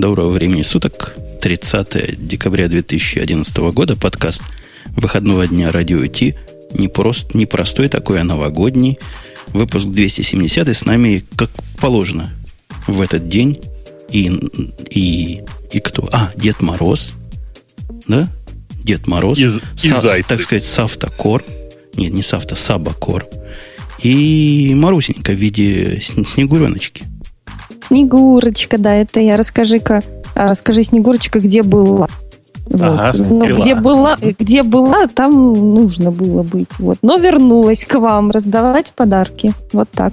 Доброго времени суток. 30 декабря 2011 года. Подкаст выходного дня Радио Ти. Не прост, не простой такой, а новогодний. Выпуск 270. И с нами, как положено, в этот день. И, и, и кто? А, Дед Мороз. Да? Дед Мороз. И, и зайцы. Так сказать, Савтокор. Нет, не Савта, Сабакор. И Марусенька в виде снегуреночки. Снегурочка, да, это я. Расскажи-ка, а, расскажи, Снегурочка, где была? Вот. Ага, ну, где была, где была, там нужно было быть. Вот. Но вернулась к вам раздавать подарки. Вот так.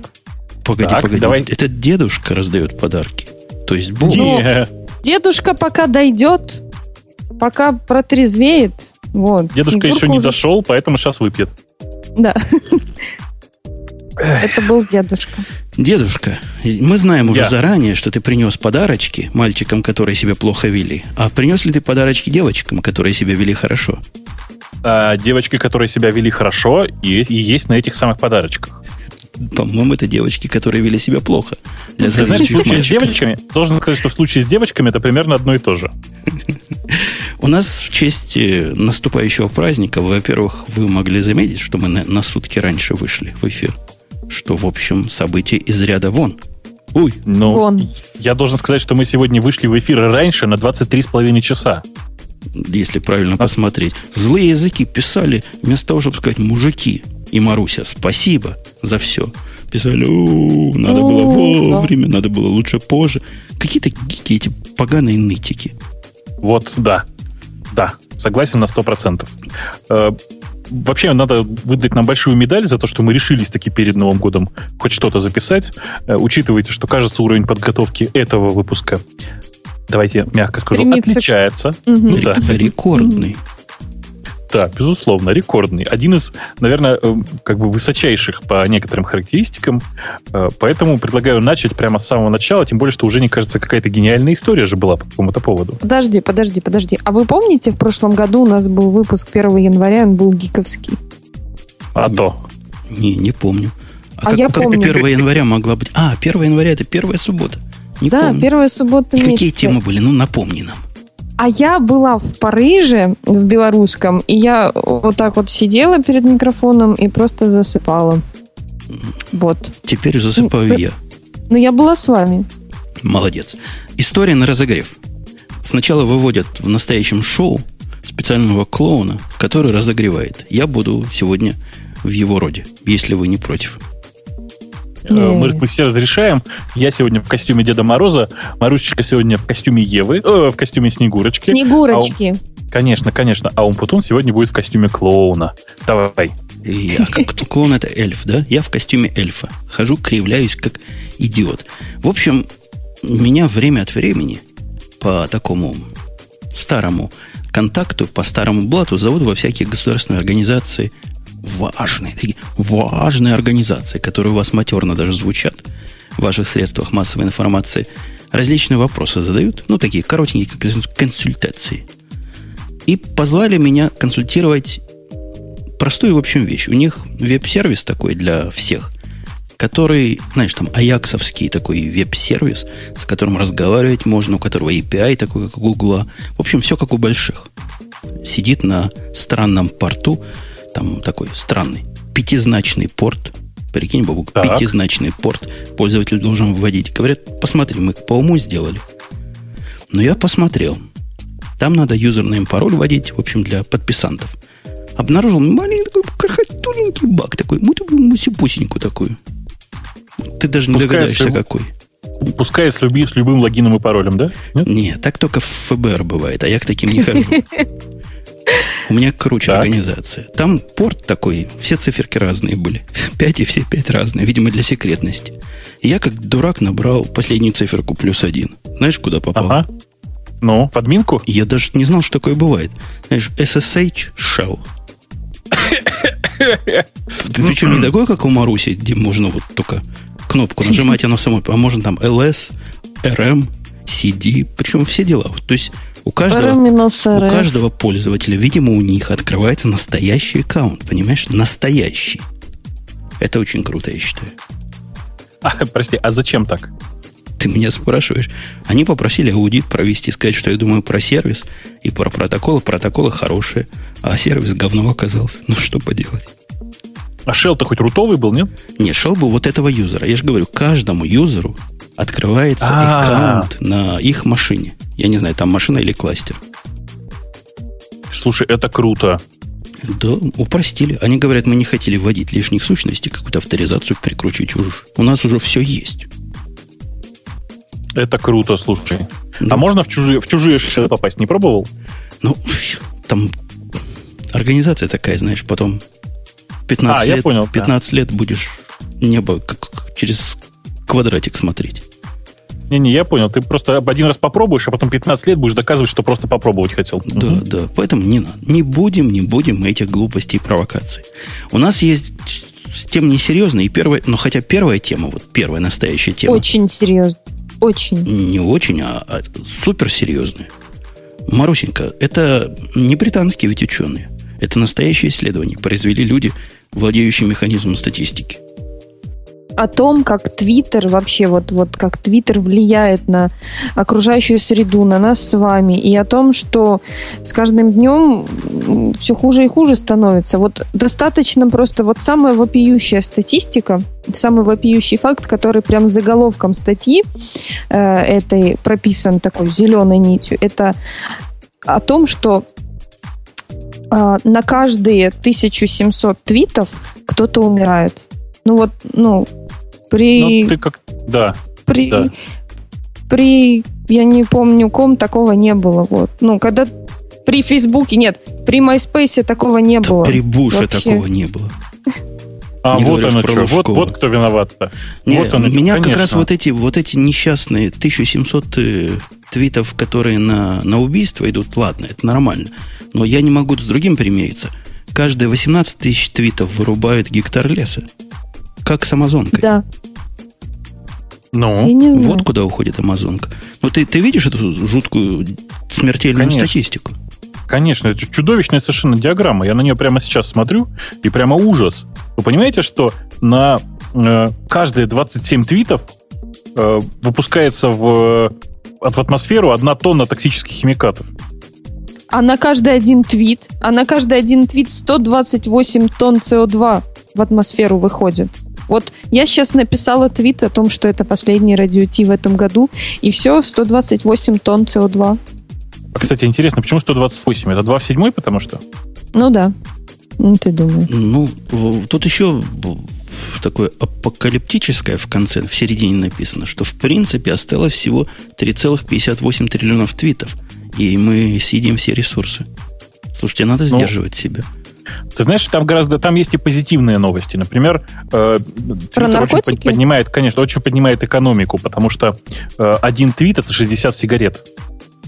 Погоди, Так, погоди. давай. Это дедушка раздает подарки. То есть Бог. Не, Дедушка пока дойдет, пока протрезвеет. Вот. дедушка Снегурка еще не уже- дошел, поэтому сейчас выпьет. Да. Это был дедушка. Дедушка, мы знаем уже Я. заранее, что ты принес подарочки мальчикам, которые себя плохо вели. А принес ли ты подарочки девочкам, которые себя вели хорошо? А, девочки, которые себя вели хорошо, и, и есть на этих самых подарочках. По-моему, это девочки, которые вели себя плохо. Для Ты знаешь, в случае с мальчиков. девочками, должен сказать, что в случае с девочками это примерно одно и то же. У нас в честь э, наступающего праздника, во-первых, вы могли заметить, что мы на, на сутки раньше вышли в эфир. Что, в общем, событие из ряда вон. Ой, Но Вон. я должен сказать, что мы сегодня вышли в эфир раньше на 23,5 часа. если правильно посмотреть. Злые языки писали, вместо того, чтобы сказать «мужики» и Маруся, спасибо за все. Писали, «У, надо было вовремя, надо было лучше позже. Какие-то гики, эти поганые нытики. Вот, да. Да, согласен на 100%. Вообще, надо выдать нам большую медаль за то, что мы решились таки перед Новым годом хоть что-то записать. Э, Учитывайте, что, кажется, уровень подготовки этого выпуска, давайте мягко скажу, Стремится к- отличается. Мгм. Ну да. Рекордный. Да, безусловно, рекордный. Один из, наверное, э, как бы высочайших по некоторым характеристикам. Э, Поэтому предлагаю начать прямо с самого начала, тем более, что уже, не кажется, какая-то гениальная история же была по какому-то поводу. Подожди, подожди, подожди. А вы помните, в прошлом году у нас был выпуск 1 января, он был гиковский. А то. Не, не помню. А, А как, я как помню. 1 января могла быть? А, 1 января это первая суббота. Не да, помню. первая суббота И какие месяца. темы были? Ну, напомни нам. А я была в Париже, в белорусском, и я вот так вот сидела перед микрофоном и просто засыпала. Вот. Теперь засыпаю Ну, я. Но я была с вами. Молодец. История на разогрев. Сначала выводят в настоящем шоу специального клоуна, который разогревает. Я буду сегодня в его роде, если вы не против. Э. Мы, мы все разрешаем. Я сегодня в костюме Деда Мороза, Марусечка сегодня в костюме Евы, э, в костюме Снегурочки. Снегурочки. Конечно, конечно. А Умпутун сегодня будет в костюме клоуна. Давай. Я как клоун это эльф, да? Я в костюме эльфа. Хожу, кривляюсь, как идиот. В общем, меня время от времени по такому старому контакту, по старому блату зовут во всякие государственные организации важные, такие важные организации, которые у вас матерно даже звучат в ваших средствах массовой информации, различные вопросы задают, ну, такие коротенькие как консультации. И позвали меня консультировать простую, в общем, вещь. У них веб-сервис такой для всех, который, знаешь, там, аяксовский такой веб-сервис, с которым разговаривать можно, у которого API такой, как у Гугла. В общем, все как у больших. Сидит на странном порту, там такой странный, пятизначный порт. Прикинь, Бабук, Так. пятизначный порт пользователь должен вводить. Говорят, посмотри, мы по уму сделали. Но я посмотрел. Там надо юзерный пароль вводить, в общем, для подписантов. Обнаружил маленький такой крохотуленький баг такой, мусипусенькую такую. Ты даже не Пускай догадаешься, если- какой. Пускай с, люби- с любым логином и паролем, да? Нет? Не, так только в ФБР бывает, а я к таким не хожу. У меня круче Так. организация. Там порт такой, все циферки разные были. Пять и все пять разные, видимо, для секретности. Я как дурак набрал последнюю циферку плюс один. Знаешь, куда попал? Ага. Ну, в админку? Я даже не знал, что такое бывает. Знаешь, SSH shell. Причем не такое, как у Маруси, где можно вот только кнопку нажимать, оно само, а можно там LS, RM, CD, причем все дела. То есть у каждого, у каждого пользователя, видимо, у них открывается настоящий аккаунт, понимаешь? Настоящий. Это очень круто, я считаю. А, прости, а зачем так? Ты меня спрашиваешь. Они попросили аудит провести, сказать, что я думаю про сервис и про протоколы. Протоколы хорошие, а сервис говно оказался. Ну, что поделать. А shell-то хоть рутовый был, нет? Нет, shell был вот этого юзера. Я же говорю, каждому юзеру открывается А-а-а. аккаунт на их машине. Я не знаю, там машина или кластер. Слушай, это круто. Да, упростили. Они говорят, мы не хотели вводить лишних сущностей, какую-то авторизацию прикручивать уже. У нас уже все есть. Это круто, слушай. Да. А можно в чужие, в чужие shell попасть? Не пробовал? Ну, там организация такая, знаешь, потом 15 А, я лет, понял, да. 15 лет будешь небо как, как через квадратик смотреть. Не-не, я понял. Ты просто один раз попробуешь, а потом 15 лет будешь доказывать, что просто попробовать хотел. Да, Мгм. да. Поэтому не надо. Не будем, не будем мы этих глупостей и провокаций. У нас есть с тем несерьезная и первая, но хотя первая тема, вот первая настоящая тема, Очень серьезно. Очень. не очень, а, а суперсерьезная. Марусенька, это не британские ведь ученые. Это настоящее исследование. Произвели люди, владеющие механизмом статистики. О том, как Твиттер вообще, вот, вот как Твиттер влияет на окружающую среду, на нас с вами, и о том, что с каждым днем все хуже и хуже становится. Вот достаточно просто вот самая вопиющая статистика, самый вопиющий факт, который прям заголовком статьи э, этой прописан такой зеленой нитью, это о том, что на каждые 1700 твитов кто-то умирает. Ну вот, ну, при, Ну, ты как... Да. при, да. при, я не помню ком, такого не было. Вот. Ну, когда при Фейсбуке, нет, при MySpace такого не Да было. при Буше Вообще. такого не было. А Не вот оно про что. Вот, вот кто виноват-то. Не, вот оно меня как конечно. раз вот эти, вот эти несчастные 1700 э, твитов, которые на, на убийство идут, ладно, это нормально. Но я не могу с другим примириться. Каждые 18 тысяч твитов вырубают гектар леса. Как с Амазонкой. Да, Ну. Вот куда уходит Амазонка. Ну, ты, ты видишь эту жуткую смертельную Конечно. статистику? Конечно, это чудовищная совершенно диаграмма. Я на нее прямо сейчас смотрю, и прямо ужас. Вы понимаете, что на э, каждые 27 твитов э, выпускается в, от- в атмосферу одна тонна токсических химикатов? А на каждый один твит, а на каждый один твит 128 тонн СО2 в атмосферу выходит. Вот я сейчас написала твит о том, что это последний радио-Ти в этом году, и все, 128 тонн СО2. А, кстати, интересно, почему 128? Это 2 в 7, потому что? Ну да. Ну, ты думаешь. Ну, тут еще такое апокалиптическое в конце, в середине написано, что в принципе осталось всего 3,58 триллионов твитов, и мы съедим все ресурсы. Слушайте, надо Ну, сдерживать себя. Ты знаешь, там гораздо там есть и позитивные новости. Например, э, Твиттер очень наркотики? поднимает, конечно, очень поднимает экономику, потому что э, один твит это 60 сигарет.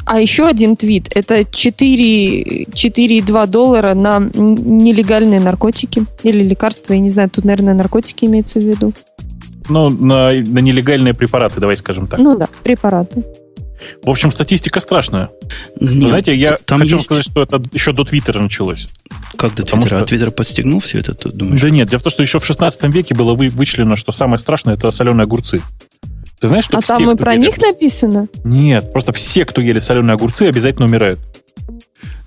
А еще один твит. Это 4, 4,2 доллара на нелегальные наркотики. Или лекарства, я не знаю. Тут, наверное, наркотики имеется в виду. Ну, на, на нелегальные препараты, давай скажем так. Ну да, препараты. В общем, статистика страшная. Нет, знаете, я там хочу есть... сказать, что это еще до Твиттера началось. Как до потому Твиттера? что- А Твиттер подстегнул все это, ты думаешь? Да нет, дело в том, что еще в 16 веке было вы, вычислено, что самое страшное это соленые огурцы. Ты знаешь, что а все, там и про них огурцы- написано? Нет, просто все, кто ели соленые огурцы, обязательно умирают.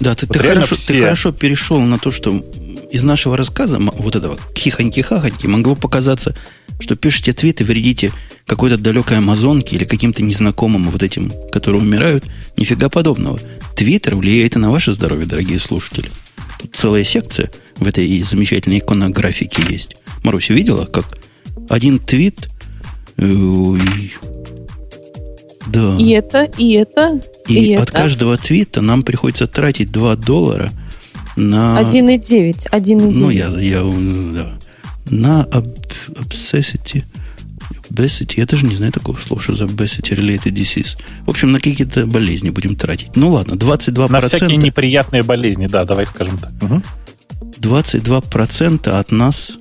Да, ты, Вот ты хорошо, все. ты хорошо перешел на то, что из нашего рассказа, вот этого хихоньки-хахоньки, могло показаться, что пишете твиты, вредите какой-то далекой Амазонке или каким-то незнакомым вот этим, которые умирают. Нифига подобного. Твиттер влияет и на ваше здоровье, дорогие слушатели. Тут целая секция в этой и замечательной иконографике есть. Маруся видела, как один твит... ой, да. И это, и это, И, И от это? каждого твита нам приходится тратить 2 доллара на... 1,9. 1,9. Ну, я, я, м, да. На об, obsessity. Obesity. Я даже не знаю такого слова, что за obesity related disease. В общем, на какие-то болезни будем тратить. Ну, ладно, 22%, На всякие неприятные болезни, да, давай скажем так. Мгм. 22% от нас...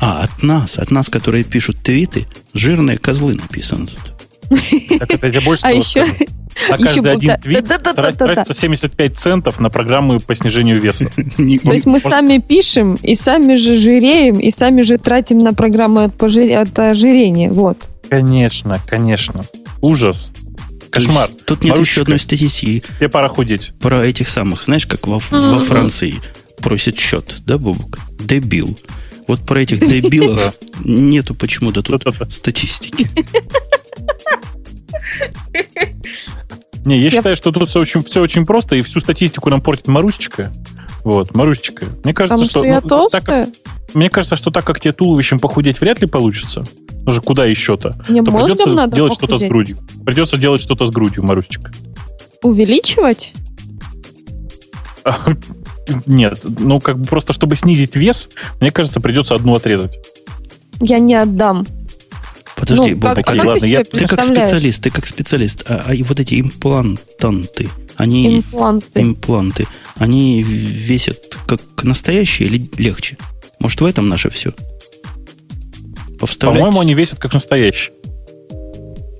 А, от нас, от нас, которые пишут твиты, жирные козлы написано тут. Так это я больше А того еще, еще каждый был- один твит да, да, да, трат- да, да. тратится 75 центов на программы по снижению веса. То есть мы сами пишем, и сами же жиреем, и сами же тратим на программы от, ожирения. Вот. Конечно, конечно. Ужас. Кошмар. Тут нет еще одной статистики. Тебе пора худеть. Про этих самых, знаешь, как во, во Франции просит счет, да, Бобук? Дебил. Вот про этих дебилов нету почему-то тут статистики. Не, я считаю, что тут все очень, все очень просто, и всю статистику нам портит Марусечка. Вот, Марусечка. Мне кажется, Потому что, что я ну, толстая? Так, мне кажется, что так как тебе туловищем похудеть вряд ли получится, уже куда еще-то, Мне то придется надо делать что-то с грудью. Придется делать что-то с грудью, Марусечка. Увеличивать? Нет, ну как бы просто чтобы снизить вес, мне кажется, придется одну отрезать. Я не отдам. Подожди, ну, Бобок, как, ладно, я, ты как специалист, ты как специалист, а, а вот эти имплантанты, они импланты. импланты, они весят как настоящие или легче? Может, в этом наше все? Повставлять? По-моему, они весят как настоящие.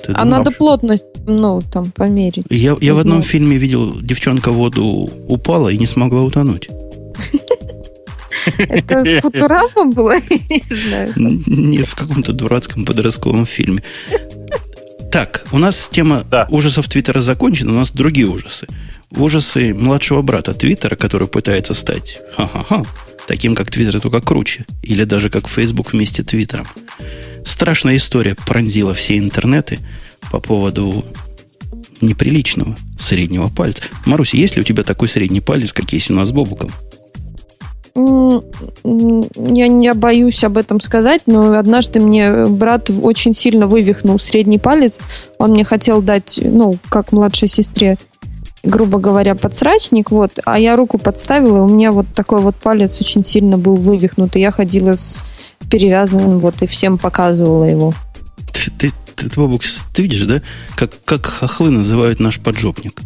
Ты а думал, надо плотность, ну, там, померить. Я, я в одном фильме видел, девчонка в воду упала и не смогла утонуть. Это Футурама было? Не знаю. Нет, в каком-то дурацком подростковом фильме. Так, у нас тема да. ужасов Твиттера закончена, у нас другие ужасы. Ужасы младшего брата Твиттера, который пытается стать ха-ха-ха, таким как Твиттер, только круче. Или даже как Facebook вместе с Твиттером. Страшная история пронзила все интернеты по поводу неприличного среднего пальца. Маруся, есть ли у тебя такой средний палец, как есть у нас с Бобуком? Я не боюсь об этом сказать, но однажды мне брат очень сильно вывихнул средний палец. Он мне хотел дать, ну, как младшей сестре, грубо говоря, подсрачник, вот, а я руку подставила, и у меня вот такой вот палец очень сильно был вывихнут, и я ходила с перевязанным, вот, и всем показывала его. Ты, ты, ты, ты, ты видишь, да, как, как хохлы называют наш поджопник?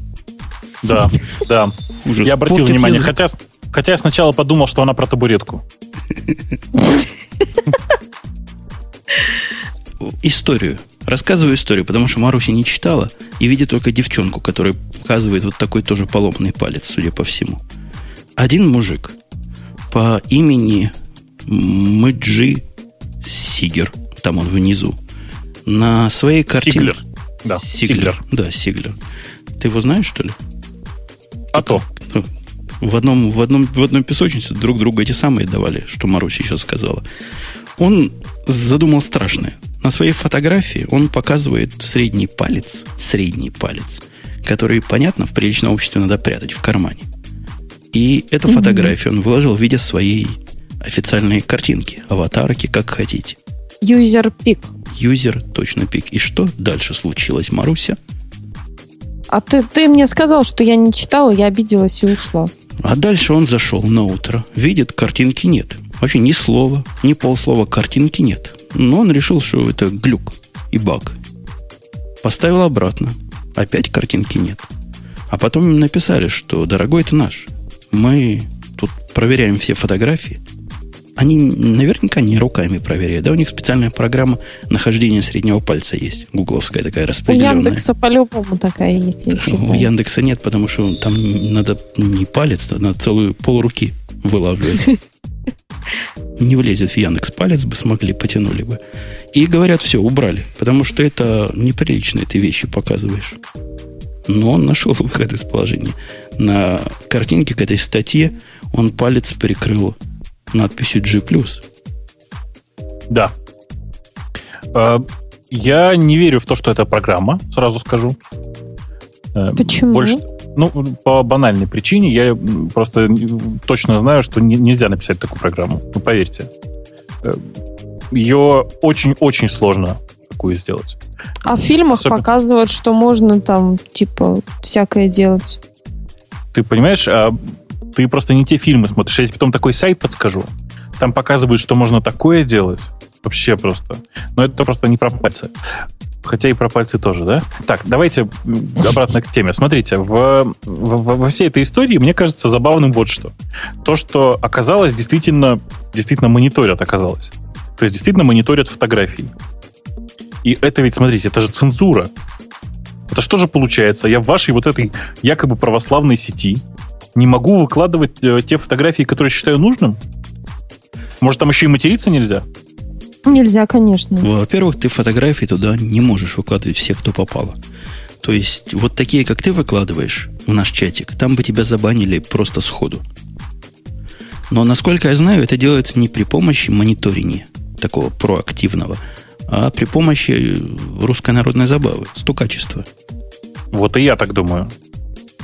Да, да. Ужас. Я обратил Портит внимание, язык. хотя Хотя я сначала подумал, что она про табуретку. Историю. Рассказываю историю, потому что Маруся не читала и видит только девчонку, которая показывает вот такой тоже поломанный палец, судя по всему. Один мужик по имени Мэджи Сигер, там он внизу, на своей картине... Сиглер. Да, Сиглер. Сиглер. Да, Сиглер. Ты его знаешь, что ли? А то в, одном, в, одном, в одной песочнице друг другу эти самые давали, что Маруся сейчас сказала. Он задумал страшное. На своей фотографии он показывает средний палец, средний палец, который, понятно, в приличном обществе надо прятать в кармане. И эту mm-hmm. фотографию он выложил в виде своей официальной картинки, аватарки, как хотите. Юзер пик. Юзер точно пик. И что дальше случилось, Маруся? А ты, ты мне сказал, что я не читала, я обиделась и ушла. А дальше он зашел на утро, видит, картинки нет. Вообще ни слова, ни полслова картинки нет. Но он решил, что это глюк и баг. Поставил обратно. Опять картинки нет. А потом им написали, что, дорогой, это наш. Мы тут проверяем все фотографии, они наверняка не руками проверяют. Да, у них специальная программа нахождения среднего пальца есть. Гугловская такая распределенная. У Яндекса по-любому такая есть. У Яндекса нет, потому что там надо не палец, а надо целую полруки вылавливать. Не влезет в Яндекс палец бы смогли, потянули бы. И говорят, все, убрали. Потому что это неприлично, ты вещи показываешь. Но он нашел выход из положения. На картинке к этой статье он палец прикрыл надписью G+. Да. А, я не верю в то, что это программа, сразу скажу. Э, Почему? Больше, ну, по банальной причине. Я просто точно знаю, что нельзя написать такую программу. Ну, поверьте. Э, Ее очень-очень сложно такую сделать. А в фильмах Особенно... показывают, что можно там, типа, всякое делать. Ты понимаешь, а ты просто не те фильмы смотришь. Я тебе потом такой сайт подскажу. Там показывают, что можно такое делать. Вообще просто. Но это просто не про пальцы. Хотя и про пальцы тоже, да? Так, давайте обратно к теме. Смотрите, в, в, во всей этой истории мне кажется забавным вот что. То, что оказалось, действительно, действительно мониторят оказалось. То есть действительно мониторят фотографии. И это ведь, смотрите, это же цензура. Это что же получается? Я в вашей вот этой якобы православной сети не могу выкладывать э, те фотографии, которые считаю нужным? Может, там еще и материться нельзя? Нельзя, конечно. Во-первых, ты фотографии туда не можешь выкладывать все, кто попало. То есть, вот такие, как ты выкладываешь в наш чатик, там бы тебя забанили просто сходу. Но, насколько я знаю, это делается не при помощи мониторинга такого проактивного, а при помощи русской народной забавы, стукачества. Вот и я так думаю.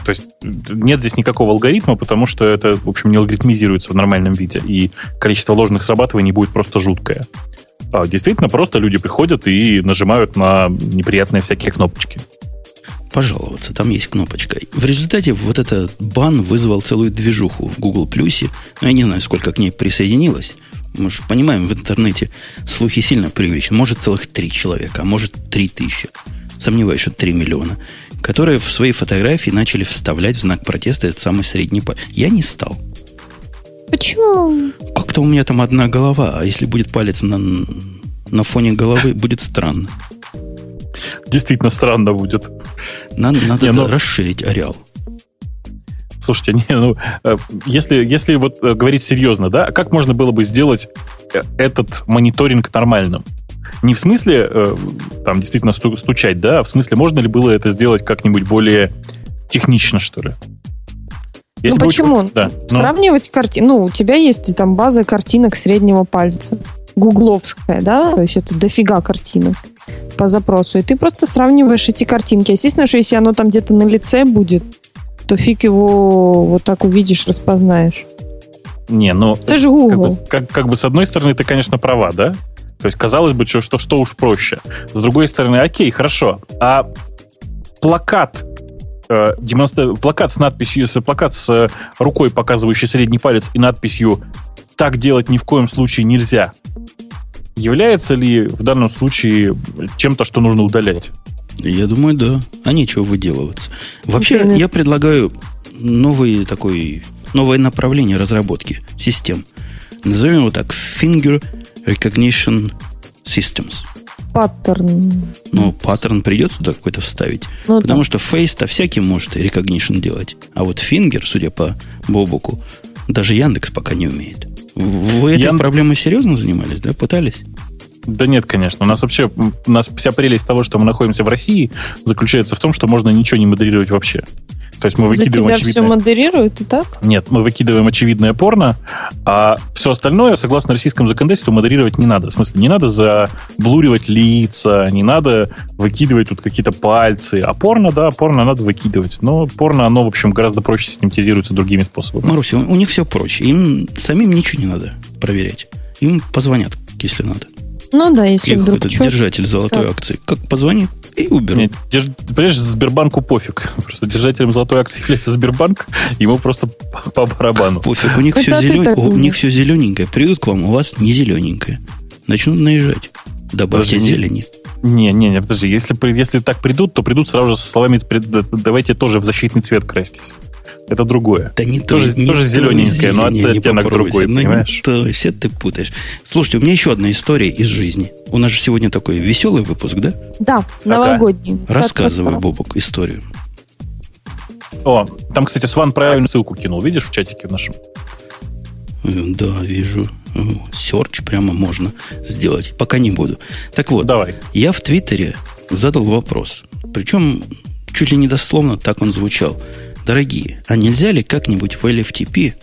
То есть нет здесь никакого алгоритма, потому что это, в общем, не алгоритмизируется в нормальном виде, и количество ложных срабатываний будет просто жуткое. А действительно, просто люди приходят и нажимают на неприятные всякие кнопочки. Пожаловаться, там есть кнопочка. В результате вот этот бан вызвал целую движуху в Google Плюсе. Я не знаю, сколько к ней присоединилось. Мы же понимаем, в интернете слухи сильно преувеличены. Может, целых три человека, а может, три тысячи. Сомневаюсь, что три миллиона. Которые в свои фотографии начали вставлять в знак протеста этот самый средний палец. Я не стал. Почему? Как-то у меня там одна голова, а если будет палец на, на фоне головы, будет странно. Действительно странно будет. Надо, надо не, ну... расширить ареал. Слушайте, не, ну, э, если, если вот э, говорить серьезно, да, как можно было бы сделать э, этот мониторинг нормальным? Не в смысле там действительно стучать, да, а в смысле можно ли было это сделать как-нибудь более технично, что ли? Если ну почему? Очень... Да, но... Сравнивать картины. Ну, у тебя есть там база картинок среднего пальца. Гугловская, да? То есть это дофига картинок по запросу. И ты просто сравниваешь эти картинки. Естественно, что если оно там где-то на лице будет, то фиг его вот так увидишь, распознаешь. Не, ну... Это же Google. Как бы, как, как бы с одной стороны ты, конечно, права, да? То есть, казалось бы, что, что, что уж проще. С другой стороны, окей, хорошо. А плакат э, демонстра... плакат с надписью, плакат с рукой, показывающий средний палец, и надписью «Так делать ни в коем случае нельзя» является ли в данном случае чем-то, что нужно удалять? Я думаю, да. А нечего выделываться. Вообще, okay. я предлагаю новый такой, новое направление разработки систем. Назовем его так Finger Recognition Systems. Паттерн. Ну, паттерн придется туда какой-то вставить. Ну, потому да. что Face-то всякий может recognition делать. А вот Finger, судя по Бобуку, даже Яндекс пока не умеет. Вы этой Я... проблемой серьезно занимались, да? Пытались? Да нет, конечно. У нас вообще у нас вся прелесть того, что мы находимся в России, заключается в том, что можно ничего не модерировать вообще. То есть мы выкидываем За тебя очевидное... все модерируют и так? Нет, мы выкидываем очевидное порно, а все остальное, согласно российскому законодательству, модерировать не надо. В смысле, не надо заблуривать лица, не надо выкидывать тут какие-то пальцы. А порно, да, порно надо выкидывать. Но порно, оно, в общем, гораздо проще систематизируется другими способами. Маруся, у них все проще. Им самим ничего не надо проверять. Им позвонят, если надо. Ну да, если Их вдруг этот держатель золотой скажет. акции. Как позвонит и уберут. Нет, держ, понимаешь, Сбербанку пофиг. Просто держателем золотой акции является Сбербанк, ему просто по, по барабану. Пофиг, у них, все, зелен... у них все зелененькое. Придут к вам, у вас не зелененькое. Начнут наезжать. Добавьте Подожди, зелени. Не, не, не, подожди. Если, если так придут, то придут сразу же со словами «давайте тоже в защитный цвет крастись». Это другое. Да не тоже, то, не тоже зелененькое, но не, оттенок другой, ну, понимаешь? Не то, все ты путаешь. Слушайте, у меня еще одна история из жизни. У нас же сегодня такой веселый выпуск, да? Да, новогодний. Рассказывай, Бобок, историю. О, там, кстати, Сван правильную ссылку кинул, видишь, в чатике в нашем? Э, да, вижу. Серч прямо можно сделать. Пока не буду. Так вот, Давай. я в Твиттере задал вопрос. Причем чуть ли не дословно так он звучал. Дорогие, а нельзя ли как-нибудь в LFTP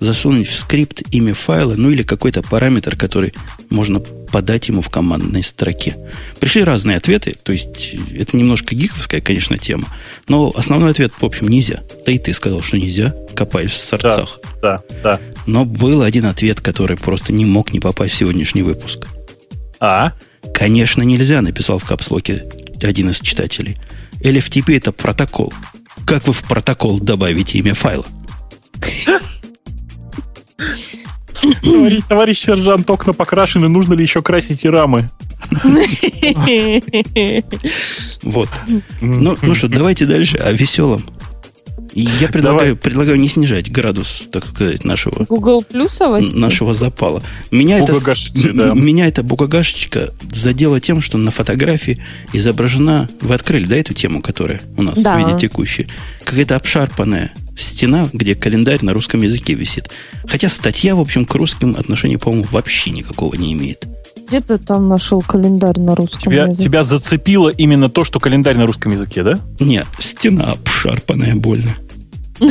засунуть в скрипт имя файла, ну или какой-то параметр, который можно подать ему в командной строке. Пришли разные ответы, то есть это немножко гиковская, конечно, тема, но основной ответ, в общем, нельзя. Да и ты сказал, что нельзя, копаясь в сорцах. Да, да, да. Но был один ответ, который просто не мог не попасть в сегодняшний выпуск. А? Конечно, нельзя, написал в капслоке один из читателей. LFTP это протокол. Как вы в протокол добавите имя файла? Товарищ, товарищ сержант, окна покрашены, нужно ли еще красить и рамы? Вот. Ну, ну что, давайте дальше о веселом. И я предлагаю, предлагаю не снижать градус, так сказать, нашего, Google плюсовости? нашего запала. Меня это, да. меня эта бугагашечка задела тем, что на фотографии изображена... Вы открыли, да, эту тему, которая у нас да. в виде текущей? Какая-то обшарпанная стена, где календарь на русском языке висит. Хотя статья, в общем, к русским отношения, по-моему, вообще никакого не имеет. Где ты там нашел календарь на русском Тебя, языке? тебя зацепило именно то, что календарь на русском языке, да? Нет, стена обшарпанная больно.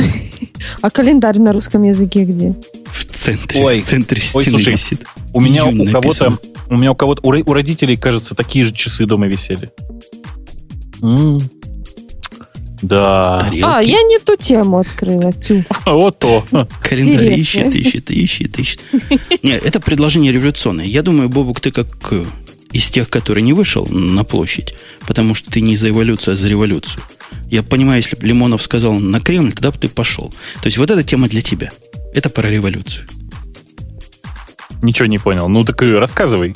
А календарь на русском языке где? В центре, Ой. в центре Ой, стены слушай, висит. У меня Июнь у кого-то, у меня у кого-то, у, ро- у родителей, кажется, такие же часы дома висели. М. Да. Тарелки. А, я не ту тему открыла. Тю. Вот то. Календарь ищет, ищет, ищет, ищет. Нет, это предложение революционное. Я думаю, Бобук, ты как э, из тех, который не вышел на площадь, потому что ты не за эволюцию, а за революцию. Я понимаю, если бы Лимонов сказал на Кремль, тогда бы ты пошел. То есть вот эта тема для тебя. Это про революцию. Ничего не понял. Ну так и рассказывай.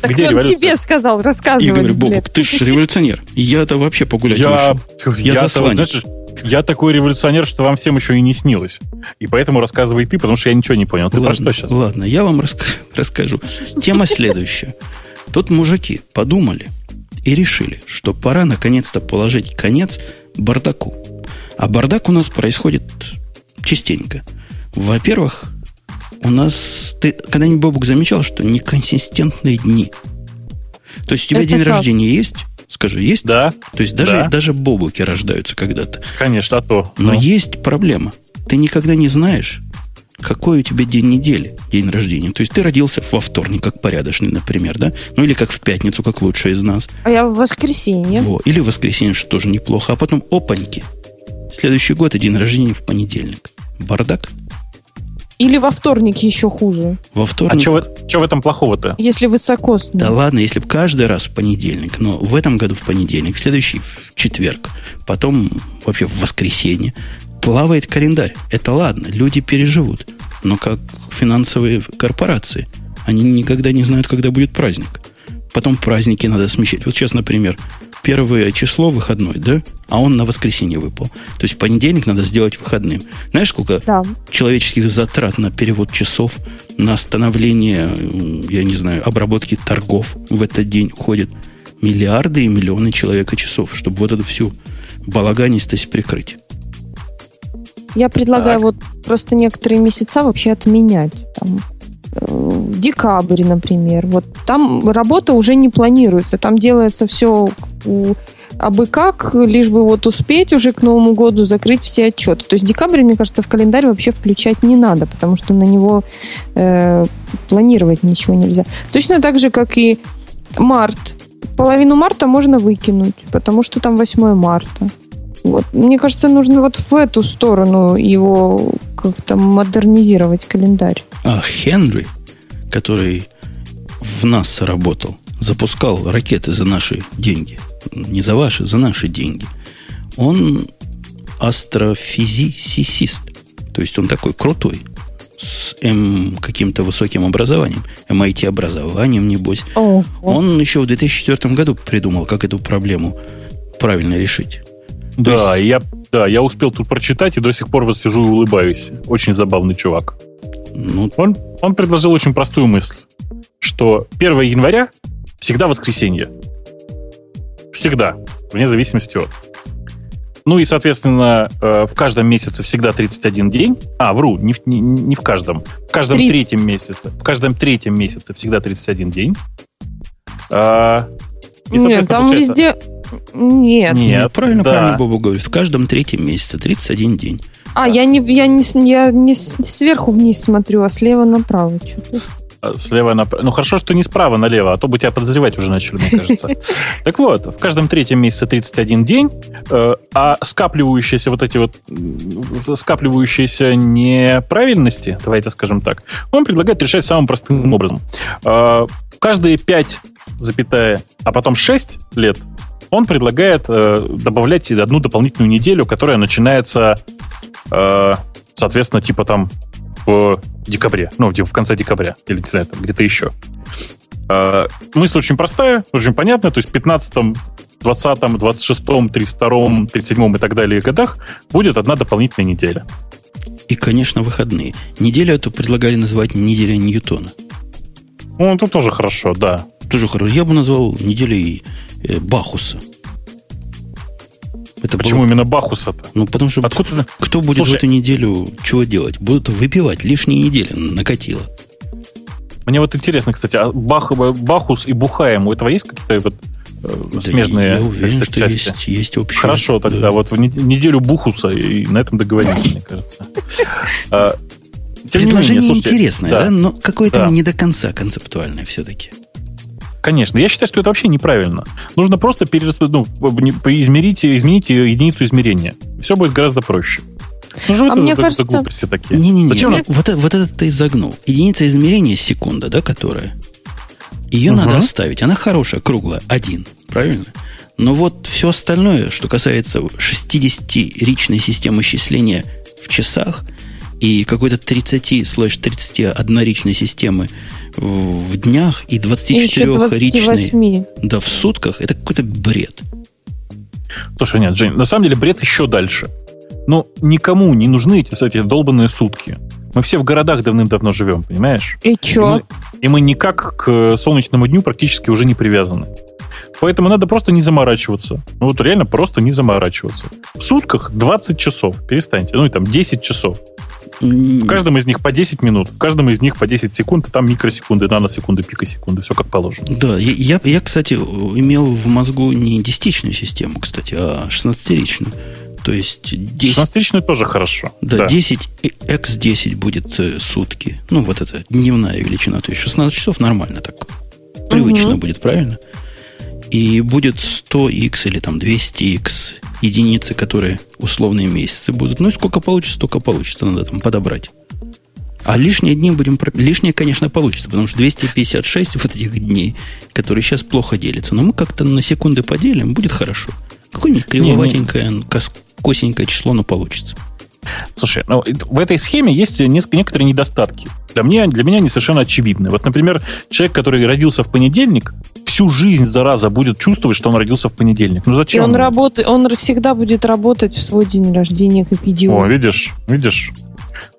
Так Где он революция? тебе сказал И рассказывать. говорю. Бобук, ты же революционер. Я-то вообще погулять Я, вышел. Я я, засланец. знаешь, я такой революционер, что вам всем еще и не снилось. И поэтому рассказывай ты, потому что я ничего не понял. Ты про ладно, что сейчас? ладно, я вам раска- расскажу. Тема следующая. Тут мужики подумали и решили, что пора наконец-то положить конец бардаку. А бардак у нас происходит частенько. Во-первых, у нас... Ты когда-нибудь, Бобук, замечал, что неконсистентные дни? То есть у тебя Это день как? рождения есть? Скажи, есть? Да, То есть даже, Да. даже бобуки рождаются когда-то. конечно, а то. Но Ну. есть проблема. Ты никогда не знаешь, какой у тебя день недели, день рождения. То есть ты родился во вторник, как порядочный, например, да? Ну или как в пятницу, как лучший из нас. А я в воскресенье. Во. Или в воскресенье, что тоже неплохо. А потом опаньки. Следующий год и день рождения в понедельник. Бардак. Или во вторник еще хуже. Во А вторник. что в этом плохого-то? Если высоко. Да ладно, если бы каждый раз в понедельник, но в этом году в понедельник, в следующий в четверг, потом вообще в воскресенье, плавает календарь. Это ладно, люди переживут. Но как финансовые корпорации, они никогда не знают, когда будет праздник. Потом праздники надо смещать. Вот сейчас, например, первое число выходной, да? А он на воскресенье выпал. То есть понедельник надо сделать выходным. Знаешь, сколько Да. человеческих затрат на перевод часов, на становление, м, я не знаю, обработки торгов в этот день уходит миллиарды и миллионы человека часов, чтобы вот эту всю балаганистость прикрыть. Я предлагаю Так. вот просто некоторые месяца вообще отменять. Там, декабрь, например. Вот там работа уже не планируется. Там делается все абы как, лишь бы вот успеть уже к Новому году закрыть все отчеты. То есть декабрь, мне кажется, в календарь вообще включать не надо, потому что на него э, планировать ничего нельзя. Точно так же, как и март. Половину марта можно выкинуть, потому что там 8 марта. Вот. Мне кажется, нужно вот в эту сторону его как-то модернизировать календарь. А Хенри, который в НАСА работал, запускал ракеты за наши деньги, не за ваши, за наши деньги, он астрофизисист. То есть он такой крутой, с М каким-то высоким образованием, MIT-образованием, небось. О, Он еще в 2004 году придумал, как эту проблему правильно решить. Да, я, да, я успел тут прочитать и до сих пор вот сижу и улыбаюсь. Очень забавный чувак. Ну, Он, он предложил очень простую мысль, что 1 января всегда воскресенье. Всегда, вне зависимости от. Ну и, соответственно, э, в каждом месяце всегда 31 день. А, вру, не в, не, не в каждом. В каждом 30. третьем месяце. В каждом третьем месяце всегда 31 день. А, и, Нет, там получается- везде... Нет. Нет, ну, правильно, да. правильно Боба говорит. В каждом третьем месяце 31 день. А, я не, я не, я не сверху вниз смотрю, а слева направо что-то. А, Слева направо. Ну, хорошо, что не справа налево, а то бы тебя подозревать уже начали, мне кажется. Так вот, в каждом третьем месяце 31 день, э, а скапливающиеся вот эти вот скапливающиеся неправильности, давайте скажем так, он предлагает решать самым простым образом. Э, Каждые 5, запятая, а потом 6 лет он предлагает э, добавлять одну дополнительную неделю, которая начинается, э, соответственно, типа там в декабре, ну, типа в конце декабря, или, не знаю, там где-то еще. Э, мысль очень простая, очень понятная, то есть в 15 20 26 32 37 и так далее годах будет одна дополнительная неделя. И, конечно, выходные. Неделю эту предлагали называть неделей Ньютона. Ну, это тоже хорошо, да. Тоже хорошо. Я бы назвал неделей э, Бахуса. Это Почему было- именно Бахуса-то? Ну, потому что Откуда ты кто будет Слушай, в эту неделю чего делать? Будут выпивать лишние недели накатило. Мне вот интересно, кстати, а Бах, Бахус и Бухаем, у этого есть какие-то вот да смежные я уверен, что части? есть, есть общие. Хорошо, тогда да. вот в неделю Бухуса, и на этом договорились, мне кажется. А, Предложение интересное, да, но какое-то не до конца концептуальное все-таки. Конечно. Я считаю, что это вообще неправильно. Нужно просто перерас... ну, измерить, изменить единицу измерения. Все будет гораздо проще. Ну, же а это, мне это, кажется... глупости такие. Не-не-не, Зачем? вот, вот это ты изогнул. Единица измерения секунда, да, которая? Ее угу. надо оставить. Она хорошая, круглая, один. Правильно? Но вот все остальное, что касается 60-ричной системы счисления в часах и какой-то 30 слэш 31 ричной системы в днях и 24-ричной да, в сутках, это какой-то бред. Слушай, нет, Жень, на самом деле бред еще дальше. Но никому не нужны эти, эти долбанные сутки. Мы все в городах давным-давно живем, понимаешь? И чё? И мы, и мы никак к солнечному дню практически уже не привязаны. Поэтому надо просто не заморачиваться. Ну вот реально просто не заморачиваться. В сутках 20 часов. Перестаньте. Ну и там 10 часов. В каждом из них по 10 минут, в каждом из них по 10 секунд, а там микросекунды, наносекунды, пикосекунды, все как положено. Да, я, я, кстати, имел в мозгу не десятичную систему, кстати, а 16-ричную. То есть 10... 16-ричную тоже хорошо. Да, да. 10 x10 будет э, сутки. Ну, вот это дневная величина. То есть 16 часов нормально так. Привычно угу. будет, правильно? И будет 100x или там 200x единицы, которые условные месяцы будут. Ну и сколько получится, столько получится. Надо там подобрать. А лишние дни будем... Лишние, конечно, получится, потому что 256 вот этих дней, которые сейчас плохо делятся. Но мы как-то на секунды поделим, будет хорошо. Какое-нибудь кривоватенькое, не, не. косенькое число, но получится. Слушай, ну, в этой схеме есть некоторые недостатки. Для меня, для меня они совершенно очевидны. Вот, например, человек, который родился в понедельник, всю жизнь, зараза, будет чувствовать, что он родился в понедельник. Ну зачем? И он, работает, он всегда будет работать в свой день рождения, как идиот. О, видишь, видишь.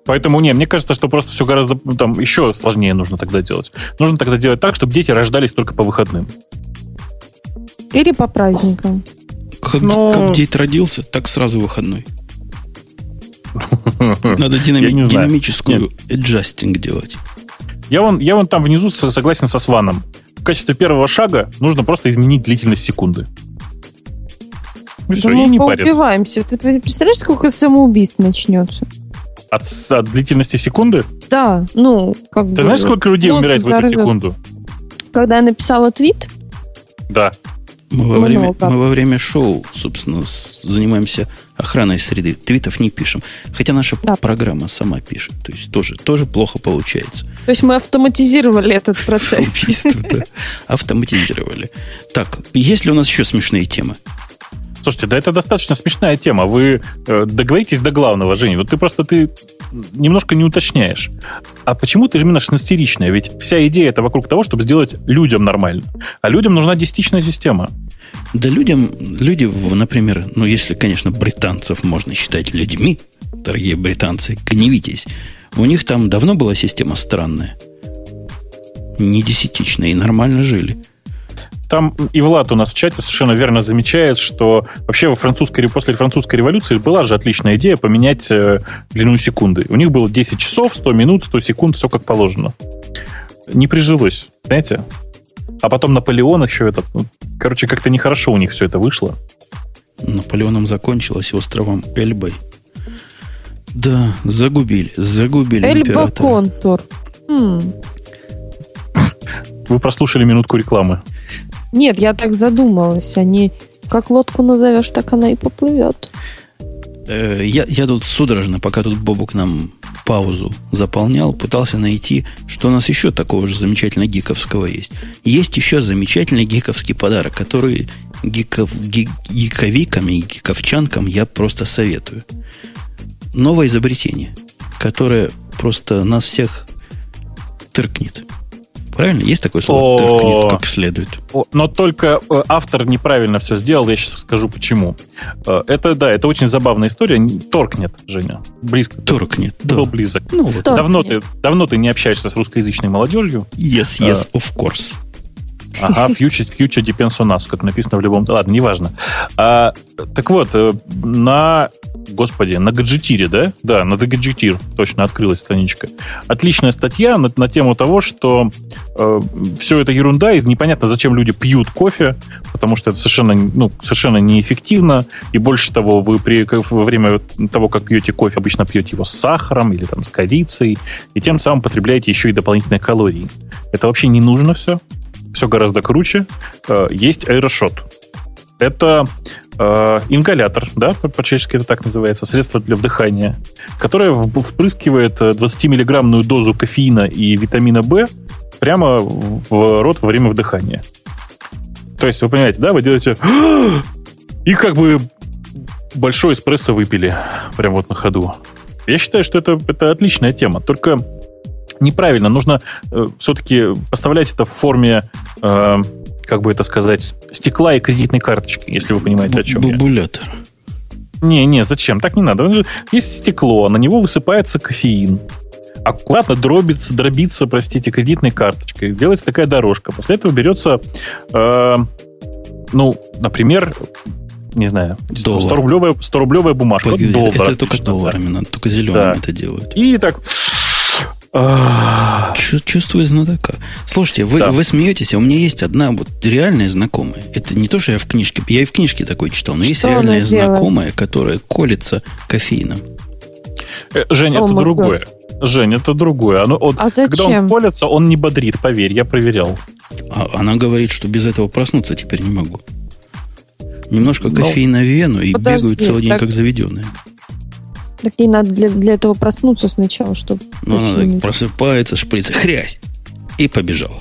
Поэтому, не, мне кажется, что просто все гораздо ну, там еще сложнее нужно тогда делать. Нужно тогда делать так, чтобы дети рождались только по выходным. Или по праздникам. Как, Но... как дед родился, так сразу выходной. Надо динами- динамическую аджастинг делать. Я вон, я вон там внизу согласен со Сваном. В качестве первого шага нужно просто изменить длительность секунды. Ну, все, мы не поубиваемся. Ты представляешь, сколько самоубийств начнется? От, от длительности секунды? Да, ну, как Ты бы... знаешь, сколько людей умирает в эту секунду? Когда я написала твит? Да. Мы во, время, мы во время шоу, собственно, занимаемся охраной среды. Твитов не пишем. Хотя наша да. программа сама пишет. То есть тоже, тоже плохо получается. То есть мы автоматизировали этот процесс. Убийство, да. Автоматизировали. Так, есть ли у нас еще смешные темы? Слушайте, да это достаточно смешная тема. Вы э, договоритесь до главного, Женя. Вот ты просто ты немножко не уточняешь. А почему ты именно 16-ричная? Ведь вся идея это вокруг того, чтобы сделать людям нормально. А людям нужна десятичная система. Да людям, люди, например, ну если, конечно, британцев можно считать людьми, дорогие британцы, гневитесь. У них там давно была система странная. Не десятичная, и нормально жили. Там и Влад у нас в чате совершенно верно замечает, что вообще во французской, после французской революции была же отличная идея поменять э, длину секунды. У них было 10 часов, 100 минут, 100 секунд, все как положено. Не прижилось, знаете? А потом Наполеон еще этот... Ну, короче, как-то нехорошо у них все это вышло. Наполеоном закончилось островом Эльбой. Да, загубили, загубили Эльба императора. контур. М. Вы прослушали минутку рекламы. Нет, я так задумалась. Они как лодку назовешь, так она и поплывет. Э, я, я тут судорожно, пока тут Бобук нам паузу заполнял, пытался найти, что у нас еще такого же замечательно гиковского есть. Есть еще замечательный гиковский подарок, который гиков, гик, гиковикам и гиковчанкам я просто советую. Новое изобретение, которое просто нас всех тыркнет. Правильно? Есть такое слово? Торкнет как следует. Но только э, автор неправильно все сделал, я сейчас скажу почему. Э, это, да, это очень забавная история. Торкнет, Женя. Близко. Торкнет, да. Был близок. Ну, вот. давно, ты, давно ты не общаешься с русскоязычной молодежью. Yes, yes, uh, of course. Ага, future, future depends on us, как написано в любом... Ладно, неважно. А, так вот, на господи, на гаджетире, да? Да, на гаджетир точно открылась страничка. Отличная статья на, на тему того, что э, все это ерунда, и непонятно, зачем люди пьют кофе, потому что это совершенно, ну, совершенно неэффективно, и больше того, вы при, во время того, как пьете кофе, обычно пьете его с сахаром или там с корицей, и тем самым потребляете еще и дополнительные калории. Это вообще не нужно все. Все гораздо круче. Э, есть аэрошот. Это э, ингалятор, да, по-чешски это так называется, средство для вдыхания, которое впрыскивает 20-миллиграммную дозу кофеина и витамина В прямо в рот во время вдыхания. То есть, вы понимаете, да, вы делаете и как бы большой эспрессо выпили прямо вот на ходу. Я считаю, что это, это отличная тема. Только неправильно. Нужно э, все-таки поставлять это в форме, э, как бы это сказать, стекла и кредитной карточки, если вы понимаете, о чем я. Не, не, зачем? Так не надо. Есть стекло, на него высыпается кофеин. Аккуратно дробится, дробится, простите, кредитной карточкой. Делается такая дорожка. После этого берется, э, ну, например, не знаю, 100-рублевая 100 бумажка. Погоди, доллар, это только долларами, надо, только зелеными да. это делают. И так Чувствую знатока. Слушайте, вы, да. вы смеетесь, а у меня есть одна вот реальная знакомая. Это не то, что я в книжке... Я и в книжке такой читал, но что есть реальная знакомая, которая колется кофеином. Э, Женя, О, это другое. God. Жень, это другое. Оно, он, а зачем? Когда он колется, он не бодрит, поверь, я проверял. А, она говорит, что без этого проснуться теперь не могу. Немножко ну, кофеина в вену и подожди, бегают целый день так... как заведенные. Так ей надо для, для этого проснуться сначала, чтобы... Ну, она просыпается, шприц, хрясь, и побежала.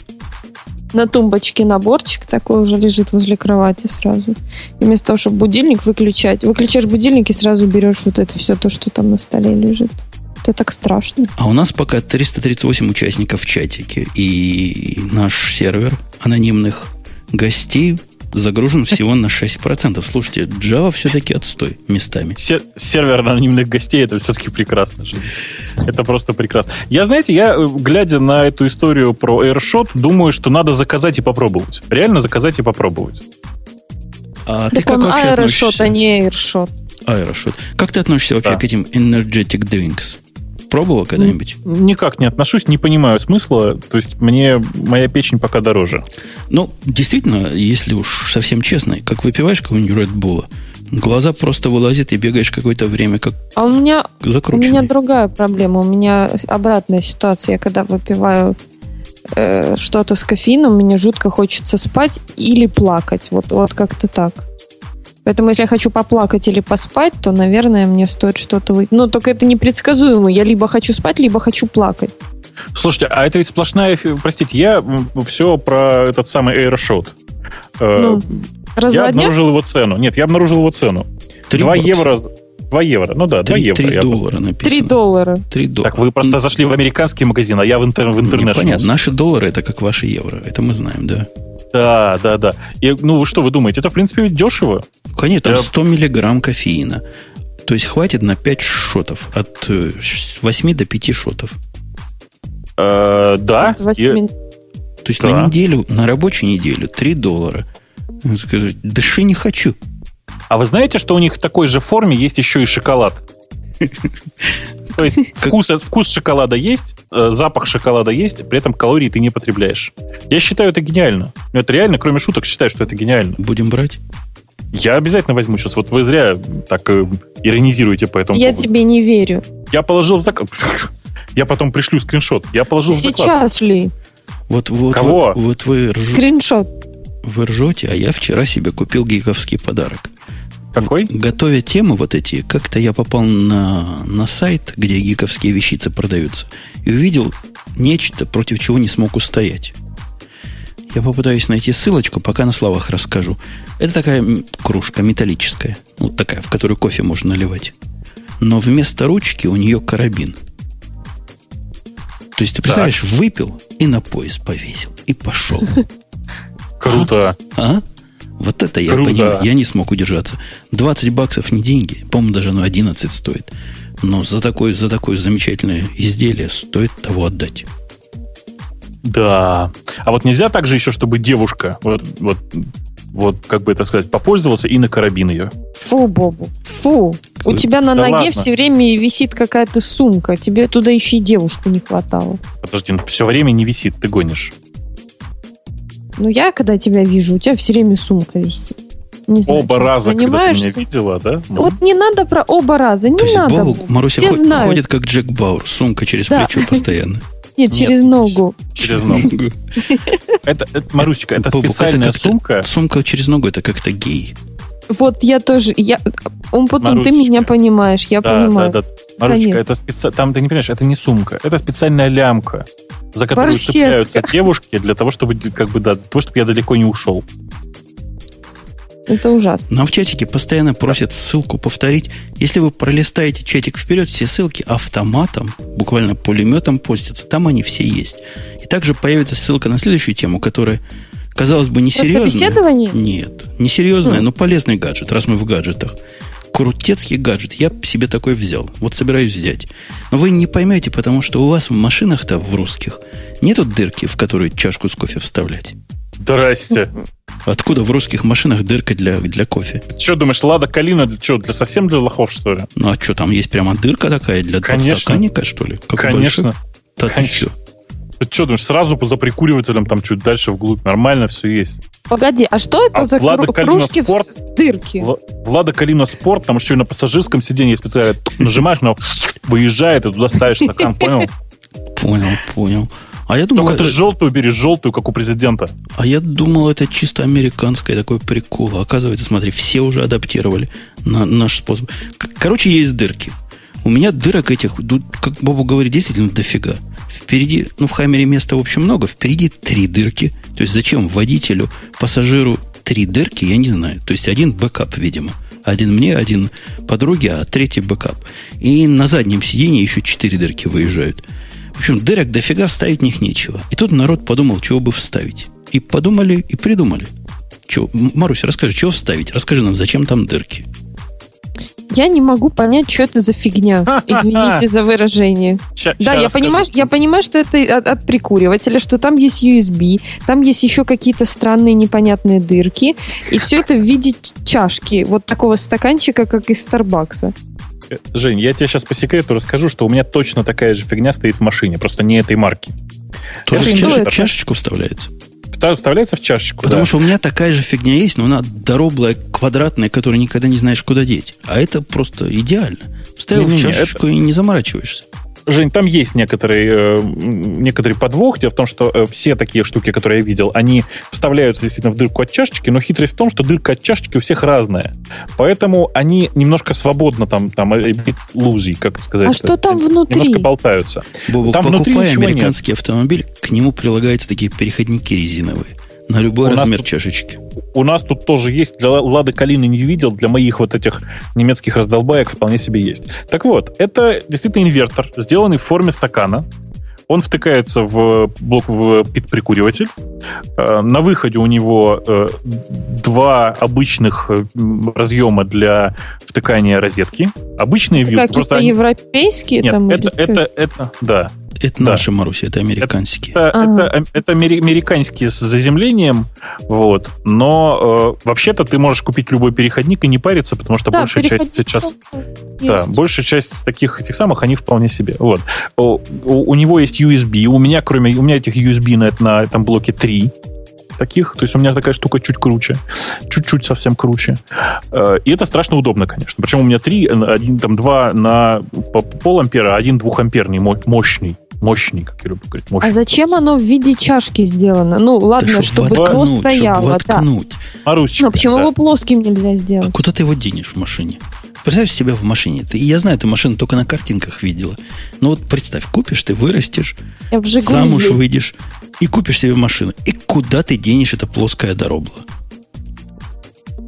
На тумбочке наборчик такой уже лежит возле кровати сразу. И вместо того, чтобы будильник выключать, выключаешь будильник и сразу берешь вот это все то, что там на столе лежит. Это так страшно. А у нас пока 338 участников в чатике, и наш сервер анонимных гостей загружен всего на 6%. Слушайте, Java все-таки отстой местами. Сервер анонимных гостей это все-таки прекрасно. Же. Это просто прекрасно. Я, знаете, я, э, глядя на эту историю про AirShot, думаю, что надо заказать и попробовать. Реально заказать и попробовать. А так ты как он вообще аэрошот, относишься? а не AirShot. Аэрошот. Как ты относишься вообще да. к этим energetic drinks? Пробовал когда-нибудь? Никак не отношусь, не понимаю смысла. То есть мне моя печень пока дороже. Ну, действительно, если уж совсем честно, как выпиваешь какого-нибудь Red Bull, глаза просто вылазят и бегаешь какое-то время как А у меня, у меня другая проблема. У меня обратная ситуация. Я когда выпиваю э, что-то с кофеином, мне жутко хочется спать или плакать. Вот, вот как-то так. Поэтому, если я хочу поплакать или поспать, то, наверное, мне стоит что-то выйти. Но только это непредсказуемо. Я либо хочу спать, либо хочу плакать. Слушайте, а это ведь сплошная... Простите, я все про этот самый AirShot. Э, ну, я обнаружил его цену. Нет, я обнаружил его цену. 2 евро... 2 евро. Ну да, 2 3, евро. 3 доллара написано. 3 доллара. 3 доллара. Так вы просто зашли в американский магазин, а я в, интер, в интернет. Понятно, наши доллары это как ваши евро. Это мы знаем, да. Да, да, да. И, ну, что вы думаете? Это, в принципе, дешево. Конечно, там 100 миллиграмм кофеина. То есть хватит на 5 шотов. От 8 э, до 5 шотов. Э, да. От 8... И... То есть да. на неделю, на рабочую неделю 3 доллара. Скажите, дыши не хочу. А вы знаете, что у них в такой же форме есть еще и шоколад? То есть вкус, вкус шоколада есть, э, запах шоколада есть, при этом калорий ты не потребляешь. Я считаю это гениально. Это реально, кроме шуток, считаю, что это гениально. Будем брать? Я обязательно возьму сейчас. Вот вы зря так э, иронизируете по этому Я поводу. тебе не верю. Я положил в заказ. Я потом пришлю скриншот. Я положил Сейчас в заклад. шли. Вот, вот, Кого? Вот, вот вы рж... Скриншот. Вы ржете, а я вчера себе купил гиковский подарок. Какой? Готовя темы вот эти, как-то я попал на, на сайт, где гиковские вещицы продаются, и увидел нечто, против чего не смог устоять. Я попытаюсь найти ссылочку, пока на словах расскажу. Это такая кружка металлическая, вот такая, в которую кофе можно наливать. Но вместо ручки у нее карабин. То есть ты представляешь, так. выпил и на пояс повесил, и пошел. Круто. А? а? Вот это я Круто. понимаю. Я не смог удержаться. 20 баксов не деньги. По-моему, даже оно 11 стоит. Но за такое, за такое замечательное изделие стоит того отдать. Да. А вот нельзя также еще, чтобы девушка, вот, вот Вот, как бы это сказать, попользовался и на карабин ее. Фу, Бобу, фу. У тебя на да ноге ладно. все время висит какая-то сумка. Тебе туда еще и девушку не хватало. Подожди, все время не висит, ты гонишь. Ну, я, когда тебя вижу, у тебя все время сумка висит. Не знаю, Оба ты раза, когда ты меня видела, да? Вот не надо про оба раза, не То есть надо. Боб. Маруся Все ход- знают. ходит как Джек Бауэр, сумка через Да. плечо постоянно. Нет, через ногу. Через ногу. Это, это, Марусечка, это специальная сумка. Сумка через ногу это как-то гей. Вот я тоже, я, он потом, ты Марусечка. меня понимаешь, я Да, понимаю. да, да. Марусечка, Конец. это специ... там ты не понимаешь, это не сумка, это специальная лямка, за которую Барсетка. цепляются девушки для того, чтобы как бы да, того, чтобы я далеко не ушел. Это ужасно. Нам в чатике постоянно просят ссылку повторить. Если вы пролистаете чатик вперед, все ссылки автоматом, буквально пулеметом постятся. Там они все есть. И также появится ссылка на следующую тему, которая, казалось бы, Про несерьезная. собеседование? Нет, несерьезная, Хм. но полезный гаджет, раз мы в гаджетах. Крутецкий гаджет. Я себе такой взял. Вот собираюсь взять. Но вы не поймете, потому что у вас в машинах-то, в русских, нету дырки, в которую чашку с кофе вставлять. Здрасте. Откуда в русских машинах дырка для, для кофе? Ты что думаешь, Лада Калина для чего? Для совсем для лохов, что ли? Ну а что, там есть прямо дырка такая для Конечно. подстаканника, что ли? Как Конечно. Да Конечно. Ты что думаешь, сразу по за прикуривателем там чуть дальше вглубь? Нормально все есть. Погоди, а что это А за Влада кру- Калина кружки в Спорт? с- дырки? Вла- Влада Калина Спорт, там еще и на пассажирском сиденье специально нажимаешь, но выезжает, и туда ставишь стакан, понял? Понял, понял. А я думал, Только ты это, желтую бери, желтую, как у президента. а я думал, это чисто американское такой прикол. Оказывается, смотри, все уже адаптировали на наш способ. Короче, есть дырки. У меня дырок этих, как Бобук говорит, действительно дофига. Впереди, ну, в Хаммере места, в общем, много. Впереди три дырки. То есть, зачем водителю, пассажиру три дырки, я не знаю. То есть, один бэкап, видимо. Один мне, один подруге, а третий бэкап. И на заднем сиденье еще четыре дырки выезжают. В общем, дырок дофига, вставить в них нечего. И тут народ подумал, чего бы вставить. И подумали, и придумали. Чего? М- Маруся, расскажи, чего вставить? Расскажи нам, зачем там дырки? Я не могу понять, что это за фигня. Извините за выражение. Ща- Да, я понимаю, я понимаю, что это от, от прикуривателя, что там есть USB, там есть еще какие-то странные непонятные дырки, и все это в виде чашки, вот такого стаканчика, как из Старбакса. Э, Жень, я тебе сейчас по секрету расскажу, что у меня точно такая же фигня стоит в машине, просто не этой марки. Тоже в что чаш- это? чашечку вставляется. Вста- Вставляется в чашечку, Потому да. что у меня такая же фигня есть, но она дороблая, квадратная, которую никогда не знаешь, куда деть. А это просто идеально. Вставил в Не-не-не, чашечку и не заморачиваешься. Жень, там есть некоторый, э, некоторый подвох. Дело в том, что э, все такие штуки, которые я видел, они вставляются действительно в дырку от чашечки, но хитрость в том, что дырка от чашечки у всех разная. Поэтому они немножко свободно там, там э, лузий, как это сказать. А что там внутри? Немножко болтаются. Бобок, Там внутри покупая американский автомобиль, к нему прилагаются такие переходники резиновые. На любой У нас размер тут- чашечки. У нас тут тоже есть, для Лады Калины не видел, для моих вот этих немецких раздолбаек вполне себе есть. Так вот, это действительно инвертор, сделанный в форме стакана. Он втыкается в блок в пит-прикуриватель. Э, На выходе у него э, два обычных э, разъема для втыкания розетки. Обычные вилки. Какие-то европейские Нет, там? или это, чё? это, это, да. Это Да. наши, Маруся, это американские. Это, это, это амери- американские с заземлением, вот. Но э, вообще-то ты можешь купить любой переходник и не париться, потому что Да, большая часть сейчас, есть. да, большая часть таких этих самых, они вполне себе. Вот. У, у- него есть USB, у меня кроме у меня этих USB на, на этом блоке 3 таких, то есть у меня такая штука чуть круче, чуть-чуть совсем круче. Э, И это страшно удобно, конечно. Причем у меня три, э, один там два на по- пол ампера, а один двухамперный, мо- мощный, мощный, как я люблю говорить, мощный. А зачем оно в виде чашки сделано? Ну, ладно, Да чтобы чтоб то воткнуть, чтоб стояло, да. воткнуть. Марусечка, Ну, почему да. его плоским нельзя А сделать? куда ты его денешь в машине? Представь себя в машине. Ты, я знаю, ты машину только на картинках видела. Но вот представь, купишь, ты вырастешь, Я в Жигули замуж ездила. выйдешь и купишь себе машину. И куда ты денешь это плоское доробла?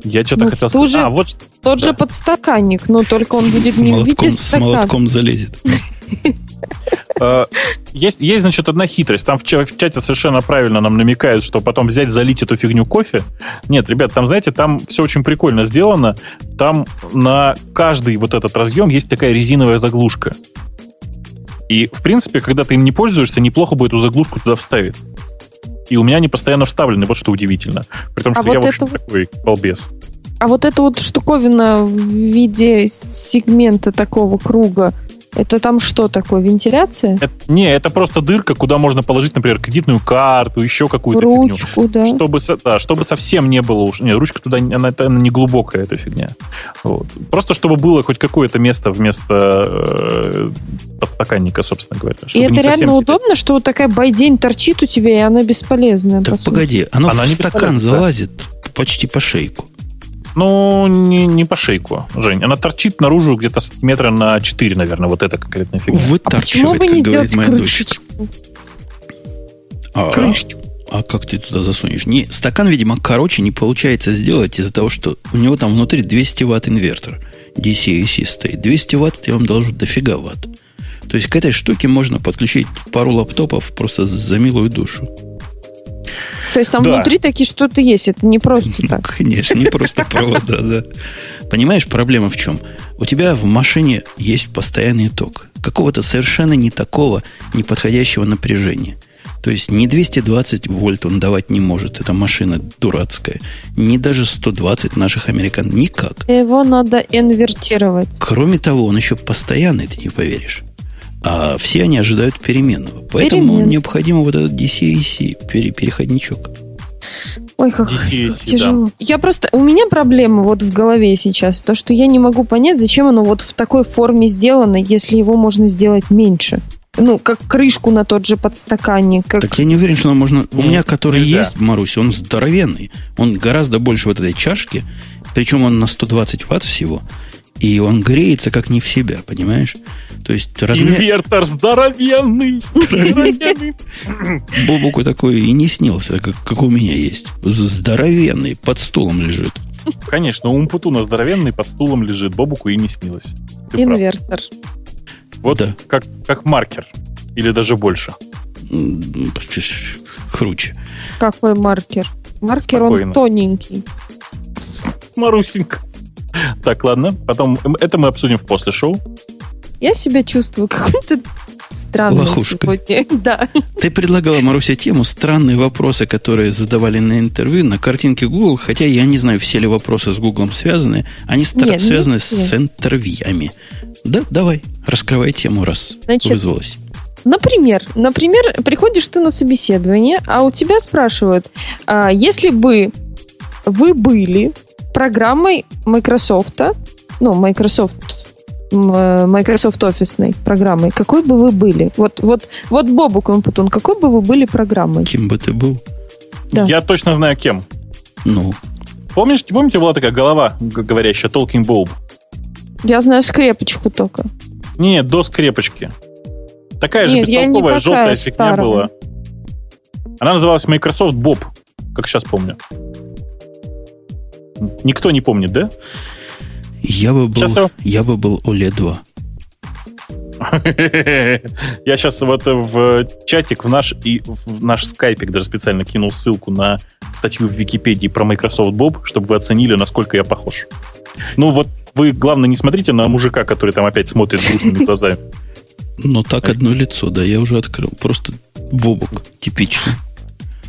Я что-то Ну, хотел в сказать. же- А, вот Тот Да. же подстаканник, но только он будет с, не в молотком, виде с стакана. молотком залезет. э, есть, есть, значит, одна хитрость. Там в, ча- в чате совершенно правильно нам намекают, что потом взять, залить эту фигню кофе. Нет, ребят, там, знаете, там все очень прикольно сделано. Там на каждый вот этот разъем есть такая резиновая заглушка. И, в принципе, когда ты им не пользуешься, неплохо будет эту заглушку туда вставить. И у меня они постоянно вставлены, вот что удивительно. При том, А что я, вот в общем, это такой балбес. А вот эта вот штуковина в виде сегмента такого круга, это там что такое, вентиляция? Это- не, это просто дырка, куда можно положить, например, кредитную карту, еще какую-то фигню. Ручку, да. Чтобы, да, чтобы совсем не было уж... Нет, ручка туда, не- она, это- она не глубокая, эта фигня. Вот. Просто чтобы было хоть какое-то место вместо э, подстаканника, собственно говоря. И это реально удобно, что вот такая байдень торчит у тебя, и она бесполезная. по Так погоди, оно Она в не стакан бесполезна, да. залазит почти по шейку. Ну, не, не по шейку, Жень. Она торчит наружу где-то сантиметра на 4, наверное, вот эта конкретная фигня. А почему бы не дочка. крышечку? А, Крышечку. а как ты туда засунешь? Не, стакан, видимо, короче не получается сделать из-за того, что у него там внутри 200 ватт инвертор. DC-AC стоит. 200 ватт я вам должу дофига ватт. То есть к этой штуке можно подключить пару лаптопов просто за милую душу. То есть там Да. внутри такие что-то есть, это не просто Ну, так. конечно, не просто провода, да. Понимаешь, проблема в чем? У тебя в машине есть постоянный ток. Какого-то совершенно не такого, неподходящего напряжения. То есть не 220 вольт он давать не может. Эта машина дурацкая. Не даже 120 наших американ. Никак. Его надо инвертировать. Кроме того, он еще постоянный, ты не поверишь. А все они ожидают переменного. Поэтому Перемен. необходимо вот этот DC-AC, пере- переходничок. Ой, как DC-AC, тяжело. Я просто... У меня проблема вот в голове сейчас. То, что я не могу понять, зачем оно вот в такой форме сделано, если его можно сделать меньше. Ну, как крышку на тот же подстаканник. Как... Так я не уверен, что можно... У Не, меня, который нельзя. есть, Марусь, он здоровенный. Он гораздо больше вот этой чашки. Причем он на 120 ватт всего. И он греется как не в себя, понимаешь? То есть размер... Инвертор здоровенный, здоровенный. Бобуку такой и не снился, как, как у меня есть. Здоровенный, под стулом лежит. Конечно, у Умпутуна здоровенный под стулом лежит, Бобуку и не снилось. Ты прав. Инвертор. Вот Да. как, как маркер. Или даже больше. Круче. Какой маркер? Маркер, Спокойно. он тоненький. Марусенька. Так, ладно. Потом это мы обсудим в после шоу. Я себя чувствую какой-то странной Лохушкой. сегодня. Да. Ты предлагала, Маруся, тему странные вопросы, которые задавали на интервью на картинке Google, хотя я не знаю, все ли вопросы с Google связаны. Они стра- Нет, не связаны все. с интервьями. Да, давай, раскрывай тему, раз Значит, вызвалась. Например, например, приходишь ты на собеседование, а у тебя спрашивают, а, если бы вы были программой Microsoft, ну, Microsoft, э, Microsoft офисной программой, какой бы вы были? Вот, вот, вот Бобу Компутун, какой бы вы были программой? Кем бы ты был? Да. Я точно знаю, кем. Ну, Помнишь, помните, была такая голова говорящая, Talking Bulb? Я знаю скрепочку только. Не, до скрепочки. Такая же Нет, не бестолковая желтая фигня была. Она называлась Microsoft Bob, как сейчас помню. Никто не помнит, да? я бы был, Сейчас я- я бы был OLED 2. Я сейчас вот в чатик в наш и в наш скайпик даже специально кинул ссылку на статью в Википедии про Microsoft Bob, чтобы вы оценили, насколько я похож. Ну вот вы, главное, не смотрите на мужика, который там опять смотрит грустными глазами. Но так одно лицо, да, я уже открыл. Просто бобок, типичный.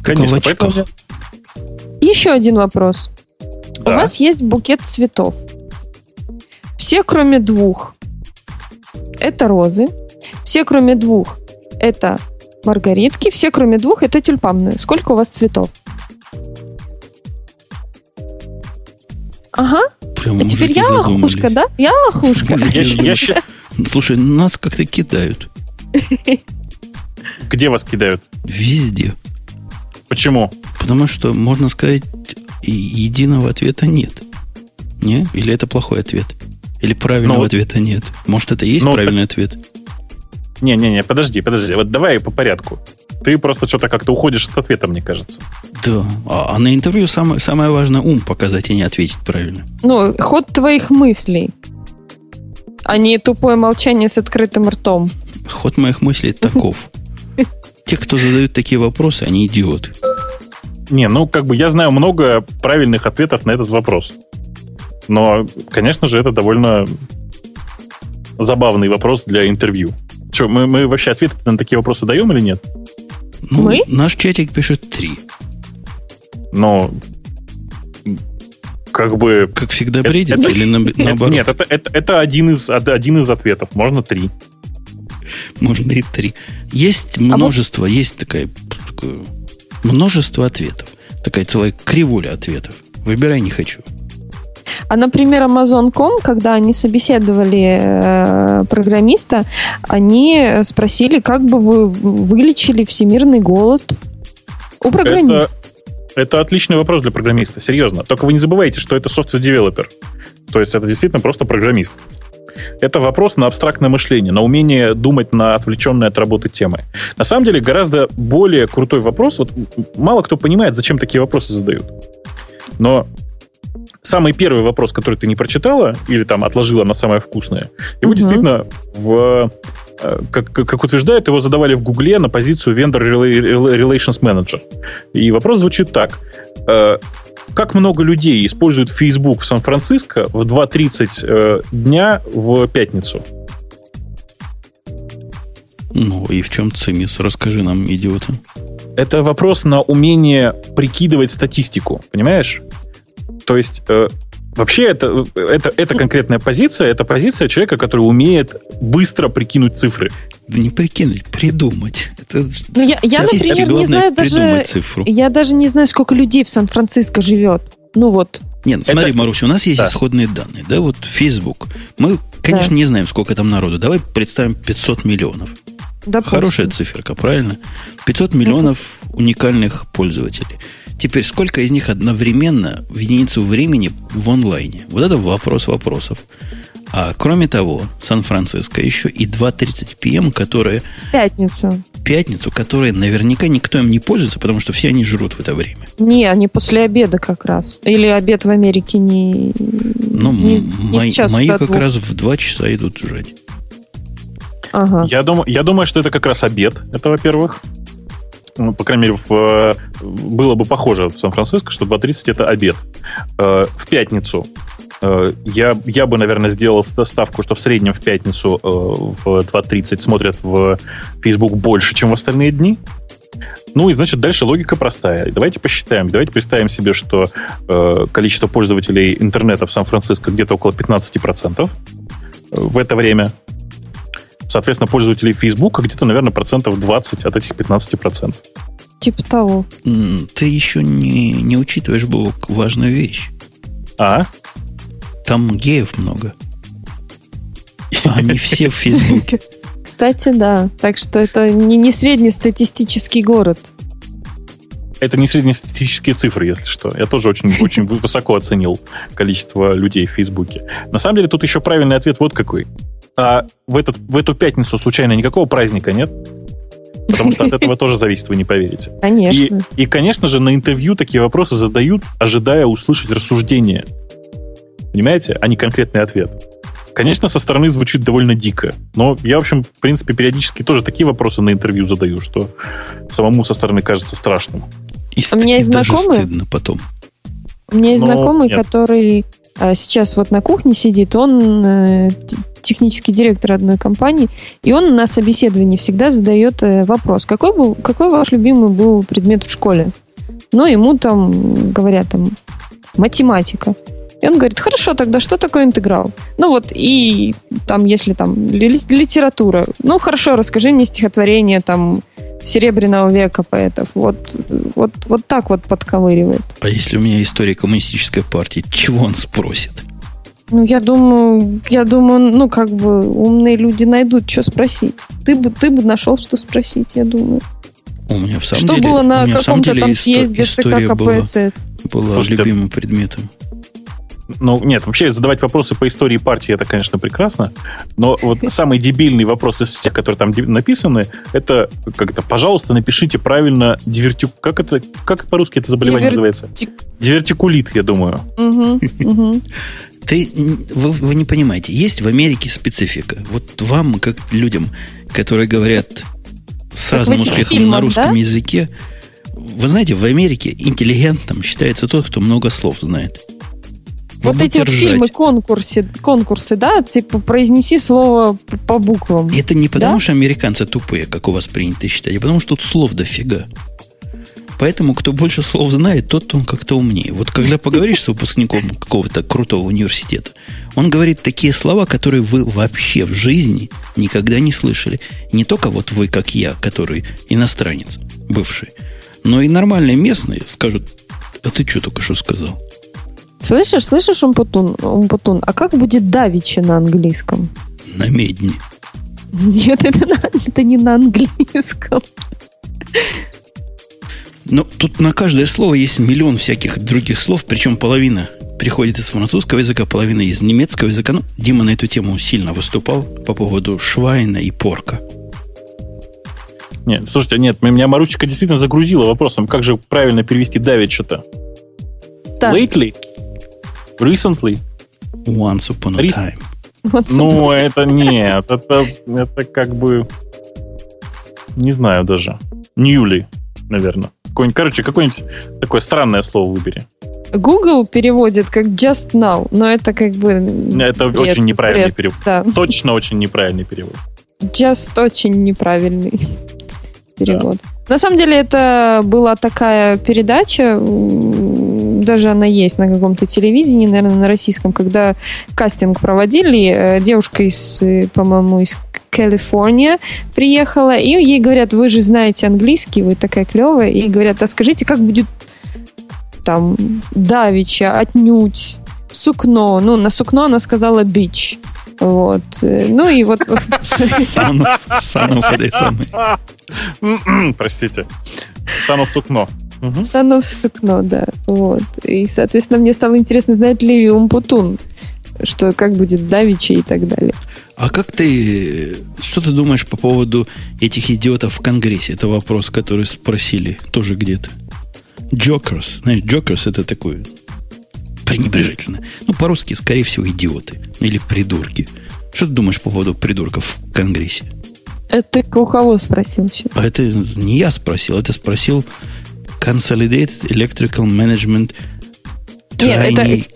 Конечно, в поэтому. Еще один вопрос. У Да. вас есть букет цветов. Все, кроме двух, это розы. Все, кроме двух, это маргаритки. Все, кроме двух, это тюльпаны. Сколько у вас цветов? Ага. Прям А теперь я лохушка, да? Я лохушка. Слушай, нас как-то кидают. Где вас кидают? Везде. Почему? Потому что, можно сказать, и единого ответа нет. Не? Или это плохой ответ? Или правильного Ну, вот- ответа нет? Может, это и есть Ну, вот правильный ответ? Не-не-не, подожди, подожди. Вот давай по порядку. Ты просто что-то как-то уходишь от ответа, мне кажется. Да. А, а на интервью самое, самое важное ум показать и не ответить правильно. Ну, ход твоих мыслей. А не тупое молчание с открытым ртом. Ход моих мыслей таков. Те, кто задают такие вопросы, они идиоты. Не, ну как бы я знаю много правильных ответов на этот вопрос. Но, конечно же, это довольно забавный вопрос для интервью. Что, мы, мы вообще ответы на такие вопросы даем или нет? Ну, Мы? Наш чатик пишет три. Но как бы... Как всегда бредит это- или на- Это- наоборот? Нет, это, это, это один, из, од- один из ответов. Можно три. Можно и три. Есть вот- множество, есть такая, такое множество ответов. Такая целая кривуля ответов. Выбирай не хочу. А, например, Amazon.com, когда они собеседовали э, программиста, они спросили, как бы вы вылечили всемирный голод у программиста. Это отличный вопрос для программиста, серьезно. Только вы не забывайте, что это software-девелопер. То есть это действительно просто программист. Это вопрос на абстрактное мышление, на умение думать на отвлеченные от работы темы. На самом деле гораздо более крутой вопрос. Вот мало кто понимает, зачем такие вопросы задают. Но самый первый вопрос, который ты не прочитала или там отложила на самое вкусное, его Мгм. действительно в э, как, как, утверждают, его задавали в Гугле на позицию Vendor Rela- Relations Manager. И вопрос звучит так. Как много людей используют Facebook в Сан-Франциско в 2.30 э, дня в пятницу? Ну, и в чем цимис? Расскажи нам, идиота. Это вопрос на умение прикидывать статистику, понимаешь? То есть э, вообще это, это, это конкретная позиция, это позиция человека, который умеет быстро прикинуть цифры. Да не прикинуть, придумать. Это Ну, я- я, например, не главное знаю даже- цифру. Я даже не знаю, сколько людей в Сан-Франциско живет. Ну вот, Нет, ну смотри, Это- Марусь, у нас есть Да. исходные данные, да, вот Facebook. Мы, конечно, Да. не знаем, сколько там народу. Давай представим 500 миллионов. допустим. Хорошая циферка, правильно? 500 миллионов уникальных пользователей. Теперь, сколько из них одновременно в единицу времени в онлайне? Вот это вопрос вопросов. А кроме того, Сан-Франциско еще и 2.30 п.м., которые В пятницу. пятницу, которые наверняка никто им не пользуется, потому что все они жрут в это время. Не, они после обеда как раз. Или обед в Америке не, Ну, не, мои, с часу мои как двух. раз в 2 часа идут жрать. Ага. Я, думаю, я думаю, что это как раз обед, это во-первых. Ну, по крайней мере, в, э, было бы похоже в Сан-Франциско, что 2.30 это обед. Э, В пятницу э, я, я бы, наверное, сделал ст- ставку, что в среднем в пятницу в 2.30 смотрят в Facebook больше, чем в остальные дни. Ну и, значит, дальше логика простая. Давайте посчитаем. Давайте представим себе, что э, количество пользователей интернета в Сан-Франциско где-то около 15% в это время. Соответственно, пользователей Facebook где-то, наверное, процентов 20 от этих 15%. Типа того. Ты еще не, не учитываешь, Бог, важную вещь. А? Там геев много. А они все в Фейсбуке. Кстати, да. Так что это не, не среднестатистический город. Это не среднестатистические цифры, если что. Я тоже очень, очень высоко оценил количество людей в Фейсбуке. На самом деле, тут еще правильный ответ вот какой. А в, этот, в эту пятницу случайно никакого праздника нет? Потому что от этого тоже зависит, вы не поверите. И, Конечно. и, конечно же, на интервью такие вопросы задают, ожидая услышать рассуждение. Понимаете, а не конкретный ответ. Конечно, со стороны звучит довольно дико. Но я, в общем, в принципе, периодически тоже такие вопросы на интервью задаю, что самому со стороны кажется страшным. И, А у меня и есть стыдно потом. У меня есть Ну, знакомый, нет. который сейчас вот на кухне сидит, он э, технический директор одной компании, и он на собеседовании всегда задает э, вопрос, какой, был, какой ваш любимый был предмет в школе? Ну, ему там говорят, там, математика. И он говорит, хорошо, тогда что такое интеграл? Ну вот, и там, если там ли- литература, ну хорошо, расскажи мне стихотворение там Серебряного века поэтов. Вот, вот, вот так вот подковыривает. А если у меня история коммунистической партии, чего он спросит? Ну, я думаю, я думаю, ну, как бы умные люди найдут, что спросить. Ты бы, ты бы нашел, что спросить, я думаю. У меня в самом что деле... было на каком-то там съезде ЦК история была, КПСС? была Слушайте, любимым предметом. Ну, нет, вообще задавать вопросы по истории партии, это, конечно, прекрасно. Но вот самый дебильный вопрос из всех, которые там написаны, это как это, пожалуйста, напишите правильно дивертю... Как это, как по-русски это заболевание Дивер- называется? Дивертикулит, я думаю. Ты, вы, вы не понимаете, есть в Америке специфика. Вот вам, как людям, которые говорят с Как разным успехом на русском да? языке, вы знаете, в Америке интеллигентом считается тот, кто много слов знает. Вот эти вот фильмы, конкурсы, конкурсы, да, типа произнеси слово по буквам. Это не потому, да? что американцы тупые, как у вас принято считать, а потому что тут слов дофига. Поэтому, кто больше слов знает, тот он как-то умнее. Вот когда поговоришь с выпускником какого-то крутого университета, он говорит такие слова, которые вы вообще в жизни никогда не слышали. Не только вот вы, как я, который иностранец, бывший, но и нормальные местные скажут, а ты что только что сказал? Слышишь, слышишь, Умпутун, Умпутун, а как будет давичи на английском? На медне. Нет, это, на, это не на английском. Но тут на каждое слово есть миллион всяких других слов, причем половина приходит из французского языка, половина из немецкого языка. Ну, Дима на эту тему сильно выступал по поводу швайна и порка. Нет, слушайте, нет, меня Маручка действительно загрузила вопросом, как же правильно перевести давеча-то? Lately? Recently? Once upon a Rec- time. Once ну, это нет, это, это как бы... Не знаю даже. Newly, наверное. Какой-нибудь, короче, какое-нибудь такое странное слово выбери. Google переводит как just now, но это как бы... Это бред, очень неправильный бред, перевод. Да. Точно очень неправильный перевод. Just очень неправильный перевод. Да. На самом деле это была такая передача, даже она есть на каком-то телевидении, наверное, на российском, когда кастинг проводили, э, девушка из, э, по-моему, из Калифорния приехала, и ей говорят, вы же знаете английский, вы такая клевая, и говорят, а скажите, как будет там давича, отнюдь, сукно. Ну, на сукно она сказала бич. Вот. Ну и вот... Этой самой. Простите. Санов сукно. Санов сукно, да. Вот. И, соответственно, мне стало интересно, знает ли Умпутун, что как будет давича и так далее. А как ты... Что ты думаешь по поводу этих идиотов в Конгрессе? Это вопрос, который спросили тоже где-то. Джокерс. Знаешь, Джокерс это такое пренебрежительно. Ну, по-русски, скорее всего, идиоты. Или придурки. Что ты думаешь по поводу придурков в Конгрессе? Это ты у кого спросил сейчас? А это не я спросил, это спросил Consolidated Electrical Management Trainee,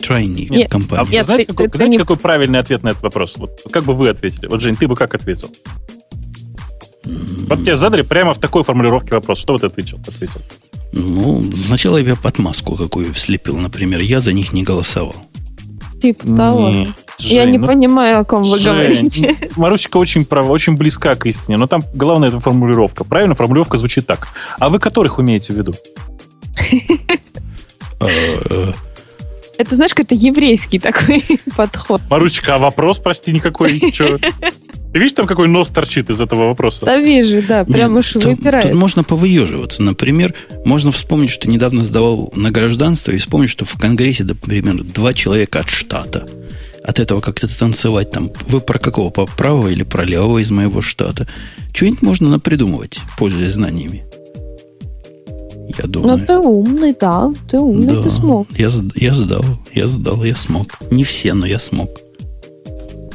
trainee Нет, компания. А знаете, это, какой, это знаете не... какой правильный ответ на этот вопрос? Вот как бы вы ответили? Вот, Жень, ты бы как ответил? Вот тебе задали прямо в такой формулировке вопрос. Что вот ответил? ответил? Ну, сначала я подмазку какую слепил, например. Я за них не голосовал. Типа того. Не, я не ну, понимаю, о ком вы Жень, говорите. Марусечка очень права, очень близка к истине, но там главная эта формулировка. Правильно, формулировка звучит так. А вы которых имеете в виду? Это, знаешь, какой-то еврейский такой подход. Марусечка, а вопрос, прости, никакой. Ты видишь, там какой нос торчит из этого вопроса? Да, вижу, да, прям уж выпирает. Тут можно повыеживаться. Например, можно вспомнить, что недавно сдавал на гражданство и вспомнить, что в Конгрессе, например, два человека от штата. От этого как-то танцевать там. Вы про какого? По правого или про левого из моего штата? Что-нибудь можно напридумывать, пользуясь знаниями. Я думаю. Ну, ты умный, да. Ты умный, да, ты смог. Я, я сдал, я сдал, я смог. Не все, но я смог.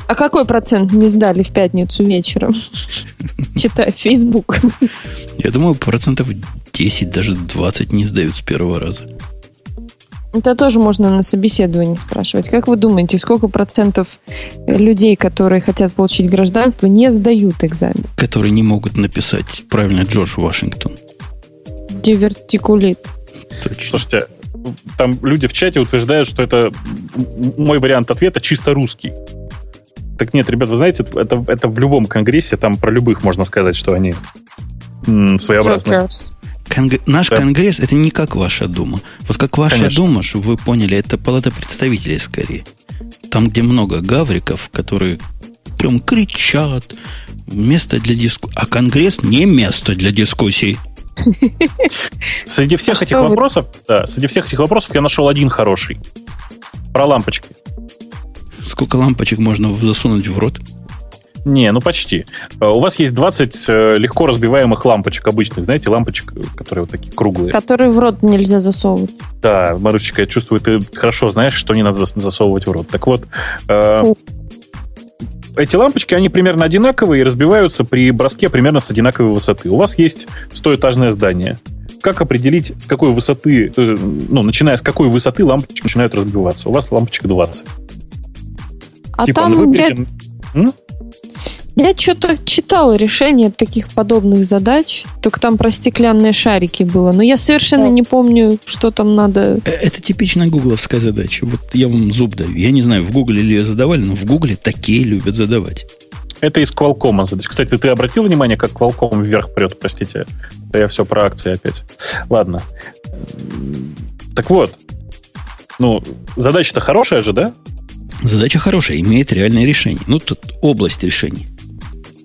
А какой процент не сдали в пятницу вечером? Читая Facebook. Я думаю, процентов 10, даже 20 не сдают с первого раза. Это тоже можно на собеседовании спрашивать. Как вы думаете, сколько процентов людей, которые хотят получить гражданство, не сдают экзамен? Которые не могут написать правильно Джордж Вашингтон. Дивертикулит. Точно. Слушайте, там люди в чате утверждают, что это мой вариант ответа чисто русский. Так нет, ребят, вы знаете, это, это в любом конгрессе, там про любых можно сказать, что они м, своеобразные. Конг... Наш да. конгресс это не как ваша дума. Вот как ваша Конечно. дума, чтобы вы поняли, это палата представителей скорее. Там, где много гавриков, которые прям кричат, место для дискуссии. А конгресс не место для дискуссий. Среди всех а этих вопросов, да, среди всех этих вопросов я нашел один хороший. Про лампочки. Сколько лампочек можно засунуть в рот? Не, ну почти. Э, у вас есть 20 э, легко разбиваемых лампочек обычных, знаете, лампочек, которые вот такие круглые. Которые в рот нельзя засовывать. Да, Марусечка, я чувствую, ты хорошо знаешь, что не надо засовывать в рот. Так вот, э, эти лампочки, они примерно одинаковые и разбиваются при броске примерно с одинаковой высоты. У вас есть стоэтажное здание. как определить, с какой высоты, э, ну, начиная с какой высоты лампочки начинают разбиваться? У вас лампочек 20. А типа, там ну, я... М? Я что-то читала решение таких подобных задач, только там про стеклянные шарики было. Но я совершенно не помню, что там надо. Э, это типичная гугловская задача. Вот я вам зуб даю. Я не знаю, в гугле ли ее задавали, но в гугле такие любят задавать. Это из Qualcomm задача. Кстати, ты обратил внимание, как Qualcomm вверх прет, простите? Да я все про акции опять. Ладно. Так вот, ну, задача-то хорошая же, да? Задача хорошая, имеет реальное решение. Ну, тут область решений.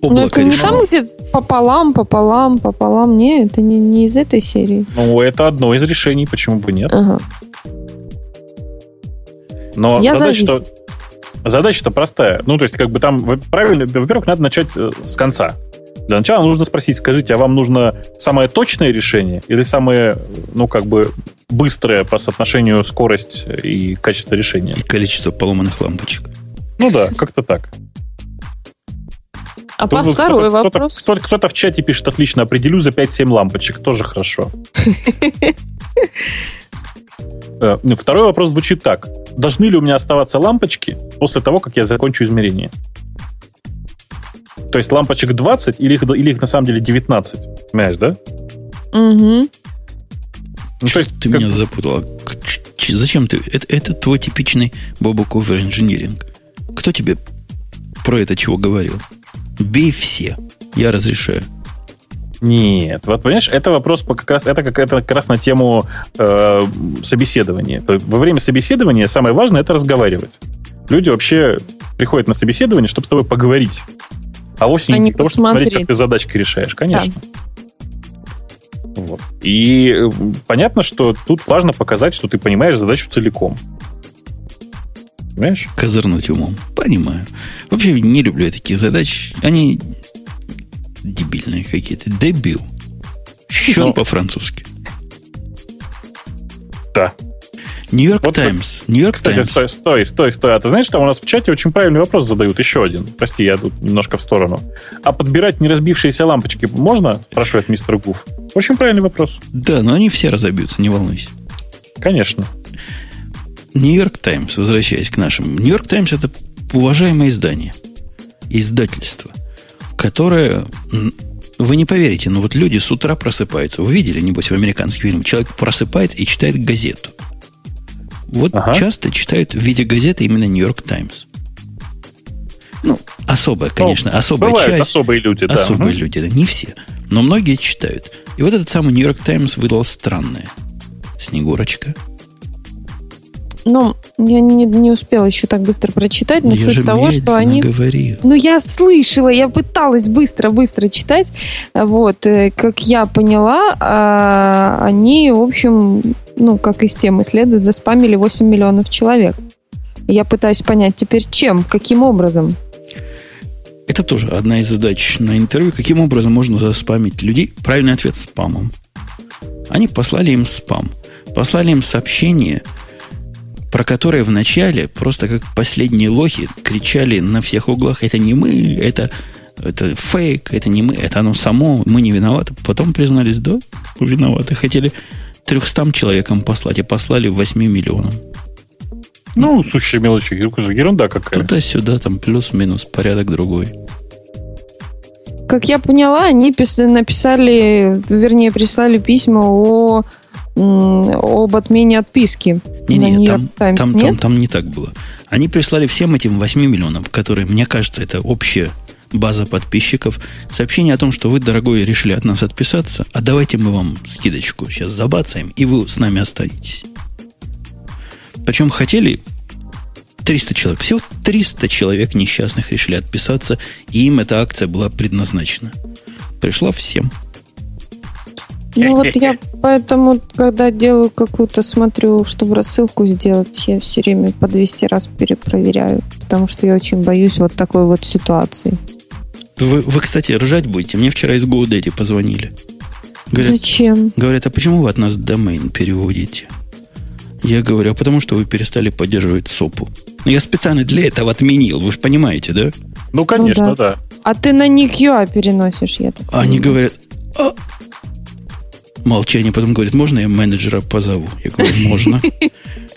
Облако Но это не там, где пополам, пополам, пополам. Не, это не, не из этой серии. Ну, это одно из решений, почему бы нет. Ага. Но Я задача, что задача-то простая. Ну, то есть, как бы там, правильно, во-первых, надо начать э, с конца. Для начала нужно спросить, скажите, а вам нужно самое точное решение или самое, ну, как бы, быстрое по соотношению скорость и качество решения? И количество поломанных лампочек. Ну да, как-то так. А по второй вопрос? Кто-то, кто-то в чате пишет, отлично, определю за 5-7 лампочек, тоже хорошо. Э, второй вопрос звучит так. Должны ли у меня оставаться лампочки после того, как я закончу измерение? То есть лампочек 20 или их, или их на самом деле 19? Понимаешь, да? Угу. Ну, то есть, ты как... меня запутала. Зачем ты? Это, это твой типичный Бобок Овер инжиниринг. Кто тебе про это чего говорил? Бей все. Я разрешаю. Нет, вот понимаешь, это вопрос по как раз это как это как раз на тему э, собеседования. Во время собеседования самое важное это разговаривать. Люди вообще приходят на собеседование, чтобы с тобой поговорить. А вовсе не для того, чтобы посмотреть, как ты задачки решаешь, конечно. Да. Вот. И понятно, что тут важно показать, что ты понимаешь задачу целиком. Понимаешь? Козырнуть умом. Понимаю. Вообще не люблю я такие задачи. Они дебильные какие-то. Дебил. Счет Но... по-французски. Да. Нью-Йорк Таймс. Нью-Йорк Кстати, стой, стой, стой, стой. А ты знаешь, там у нас в чате очень правильный вопрос задают. Еще один. Прости, я тут немножко в сторону. А подбирать не разбившиеся лампочки можно? Спрашивает мистер Гуф. Очень правильный вопрос. Да, но они все разобьются, не волнуйся. Конечно. Нью-Йорк Таймс, возвращаясь к нашему. Нью-Йорк Таймс это уважаемое издание. Издательство, которое вы не поверите, но вот люди с утра просыпаются. Вы видели, небось, в американских фильмах? Человек просыпается и читает газету. Вот ага. часто читают в виде газеты именно Нью-Йорк Таймс. Ну, особая, конечно, ну, особая часть. особые люди, да. Особые угу. люди, да. Не все. Но многие читают. И вот этот самый Нью-Йорк Таймс выдал странное. Снегурочка. Ну, я не, не успела еще так быстро прочитать, но я суть того, что они... Говорил. Ну, я слышала, я пыталась быстро-быстро читать. Вот, э, как я поняла, а, они, в общем, ну, как из темы следует, заспамили 8 миллионов человек. Я пытаюсь понять теперь чем, каким образом. Это тоже одна из задач на интервью. Каким образом можно заспамить людей? Правильный ответ – спамом. Они послали им спам. Послали им сообщение, про которое вначале просто как последние лохи кричали на всех углах «это не мы, это, это фейк, это не мы, это оно само, мы не виноваты». Потом признались «да, виноваты». Хотели 300 человекам послать, а послали 8 миллионам. Ну, сущая мелочь, ерунда какая. Туда-сюда, там плюс-минус, порядок другой. Как я поняла, они написали, вернее, прислали письма о об отмене отписки. Не, не, там, там, нет? Там, там не так было. Они прислали всем этим 8 миллионам, которые, мне кажется, это общая база подписчиков, сообщение о том, что вы, дорогой, решили от нас отписаться, а давайте мы вам скидочку сейчас забацаем, и вы с нами останетесь. Причем хотели 300 человек. Всего 300 человек несчастных решили отписаться, и им эта акция была предназначена. Пришла всем. Ну вот я поэтому, когда делаю какую-то, смотрю, чтобы рассылку сделать, я все время по 200 раз перепроверяю, потому что я очень боюсь вот такой вот ситуации. Вы, вы, кстати, ржать будете. Мне вчера из GoDaddy позвонили. Говорят, Зачем? Говорят, а почему вы от нас домен переводите? Я говорю, а потому что вы перестали поддерживать СОПу. Ну, я специально для этого отменил, вы же понимаете, да? Ну, конечно, ну, да. да. А ты на них UA переносишь, я так Они говорят, а... Молчание. Потом говорит, можно я менеджера позову? Я говорю, можно.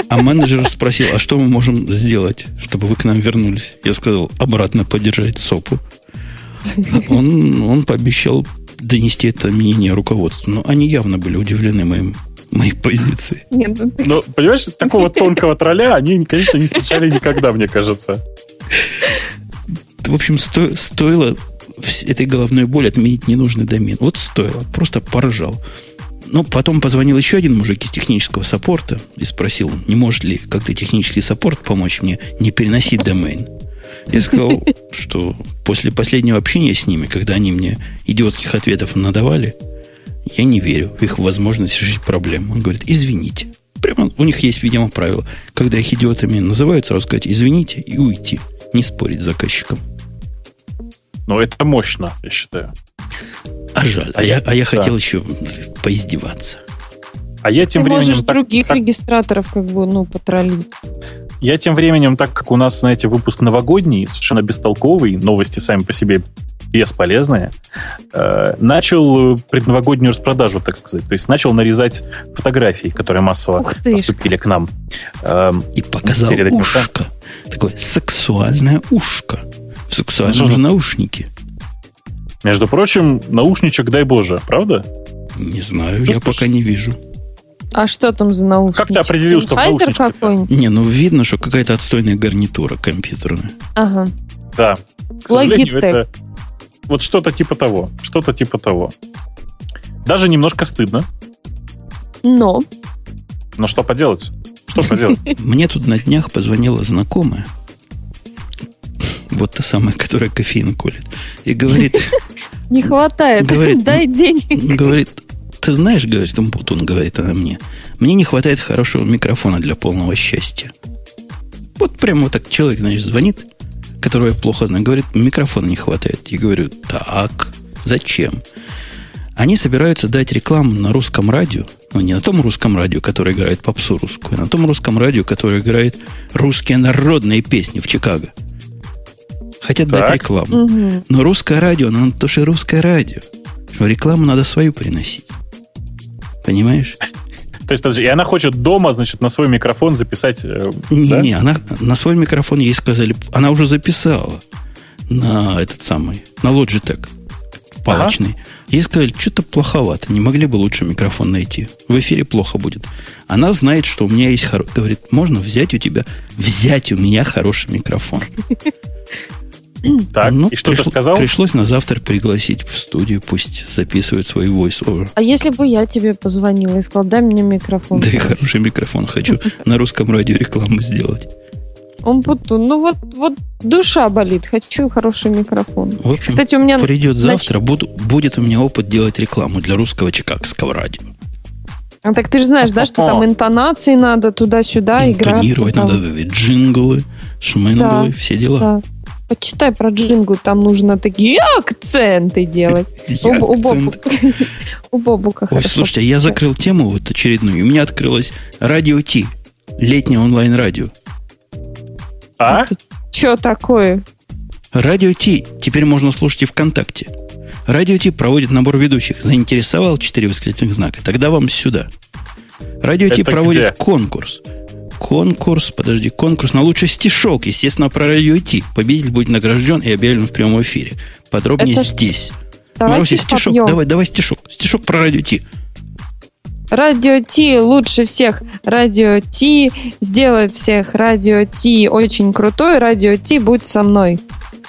А менеджер спросил, а что мы можем сделать, чтобы вы к нам вернулись? Я сказал, обратно поддержать СОПу. Он, он пообещал донести это мнение руководству. Но они явно были удивлены моим моей позиции. Нет, ну, ты... Но, понимаешь, такого тонкого тролля они, конечно, не встречали никогда, мне кажется. В общем, сто, стоило этой головной боли отменить ненужный домен. Вот стоило. Просто поржал. Но потом позвонил еще один мужик из технического саппорта и спросил, не может ли как-то технический саппорт помочь мне не переносить домен. Я сказал, что после последнего общения с ними, когда они мне идиотских ответов надавали, я не верю в их возможность решить проблему. Он говорит, извините. Прямо у них есть, видимо, правило. Когда их идиотами называют, сразу сказать, извините и уйти. Не спорить с заказчиком. Но это мощно, я считаю. А жаль. А я, а я да. хотел еще поиздеваться. А я тем Ты временем... можешь так, других так, регистраторов как бы, ну, потроллить. Я тем временем, так как у нас, знаете, выпуск новогодний, совершенно бестолковый, новости сами по себе бесполезные, э, начал предновогоднюю распродажу, так сказать. То есть начал нарезать фотографии, которые массово поступили к нам. Э, И показал ушко. Такое сексуальное ушко. В сексуальном же наушнике. Между прочим, наушничек, дай боже, правда? Не знаю, что я пока не вижу. А что там за наушники? Как ты определил, что Sennheiser какой-нибудь? Не, ну видно, что какая-то отстойная гарнитура компьютерная. Ага. Да. К сожалению, это вот что-то типа того. Что-то типа того. Даже немножко стыдно. Но. Но что поделать? Что поделать? Мне тут на днях позвонила знакомая. Вот та самая, которая кофеин колет. И говорит... Не хватает. Говорит, Дай денег. Говорит, ты знаешь, говорит, он, говорит она мне, мне не хватает хорошего микрофона для полного счастья. Вот прямо вот так человек, значит, звонит, которого я плохо знаю, говорит, микрофона не хватает. Я говорю, так, зачем? Они собираются дать рекламу на русском радио, но не на том русском радио, которое играет попсу русскую, а на том русском радио, которое играет русские народные песни в Чикаго. Хотят так. дать рекламу. Угу. Но русское радио, оно тоже русское радио. Что рекламу надо свою приносить. Понимаешь? То есть, подожди, и она хочет дома, значит, на свой микрофон записать... Э, не, да? не, она на свой микрофон ей сказали, она уже записала на этот самый, на Logitech палочный. Ага. Ей сказали, что-то плоховато, не могли бы лучше микрофон найти. В эфире плохо будет. Она знает, что у меня есть хороший... Говорит, можно взять у тебя, взять у меня хороший микрофон. Так, ну, и что приш... ты сказал? Пришлось на завтра пригласить в студию, пусть записывает свой voice-over. А если бы я тебе позвонила и сказала, дай мне микрофон? Да и хороший микрофон хочу на русском радио рекламу сделать. Он Умпутун. Ну вот, вот душа болит. Хочу хороший микрофон. В общем, Кстати, у меня придет завтра, нач... буду, будет у меня опыт делать рекламу для русского чикагского радио. А так ты же знаешь, да, что там интонации надо туда-сюда играть. Интонировать надо, джинглы, шменглы, да, все дела. Да. Почитай про джинглы, там нужно такие акценты делать. У Бобука Ой, слушайте, я закрыл тему вот очередную. У меня открылось радио Ти. Летнее онлайн-радио. А? Что такое? Радио Ти теперь можно слушать и ВКонтакте. Радио Ти проводит набор ведущих. Заинтересовал четыре восклицательных знака? Тогда вам сюда. Радио Ти проводит где? конкурс конкурс, подожди, конкурс на лучший стишок, естественно, про радио идти. Победитель будет награжден и объявлен в прямом эфире. Подробнее Это здесь. Маруся, стишок, попьем. давай, давай стишок. Стишок про радио Ти. Радио Ти лучше всех. Радио Ти сделает всех. Радио Ти очень крутой. Радио Ти будь со мной.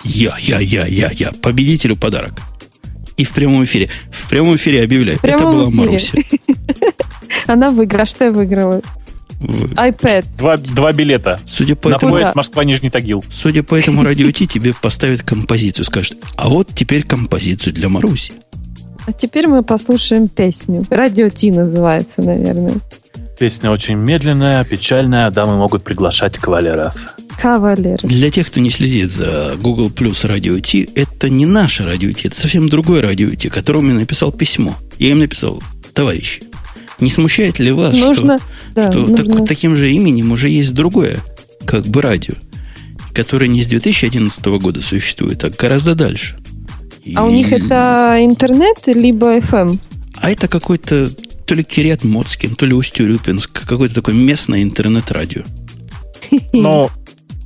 Я, я, я, я, я. Победителю подарок. И в прямом эфире. В прямом эфире объявляю. Это была эфире. Маруся. Она выиграла. Что я выиграла? iPad. Два, два билета. Судя по на этому, поезд Москва-Нижний Тагил. Судя по этому радио Ти, тебе поставят композицию. Скажут, а вот теперь композицию для Маруси. А теперь мы послушаем песню. Радио Ти называется, наверное. Песня очень медленная, печальная. Дамы могут приглашать кавалеров. Кавалеров. Для тех, кто не следит за Google Plus Радио Ти, это не наше Радио Ти, это совсем другое Радио Ти, которому я написал письмо. Я им написал, товарищи, не смущает ли вас, нужно, что, да, что нужно. Так, таким же именем уже есть другое, как бы радио, которое не с 2011 года существует, а гораздо дальше. А И... у них это интернет либо FM? А это какой-то то ли Кириат Моцким, то ли Усть-Урюпинск, какое-то такое местное интернет-радио. Ну,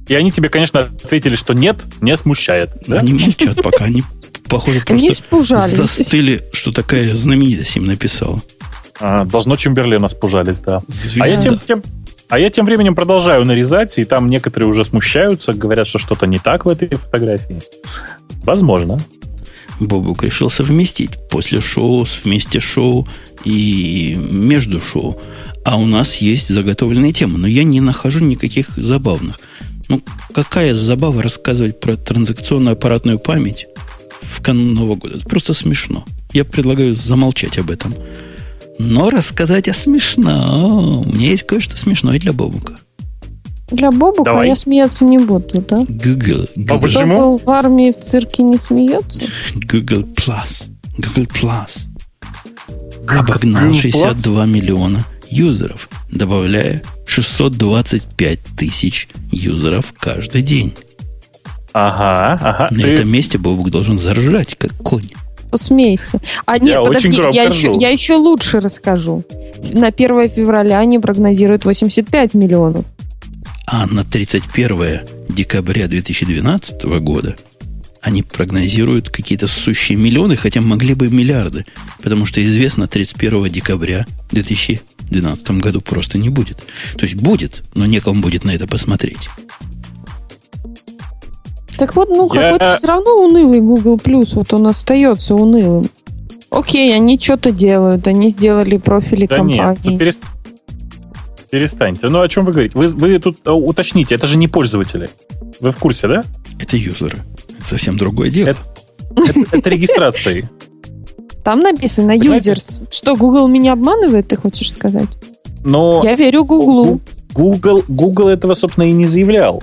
и они тебе, конечно, ответили, что нет, не смущает. Да? Они молчат пока, они, похоже, просто застыли, что такая знаменитость им написала. А, должно Чемберлена спужались, да. Звезда. А я, тем, тем- а я тем временем продолжаю нарезать, и там некоторые уже смущаются, говорят, что что-то не так в этой фотографии. Возможно. Бобук решил совместить после шоу, вместе шоу и между шоу. А у нас есть заготовленные темы, но я не нахожу никаких забавных. Ну, какая забава рассказывать про транзакционную аппаратную память в канун Нового года? Это просто смешно. Я предлагаю замолчать об этом. Но рассказать о смешном. У меня есть кое-что смешное для Бобука. Для Бобука Давай. я смеяться не буду, да? Google. А Google, почему? Кто был в армии в цирке не смеется? Google Plus. Google Plus. обогнал Google 62 миллиона юзеров, добавляя 625 тысяч юзеров каждый день. Ага, ага. На Ты- этом месте Бобук должен заржать, как конь. Посмейся. А нет, Я очень подожди, громко я еще, я еще лучше расскажу. На 1 февраля они прогнозируют 85 миллионов. А на 31 декабря 2012 года они прогнозируют какие-то сущие миллионы, хотя могли бы миллиарды, потому что известно, 31 декабря 2012 году просто не будет. То есть будет, но некому будет на это посмотреть. Так вот, ну, Я- какой-то все равно унылый Google Plus, вот он остается унылым. Окей, они что-то делают, они сделали профили Да нет, компании. тут перест- перестаньте. Ну, о чем вы говорите? Вы, вы тут э, уточните, это же не пользователи. Вы в курсе, да? Это юзеры. Это совсем другое дело. Это- Это, это регистрации. Там написано users. Что, Google меня обманывает, ты хочешь сказать? Но Я верю Google. Google, Google этого, собственно, и не заявлял.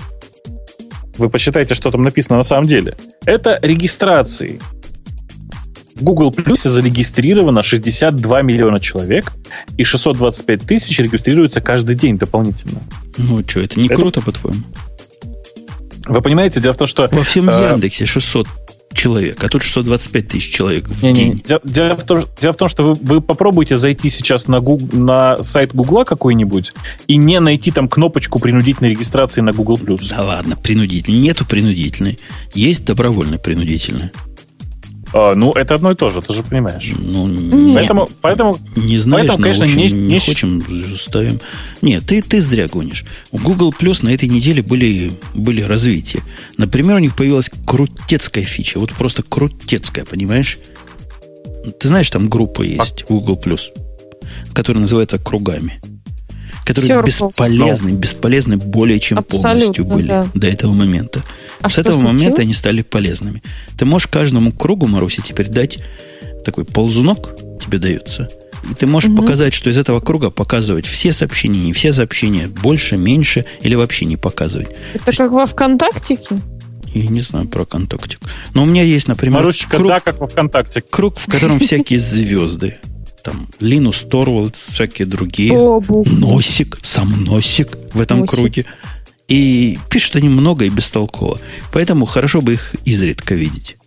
Вы почитайте, что там написано на самом деле. Это регистрации. В Google Plus зарегистрировано 62 миллиона человек, и 625 тысяч регистрируются каждый день дополнительно. Ну, что, это не Это- круто, по-твоему? Вы понимаете, дело в том, что... Во всем э, Яндексе 600 человек, а тут 625 тысяч человек в Не-не, день. Дело, дело в том, дело в том, что вы, вы попробуйте зайти сейчас на, Гуг- на сайт Гугла какой-нибудь и не найти там кнопочку принудительной регистрации на Google+. Да ладно, принудительный. Нету принудительной. Есть добровольно принудительная. А, ну, это одно и то же, ты же понимаешь. Ну, Нет. не, Поэтому, поэтому не знаешь, поэтому, конечно, научим, не- не, не- хочем, ставим. Нет, ты, ты зря гонишь. У Google Plus на этой неделе были, были развития. Например, у них появилась крутецкая фича. Вот просто крутецкая, понимаешь? Ты знаешь, там группа есть Google Plus, которая называется кругами. Которые Circles. бесполезны, бесполезны более чем Абсолютно, полностью были да. до этого момента. А С этого случилось? момента они стали полезными. Ты можешь каждому кругу, Маруси, теперь дать такой ползунок, тебе дается. И ты можешь Мгм. показать, что из этого круга показывать все сообщения, не все сообщения, больше, меньше, или вообще не показывать. Это как во ВКонтактике? Я не знаю про контактик. Но у меня есть, например, Марусечка, круг, да, как во ВКонтакте. круг, в котором всякие звезды. Там Линус Торвалдс, всякие другие. Бобук. Носик, сам носик в этом Носик. круге. И пишут они много и бестолково. Поэтому хорошо бы их изредка видеть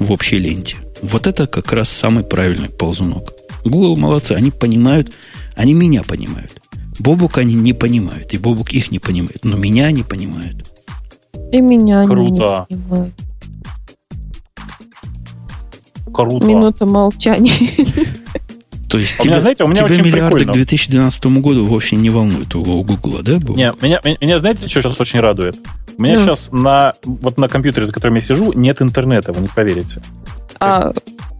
в общей ленте. Вот это как раз самый правильный ползунок. Google молодцы, они понимают, они меня понимают. Бобук они не понимают, и Бобук их не понимает, но меня они понимают. И меня они Круто. не понимают. Круто. Минута молчания. То есть А у меня, тебя, знаете, у меня тебя очень миллиарды прикольно. к 2012 году вовсе не волнуют у у Гугла, да, Бобук? Не, меня, меня, меня знаете, что сейчас очень радует? У меня Ну. сейчас на, вот на компьютере, за которым я сижу, нет интернета, вы не поверите. А,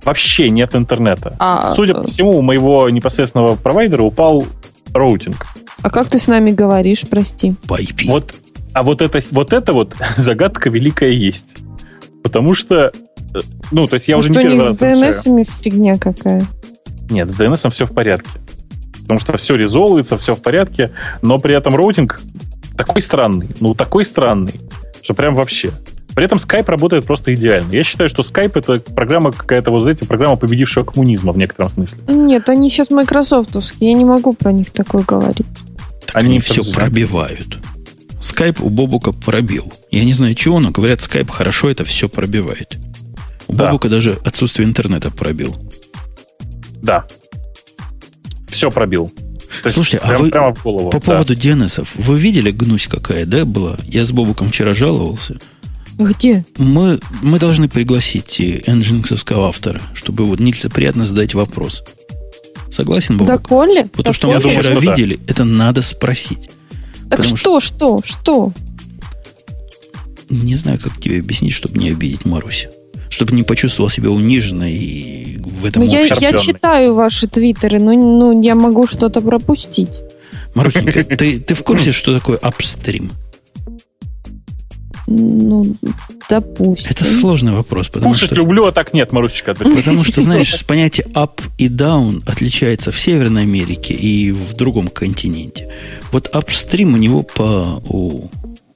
Вообще нет интернета. а, Судя по всему, у моего непосредственного провайдера упал роутинг. а как ты с нами говоришь, прости? По IP. Вот, а вот это, вот это вот загадка великая есть. Потому что, э, ну, то есть я уже Может, не у первый раз с. DNS-ами фигня какая? Нет, с DNS все в порядке. Потому что все резолвится, все в порядке, но при этом роутинг такой странный, ну такой странный, что прям вообще. При этом Skype работает просто идеально. Я считаю, что Skype это программа какая-то, вот знаете, программа победившего коммунизма в некотором смысле. Нет, они сейчас майкрософтовские, я не могу про них такое говорить. Так Они они, все подожди. пробивают. Скайп у Бобука пробил. Я не знаю чего, но говорят, скайп хорошо это все пробивает. У Да. Бобука даже отсутствие интернета пробил. Да. все пробил. То Слушайте, а прям, а вы прямо в голову. по да. поводу DNS, вы видели гнусь какая, да, была? Я с Бобуком вчера жаловался. Где? Мы, мы должны пригласить энджинксовского автора, чтобы вот нелицеприятно задать вопрос. Согласен, Бобук? Да, Коли? Вот то, что мы вчера что видели, да. это надо спросить. Так что, что, что, что? Не знаю, как тебе объяснить, чтобы не обидеть Марусю чтобы не почувствовал себя униженной и в этом ну, я, я читаю ваши твиттеры, но ну, я могу что-то пропустить. Марусенька, ты, ты в курсе, что такое апстрим? Ну, допустим. Это сложный вопрос. Потому Кушать что, люблю, а так нет, Марусечка. Потому что, знаешь, понятие up и down отличается в Северной Америке и в другом континенте. Вот upstream у него по, у,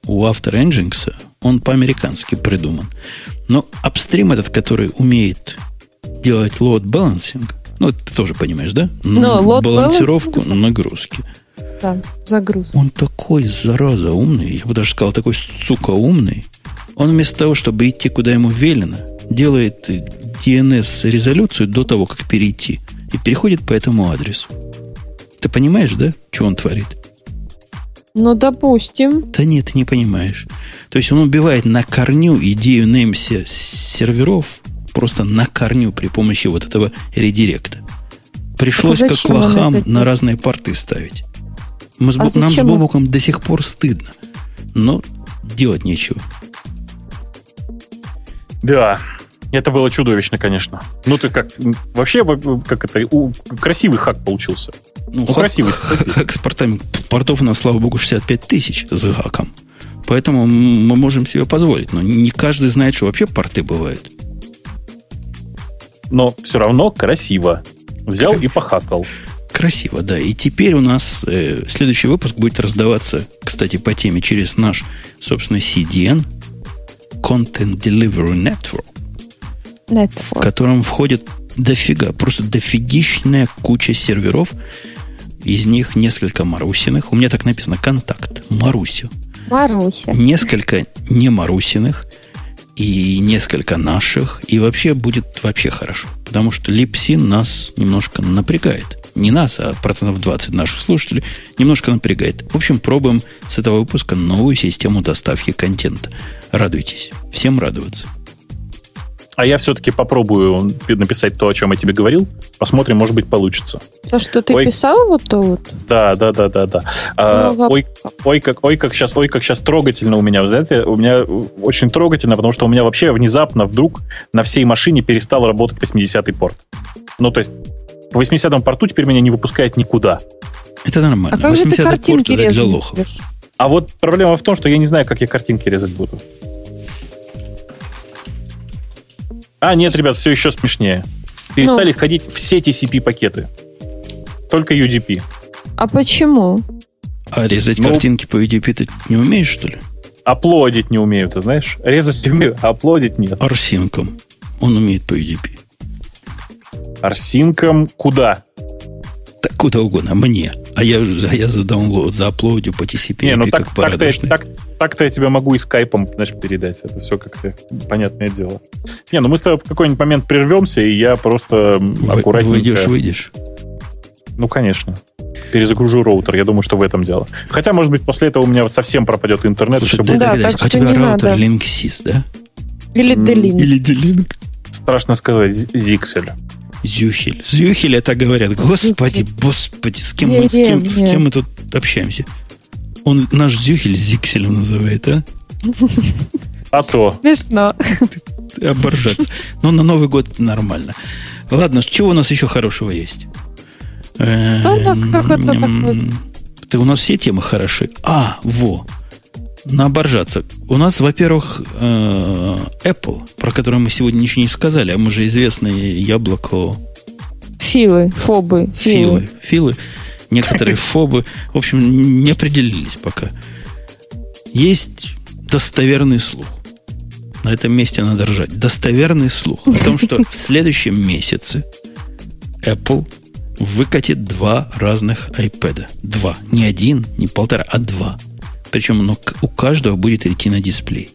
у автора Nginx, он по-американски придуман. Но апстрим этот, который умеет делать load balancing, ну, ты тоже понимаешь, да? Но load Балансировку balancing, нагрузки. Да, загрузки. Он такой, зараза, умный. Я бы даже сказал, такой, сука, умный. Он вместо того, чтобы идти, куда ему велено, делает DNS-резолюцию до того, как перейти. И переходит по этому адресу. Ты понимаешь, да, что он творит? Ну, допустим. Да нет, ты не понимаешь. То есть он убивает на корню идею Немси серверов, просто на корню при помощи вот этого редиректа. Пришлось а как лохам на разные порты ставить. Мы с, а нам с Бобуком до сих пор стыдно. Но делать нечего. Да, это было чудовищно, конечно. Ну, ты как... Вообще, как это... У, красивый хак получился. Ну, ну красивый, Хак с портами. Портов у нас, слава богу, 65 тысяч с хаком. Поэтому мы можем себе позволить. Но не каждый знает, что вообще порты бывают. Но все равно красиво. Взял Красиво. и похакал. Красиво, да. И теперь у нас э, следующий выпуск будет раздаваться, кстати, по теме через наш, собственно, CDN, Content Delivery Network, Network. в котором входит дофига, просто дофигищная куча серверов. Из них несколько Марусиных. У меня так написано «Контакт». Марусю. Маруся. Несколько не Марусиных и несколько наших. И вообще будет вообще хорошо. Потому что Липсин нас немножко напрягает. Не нас, а процентов 20 наших слушателей немножко напрягает. В общем, пробуем с этого выпуска новую систему доставки контента. Радуйтесь. Всем радоваться. А я все-таки попробую написать то, о чем я тебе говорил. Посмотрим, может быть, получится. То, что ты ой, писал вот то вот? Да, да, да, да, да. А, ну, ой, ой, как, ой, как сейчас, ой, как сейчас трогательно у меня, знаете, у меня очень трогательно, потому что у меня вообще внезапно вдруг на всей машине перестал работать 80-й порт. Ну, то есть по 80-му порту теперь меня не выпускает никуда. Это нормально. А как же ты картинки порт, резать? А вот проблема в том, что я не знаю, как я картинки резать буду. А, нет, ребят, все еще смешнее. Перестали ну. ходить все TCP-пакеты. Только UDP. А почему? А резать ну, картинки по UDP ты не умеешь, что ли? Аплодить не умею, ты знаешь? Резать умею, а аплодить нет. Арсинком. Он умеет по UDP. Арсинком куда? Так куда угодно, мне. А я, а я за download, за аплодю по TCP, не, ну так, как порядочный. Так, так-то я тебя могу и скайпом, знаешь, передать. Это все как-то понятное дело. Не, ну мы с тобой в какой-нибудь момент прервемся, и я просто Вы, аккуратненько... Выйдешь, выйдешь. Ну, конечно. Перезагружу роутер. Я думаю, что в этом дело. Хотя, может быть, после этого у меня совсем пропадет интернет. Слушай, все будет... да, так а у тебя роутер надо. Linksys, да? Или D-Link. Или D-Link. Страшно сказать. Zixel. Зюхель. Зюхель это говорят. Господи, господи, с кем, мы, с, кем, с кем мы тут общаемся? Он наш Зюхель Зикселем называет, а? А то. Смешно. Оборжаться. Но на Новый год нормально. Ладно, чего у нас еще хорошего есть? Да у нас какой-то такой... У нас все темы хороши. А, во на оборжаться. У нас, во-первых, э, Apple, про который мы сегодня ничего не сказали, а мы же известные яблоко... Филы, фобы. Филы. Филы. Некоторые фобы. В общем, не определились пока. Есть достоверный слух. На этом месте надо ржать. Достоверный слух о том, что в следующем месяце Apple выкатит два разных iPad. Два. Не один, не полтора, а два. Причем ну, у каждого будет идти на дисплей.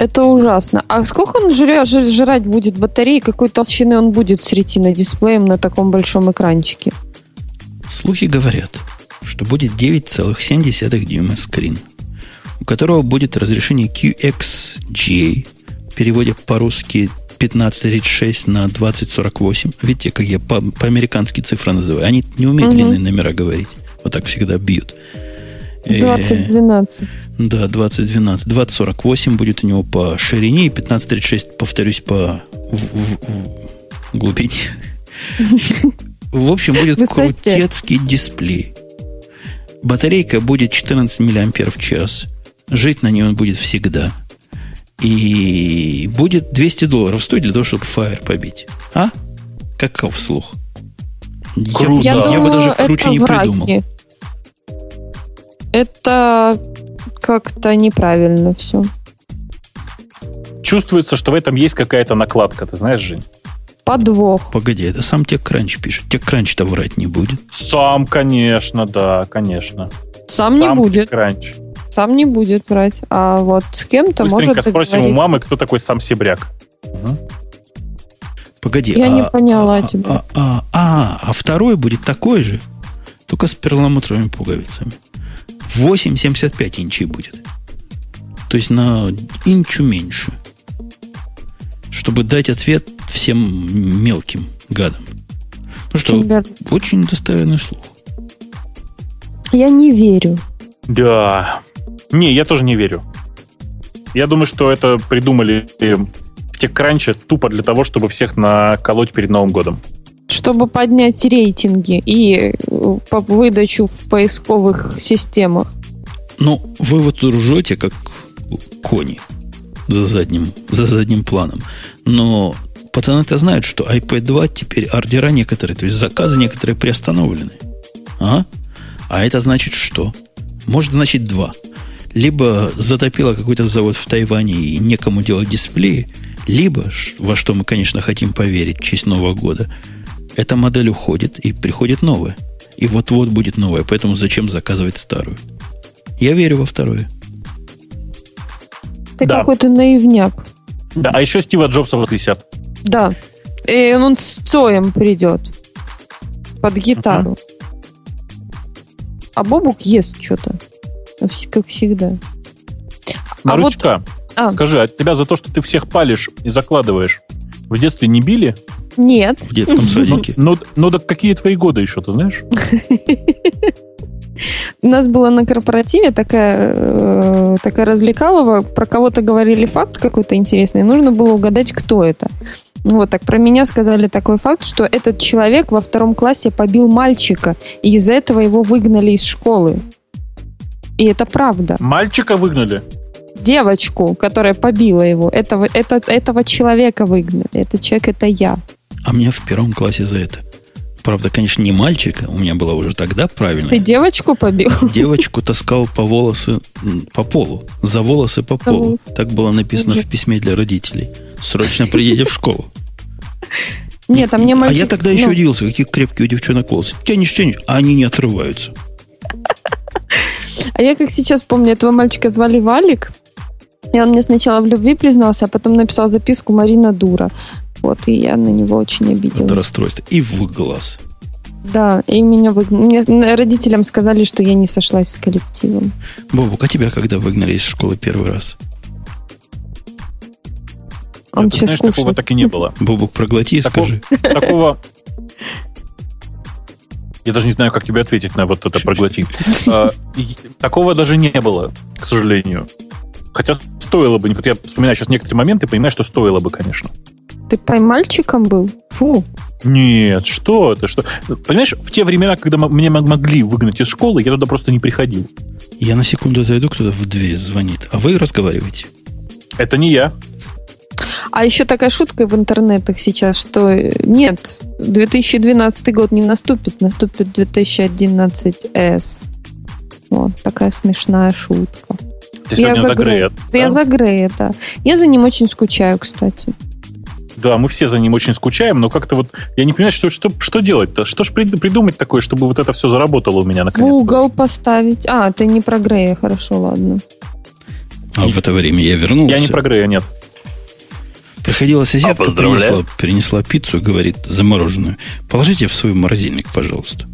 Это ужасно. А сколько он жря, жрать будет батареи? Какой толщины он будет с ретино-дисплеем на таком большом экранчике? Слухи говорят, что будет 9,7 дюйма скрин, у которого будет разрешение QXGA, переводя по-русски 1536 на 2048. Видите, как я по- по-американски цифры называю. Они не умеют угу. длинные номера говорить. Вот так всегда бьют. 2012. Да, 2012. 2048 будет у него по ширине, и 1536, повторюсь, по в, в, в глубине. В общем, будет крутецкий дисплей. Батарейка будет 14 мАч. Жить на ней он будет всегда. И будет 200 долларов стоить для того, чтобы Fire побить. А? Каков слух? Круто. Я, я, я бы даже круче не враги. придумал. Это как-то неправильно все. Чувствуется, что в этом есть какая-то накладка, ты знаешь, Жень? Подвох. Погоди, это сам TechCrunch пишет. TechCrunch-то врать не будет. Сам, конечно, да, конечно. Сам, не будет. TechCrunch. Сам не будет врать. А вот с кем-то Быстренько может спросим у мамы, кто такой сам Себряк. Угу. Погоди. Я а, не поняла а, тебя. А, а, а, а второй будет такой же, только с перламутровыми пуговицами. 8,75 инчей будет. То есть на инчу меньше. Чтобы дать ответ всем мелким гадам. Ну что, очень достоверный слух. Я не верю. Да. Не, я тоже не верю. Я думаю, что это придумали в TechCrunch тупо для того, чтобы всех наколоть перед Новым годом. Чтобы поднять рейтинги и э, выдачу в поисковых системах. Ну, вы вот ржете, как кони за задним, за задним планом. Но пацаны-то знают, что iPad 2 теперь ордера некоторые, то есть заказы некоторые приостановлены. А? А это значит что? Может значит два. Либо затопило какой-то завод в Тайване и некому делать дисплеи, либо, во что мы, конечно, хотим поверить в честь Нового года, эта модель уходит и приходит новая. И вот-вот будет новая, поэтому зачем заказывать старую? Я верю во второе. Ты Да. какой-то наивняк. Да, а еще Стива Джобса воскресят. Да. И он с Цоем придет. Под гитару. А Бобук ест что-то. Как всегда. А вот- А, скажи, а тебя за то, что ты всех палишь и закладываешь, в детстве не били? Нет. В детском Ну, садике. ну, ну, так какие твои годы еще, ты знаешь? У нас была на корпоративе такая, э, такая развлекалова, про кого-то говорили факт какой-то интересный, нужно было угадать, кто это. Вот так про меня сказали такой факт, что этот человек во втором классе побил мальчика, и из-за этого его выгнали из школы. И это правда. Мальчика выгнали. Девочку, которая побила его, этого, это, этого человека выгнали. Этот человек это я. А меня в первом классе за это. Правда, конечно, не мальчика, у меня была уже тогда правильно. Ты девочку побил? Девочку таскал по волосы, по полу. За волосы по полу. волосы. Так было написано Ужас. в письме для родителей. Срочно придите в школу. Нет, а мне А мальчик... я тогда ну, еще удивился, какие крепкие у девчонок волосы. Тянешь, тянешь, а они не отрываются. А я как сейчас помню, этого мальчика звали Валик. И он мне сначала в любви признался, а потом написал записку «Марина дура». Вот, и я на него очень Это обиделась. расстройство. И в глаз. Да, и меня выгнали. Мне н- родителям сказали, что я не сошлась с коллективом. Бобук, а тебя когда выгнали из школы первый раз? Он Ты сейчас знаешь, такого кушает. так и не было. Бобук, проглоти и Такого- скажи. Такого... Я даже не знаю, как тебе ответить на вот это проглотить. А, Такого даже не было, к сожалению. Хотя стоило бы, вот я вспоминаю сейчас некоторые моменты, понимаю, что стоило бы, конечно. Ты поймальчиком был? Фу. Нет, что ты, что? Понимаешь, в те времена, когда меня могли выгнать из школы, я туда просто не приходил. Я на секунду отойду, кто-то в дверь звонит. А вы разговариваете. Это не я. А еще такая шутка в интернетах сейчас, что э, нет, 2012 год не наступит, наступит 2011S. Вот, такая смешная шутка. Ты сегодня за за Грея. Грея, Я да? за Грея, да. Я за ним очень скучаю, кстати. Да, мы все за ним очень скучаем, но как-то вот я не понимаю, что, что, что делать-то? Что ж прид- придумать такое, чтобы вот это все заработало у меня В наконец-то? угол поставить. А, ты не про Грея, хорошо, ладно. А в это время я вернулся. Я не про Грея, нет. Приходила соседка, А, принесла, принесла пиццу, говорит, замороженную. Положите в свой морозильник, пожалуйста.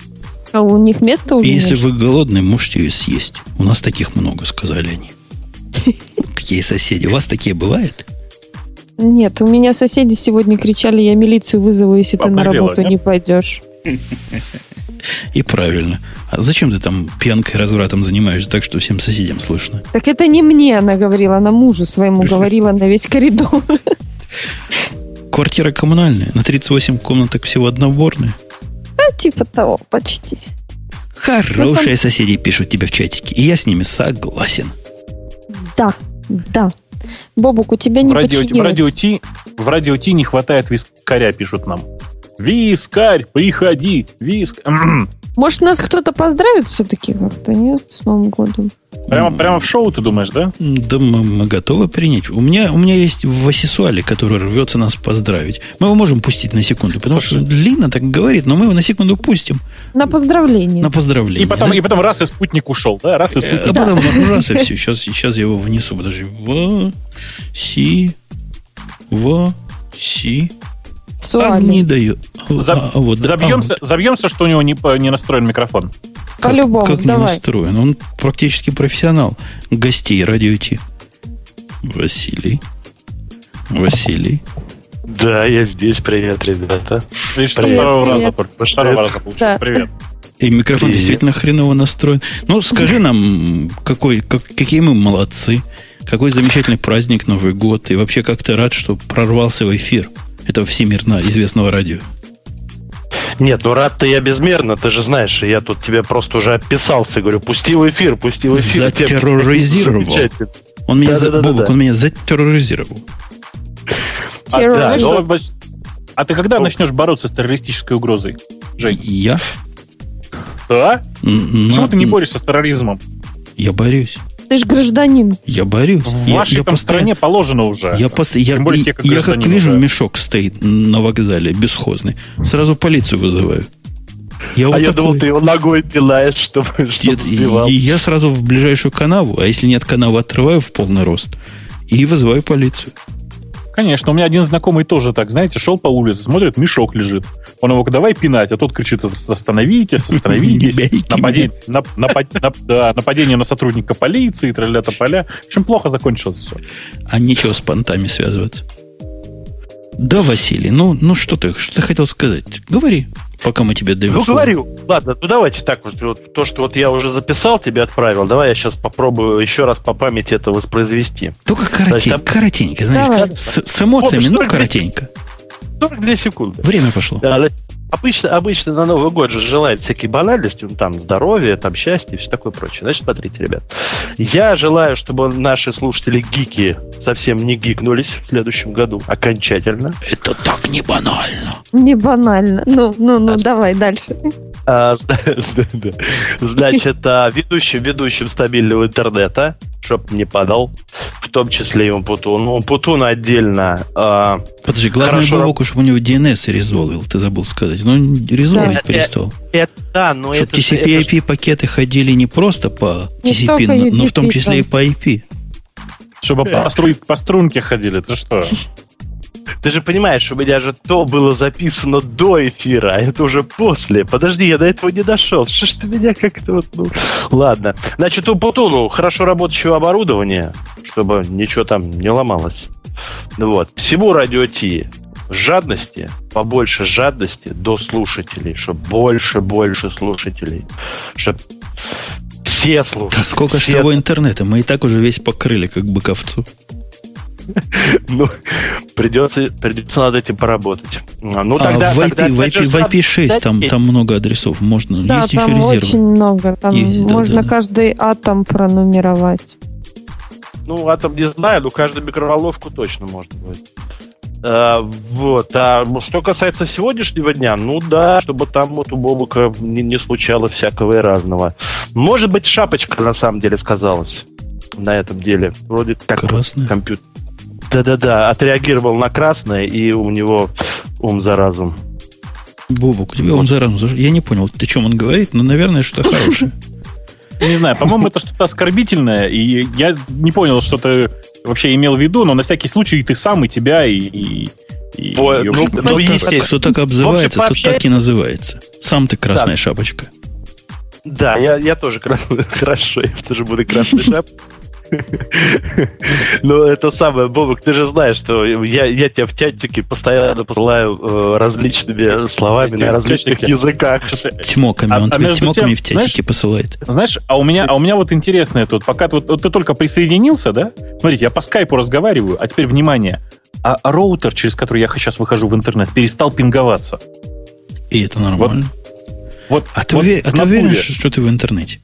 А у них место уже И если вы голодны, можете ее съесть. У нас таких много, сказали они. Какие соседи? У вас такие бывают? Нет, у меня соседи сегодня кричали, я милицию вызову, если ты на работу нет? не пойдешь. И правильно. А зачем ты там пьянкой развратом занимаешься так, что всем соседям слышно? Так это не мне она говорила, она мужу своему говорила на весь коридор. Квартира коммунальная, на 38 комнаток всего одна уборная. А, типа того, почти. Хорошие соседи пишут тебе в чатике, и я с ними согласен. Да, да. Бобук, у тебя не В радио, в, радио Ти, в радио Ти не хватает вискаря, пишут нам. Вискарь, приходи, виск... Может, нас кто-то поздравит все-таки как-то, нет, с Новым годом? Прямо, прямо в шоу, ты думаешь, да? Да мы, мы готовы принять. У меня, у меня есть Васисуали, который рвется нас поздравить. Мы его можем пустить на секунду, потому Слушай. что Лина так говорит, но мы его на секунду пустим На поздравление. на поздравление. И потом, да? и потом раз и спутник ушел, да? Раз и Э, спутник. А потом ну, раз и все. Сейчас, сейчас я его внесу. Подожди. В, си, в, си. А Суали. не дает. А, Заб- а, вот, да. забьемся, А, забьемся, что у него не, не настроен микрофон. как, По-любому, как не давай. настроен. Он практически профессионал гостей радио Ти. Василий. Василий. Да, я здесь. Привет, ребята. Видишь, Привет. второго раза, Привет. со второго раза получилось. Да. Привет. И микрофон Привет. действительно хреново настроен. Ну, скажи нам, какой, как, какие мы молодцы. Какой замечательный праздник Новый год. И вообще, как ты рад, что прорвался в эфир этого всемирно известного радио. Нет, ну рад-то я безмерно, ты же знаешь, я тут тебе просто уже описался, говорю, пусти в эфир, пусти в эфир. Затерроризировал. Он меня, за- Да-да-да-да-да. Бобок, он меня затерроризировал. А, Террор. знаешь, ну- а ты когда начнешь бороться с террористической угрозой? Жень, Я? да? М, Почему ты не борешься с терроризмом? Я борюсь. Ты же гражданин. Я борюсь. В я, вашей я там постоянно- стране положено уже. Я, пост- я, Тем более те, как я как вижу, уже. мешок стоит на вокзале, бесхозный. Сразу полицию вызываю. Я А вот я такой. думал, ты его ногой пинаешь, чтобы, чтобы и я сразу в ближайшую канаву, а если нет канавы, отрываю в полный рост и вызываю полицию. Конечно, у меня один знакомый тоже так, знаете, шел по улице, смотрит, мешок лежит. Он его давай пинать, а тот кричит, остановитесь, остановитесь. Нападение, нап- напад- нап- да, нападение на сотрудника полиции, тролля поля. В общем, плохо закончилось все. А нечего с понтами связываться. Да, Василий, ну, ну что ты, что ты хотел сказать? Говори, пока мы тебе даем Ну, слово. говорю. Ладно, ну давайте так вот, вот. То, что вот я уже записал, тебе отправил. Давай я сейчас попробую еще раз по памяти это воспроизвести. Только коротенько, Значит, коротенько, знаешь, Давай. с, с эмоциями, Вот, но что коротенько. 42 секунды. Время пошло. Да, да. Обычно, обычно на Новый год же желают всякие банальности, ну, там, здоровья, там, счастья и все такое прочее. Значит, смотрите, ребят. Я желаю, чтобы наши слушатели-гики совсем не гикнулись в следующем году окончательно. Это так не банально. Не банально. Ну, ну, ну, давай дальше. А. Значит, а, ведущим, ведущим стабильного интернета, чтоб не падал, том числе и Умпутуну. Умпутун отдельно а, Подожди, главное Хорошо. Бобоку, чтобы у него DNS резолвил, ты забыл сказать. Он резолвить Да. перестал. это, да, но Чтобы это, это ж- TCP-IP пакеты ходили не просто по Не TCP, но, но в том числе и по IP. Чтобы по, стру- по струнке ходили, ты что? Ты же понимаешь, у меня же то было записано до эфира, а это уже после. Подожди, я до этого не дошел. Что ж ты меня как-то вот, ну... Ладно. Значит, у Путуну хорошо работающего оборудования, чтобы ничего там не ломалось. Ну Вот. Всему радио Ти жадности, побольше жадности до слушателей, чтобы больше, больше слушателей. Чтобы все слушали. А сколько ж того интернета? Мы и так уже весь покрыли, как быковцу. Ну, придется, придется над этим поработать. А, Ну, а тогда, в IP, тогда в IP, в IP6 там, там много адресов. Можно, Да, есть еще там резервы. очень много. Там Есть, да, можно да. каждый атом пронумеровать. Ну, атом не знаю, но каждую микроволновку точно можно будет. А, вот. А что касается сегодняшнего дня, ну да, чтобы там вот у Бобука не, не случалось всякого и разного. Может быть, шапочка на самом деле сказалась на этом деле. Вроде как Красная? компьютер. Да-да-да, отреагировал на красное, и у него ум за разум. Бобок, у тебя он заразу. Я не понял, ты о чем он говорит, но, наверное, что хорошее. Не знаю, по-моему, это что-то оскорбительное, и я не понял, что ты вообще имел в виду, но на всякий случай и ты сам, и тебя, и... и, и Вот, ну, ну, естественно. Кто так обзывается, тот так и называется. Сам ты красная шапочка. Да, я, я тоже красный. Хорошо, я тоже буду красный шап. Ну, это самое, Бобок, ты же знаешь, что я, я тебя в чатике постоянно посылаю э, различными словами на различных языках. Тьмоками. А- Он а тебе между тьмоками тем, в тятике посылает. Знаешь, а у меня, а у меня вот интересное тут, пока ты, вот, вот ты только присоединился, да? Смотрите, я по скайпу разговариваю, а теперь внимание. А роутер, через который я сейчас выхожу в интернет, перестал пинговаться. И это нормально. Вот, А ты, вот уве- а ты уверен, что, что ты в интернете?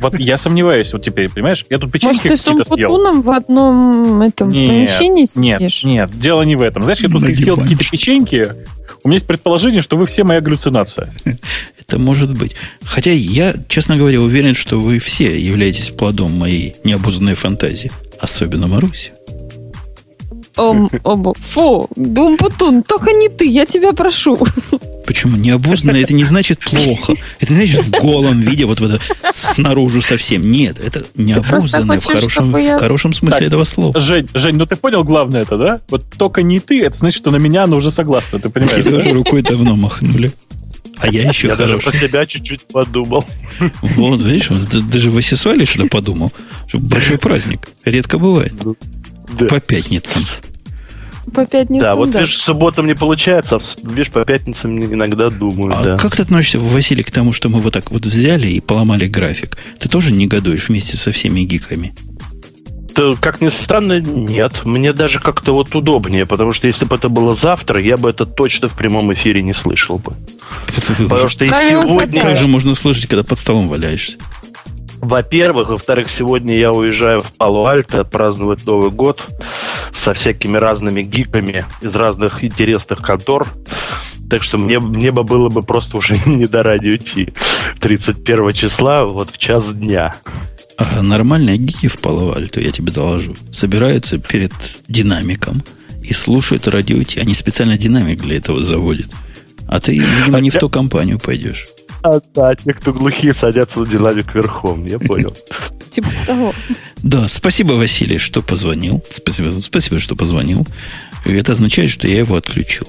Вот я сомневаюсь вот теперь, понимаешь? Я тут Может, печеньки ты с какие-то съел. Умпутуном в одном этом Нет, помещении Нет, сидишь? нет, дело не в этом. Знаешь, я тут съел какие-то печеньки. У меня есть предположение, что вы все моя галлюцинация. Это может быть. Хотя я, честно говоря, уверен, что вы все являетесь плодом моей необузданной фантазии. Особенно Маруси. Ом, оба. Фу, Думпутун, только не ты, я тебя прошу. Почему? Необузданное это не значит плохо. Это не значит в голом виде, вот в это снаружи совсем. Нет, это необузданное в хорошем, я- в хорошем смысле Так. этого слова. Жень, Жень, ну ты понял главное это, да? Вот только не ты, это значит, что на меня она уже согласна, ты понимаешь, Тебе да? уже рукой давно махнули. А я еще Я даже про хороший. себя чуть-чуть подумал. Вот, видишь, он даже в Асесуале что-то подумал. Что большой праздник. Редко бывает. Да. По пятницам. По пятницам, Да, вот да. видишь, субботам не получается, а видишь, по пятницам иногда думаю, А да. как ты относишься, Василий, к тому, что мы вот так вот взяли и поломали график? Ты тоже негодуешь вместе со всеми гиками? Да, как ни странно, нет. Мне даже как-то вот удобнее, потому что если бы это было завтра, я бы это точно в прямом эфире не слышал бы. Потому что и сегодня... Как же можно слышать, когда под столом валяешься? Во-первых, во-вторых, сегодня я уезжаю в Пало-Альто отпраздновать Новый год со всякими разными гиками из разных интересных контор. Так что мне, мне бы было бы просто уже не до радио идти 31 числа, вот в час дня. А нормальные гики в Пало-Альто, я тебе доложу, собираются перед динамиком и слушают радио Ти. Они специально динамик для этого заводят. А ты, видимо, не в ту компанию пойдешь. А, да, те, кто глухие, садятся на динамик верхом, я понял. Типа того. Да, спасибо, Василий, что позвонил. Спасибо, спасибо, что позвонил. Это означает, что я его отключил.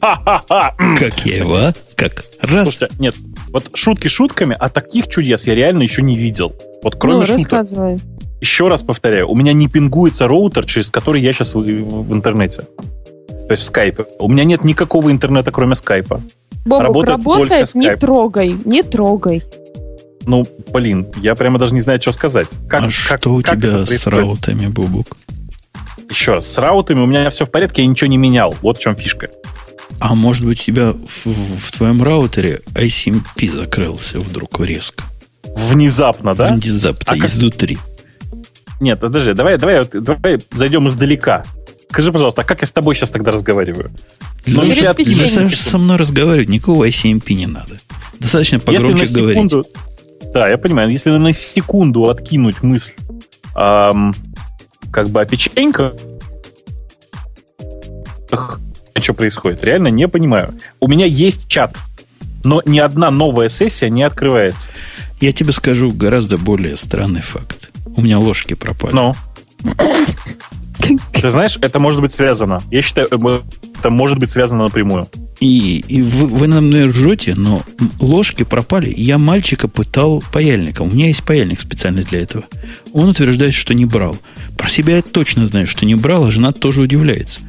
Как я его, а? Как? Раз. Нет, вот шутки шутками, а таких чудес я реально еще не видел. Вот кроме ну, шуток. рассказывай. Еще раз повторяю, у меня не пингуется роутер, через который я сейчас в, в интернете. То есть в скайпе. У меня нет никакого интернета, кроме скайпа. Бобук, Работает работает, не Skype. трогай, не трогай. Ну, блин, я прямо даже не знаю, что сказать. Как, а как- что у как тебя с раутами, Бубук? Еще раз, с раутами у меня все в порядке, я ничего не менял. Вот в чем фишка. А может быть, у тебя в, в твоем раутере ICMP закрылся вдруг резко? Внезапно, да? Внезапно, А как- изнутри. Нет, подожди, давай, давай, вот- давай зайдем издалека. Скажи, пожалуйста, а как я с тобой сейчас тогда разговариваю? Для, Через того, чтобы со мной разговаривать, никакого ICMP не надо. Достаточно погромче если на говорить. секунду, да, я понимаю, если на секунду откинуть мысль ам, как бы о печеньках, что происходит, реально не понимаю. У меня есть чат, но ни одна новая сессия не открывается. Я тебе скажу гораздо более странный факт. У меня ложки пропали. Но ты знаешь, это может быть связано. Я считаю, э, это может быть связано напрямую. И, и вы, вы на мной ржете, но ложки пропали. Я мальчика пытал паяльником. У меня есть паяльник специально для этого. Он утверждает, что не брал. Про себя я точно знаю, что не брал, а жена тоже удивляется.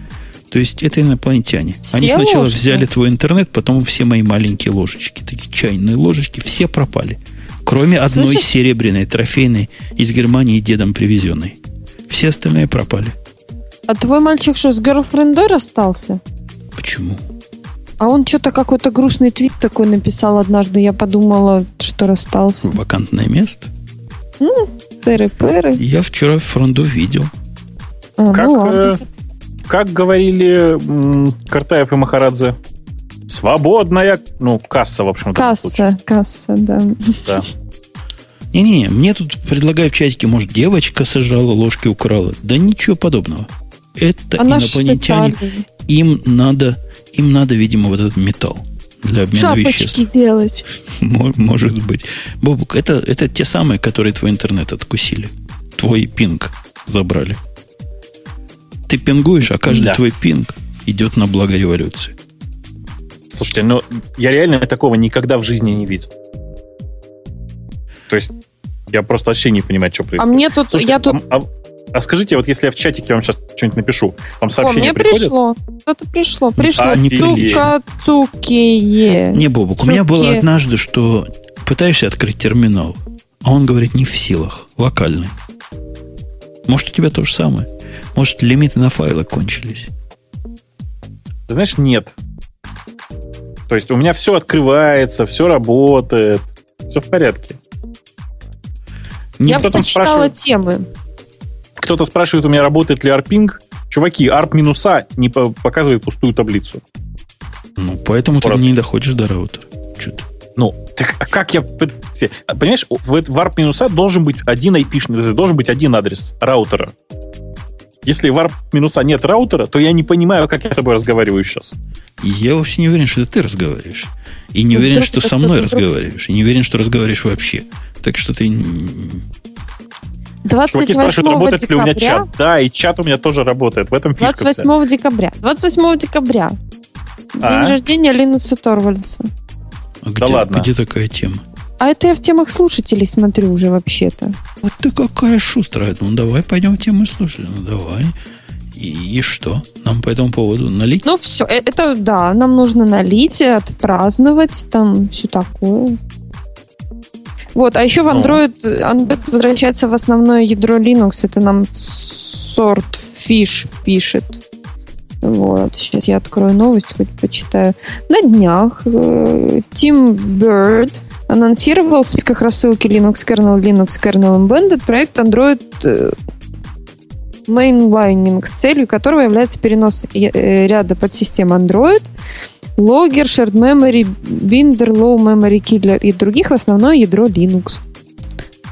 То есть это инопланетяне. Они Все сначала ложки? взяли твой интернет, потом все мои маленькие ложечки, такие чайные ложечки, все пропали. Кроме одной Слышишь? серебряной, трофейной, из Германии дедом привезенной. Все остальные пропали. А твой мальчик что, с герлфрендой расстался? Почему? А он что-то какой-то грустный твит такой написал однажды. Я подумала, что расстался. Вакантное место? Пыры-пыры. Я вчера фронду видел. А, Как, ну ладно. э, как говорили м, Картаев и Махарадзе, свободная, ну, касса, в общем. Касса, касса, да. Да. Не-не-не, мне тут предлагают в чатике, может, девочка сожрала, ложки украла. Да ничего подобного. Это А наш с инопланетяне. Им надо, им надо, видимо, вот этот металл. для обмена Шапочки веществ. делать. Мо- Может быть. Бобук, это, это те самые, которые твой интернет откусили. Твой пинг забрали. Ты пингуешь, а каждый Да. твой пинг идет на благо революции. Слушайте, ну я реально такого никогда в жизни не видел. То есть я просто вообще не понимаю, что А происходит. мне тут, Слушайте, я тут, а, а- а скажите, вот если я в чатике вам сейчас что-нибудь напишу, вам о, сообщение мне приходит? пришло, что-то пришло, пришло, цука, цукие. Не, Бобук, у меня было однажды, что пытаешься открыть терминал, а он говорит не в силах, локальный. Может, у тебя то же самое? Может, лимиты на файлы кончились? Ты знаешь, нет. То есть у меня все открывается, все работает, все в порядке. Не- Я кто там почитала спрашивает? темы. Кто-то спрашивает у меня, работает ли арпинг. Чуваки, арп минуса не по- показывает пустую таблицу. Ну, поэтому ты Правда. не доходишь до раутера. Чё ты? Ну, так а как я... Понимаешь, в, в арп минуса должен быть один IP, должен быть один адрес раутера. Если в арп минуса нет раутера, то я не понимаю, как я с тобой разговариваю сейчас. Я вовсе не уверен, что это ты разговариваешь. И не уверен, что со мной разговариваешь. И не уверен, что разговариваешь вообще. Так что ты... Чуваки спрашивают, 28 работает ли у меня декабря, чат. Да, и чат у меня тоже работает. В этом фишка вся. 28 декабря. 28 декабря. День А? рождения Линуса Торвальдса. А где, ладно. где такая тема? А это я в темах слушателей смотрю уже вообще-то. Вот ты какая шустрая. Ну, давай пойдем в тему слушателей. Ну, давай. И, и что? Нам по этому поводу налить? Ну все, э, это да, нам нужно налить, отпраздновать, там все такое. Вот, а еще в Ну. Android, Android возвращается в основное ядро Linux. Это нам Swordfish пишет. Вот, сейчас я открою новость, хоть почитаю. На днях э, Tim Bird анонсировал в списках рассылки Linux Kernel, Linux Kernel Embedded проект Android э, Mainlining, с целью которого является перенос э, ряда подсистем Android, Logger, Shared Memory, Binder, Low Memory Killer и других в основное ядро Linux.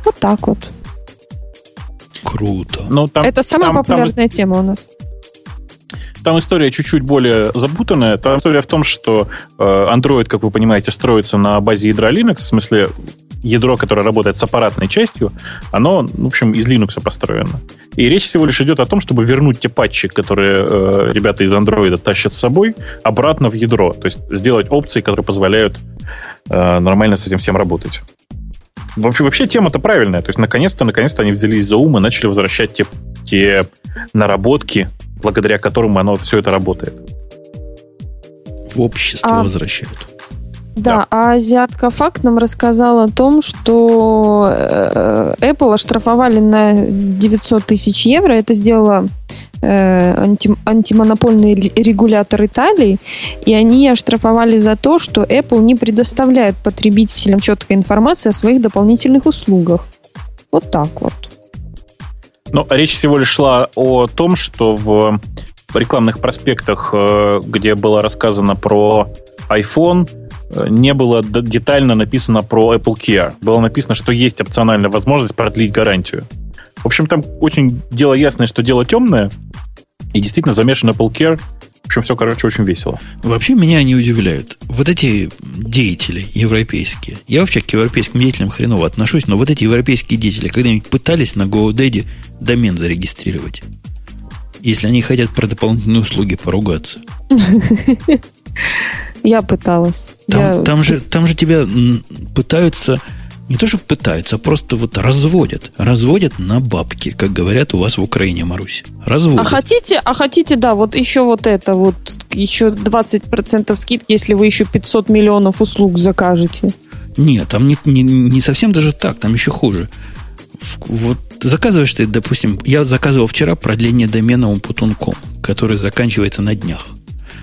Вот так вот. Круто. Ну, там, Это самая там- там- популярная тема у нас. Там история чуть-чуть более запутанная. Там история в том, что э, Android, как вы понимаете, строится на базе ядра Linux, в смысле ядро, которое работает с аппаратной частью, оно, в общем, из Linux построено. И речь всего лишь идет о том, чтобы вернуть те патчи, которые э, ребята из Android тащат с собой, обратно в ядро. То есть сделать опции, которые позволяют э, нормально с этим всем работать. Вообще, вообще тема-то правильная. То есть, наконец-то, наконец-то они взялись за ум и начали возвращать те, те наработки, благодаря которым оно все это работает. В общество А- возвращают. Да, а азиатка факт нам рассказал о том, что э, Apple оштрафовали на 900 тысяч евро. Это сделала э, анти- антимонопольный ре- регулятор Италии, и они оштрафовали за то, что Apple не предоставляет потребителям четкой информации о своих дополнительных услугах. Вот так вот. Но речь всего лишь шла о том, что в рекламных проспектах, э, где было рассказано про iPhone, не было детально написано про Apple Care. Было написано, что есть опциональная возможность продлить гарантию. В общем, там очень дело ясное, что дело темное, и действительно замешан Apple Care. В общем, все, короче, очень весело. Вообще меня они удивляют. Вот эти деятели европейские. Я вообще к европейским деятелям хреново отношусь, но вот эти европейские деятели когда-нибудь пытались на GoDaddy домен зарегистрировать? Если они хотят про дополнительные услуги поругаться. Я пыталась. Там, Я- там, же, там же тебя пытаются, не то что пытаются, а просто вот разводят. Разводят на бабки, как говорят у вас в Украине, Марусь. Разводят. А хотите, а хотите, да, вот еще вот это, вот еще 20% скидки, если вы еще 500 миллионов услуг закажете. Нет, там не, не, не совсем даже так, там еще хуже. Вот заказываешь ты, допустим, я заказывал вчера продление домена umпутун.com, который заканчивается на днях.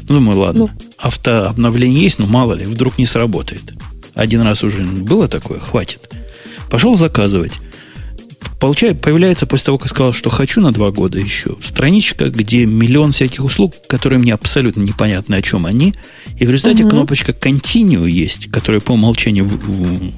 Ну, думаю, ладно, автообновление есть, но мало ли, вдруг не сработает. Один раз уже было такое, хватит. Пошел заказывать. Получаю, появляется после того, как сказал, что хочу на два года еще, страничка, где миллион всяких услуг, которые мне абсолютно непонятно, о чем они. И в результате Мгм. кнопочка Continue есть, которая по умолчанию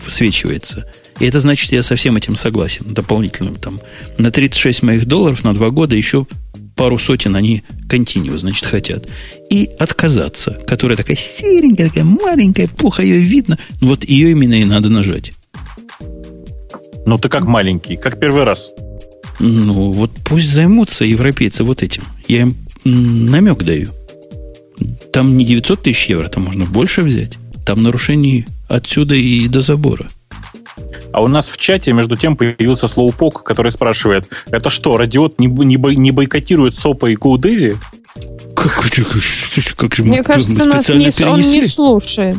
высвечивается. И это значит, я со всем этим согласен. Дополнительно там на 36 моих долларов на два года еще пару сотен они Continue, значит, хотят. и отказаться, которая такая серенькая, такая маленькая, плохо ее видно. Вот ее именно и надо нажать. Ну, ты как маленький, как первый раз. Ну, вот пусть займутся европейцы вот этим. Я им намек даю. Там не 900 тысяч евро, там можно больше взять. Там нарушений отсюда и до забора. А у нас в чате, между тем, появился Слоупок, который спрашивает, это что, Радиот не, не, не бойкотирует СОПа и GoDaddy? Как, как, как же Мне кажется, нас не, он не слушает.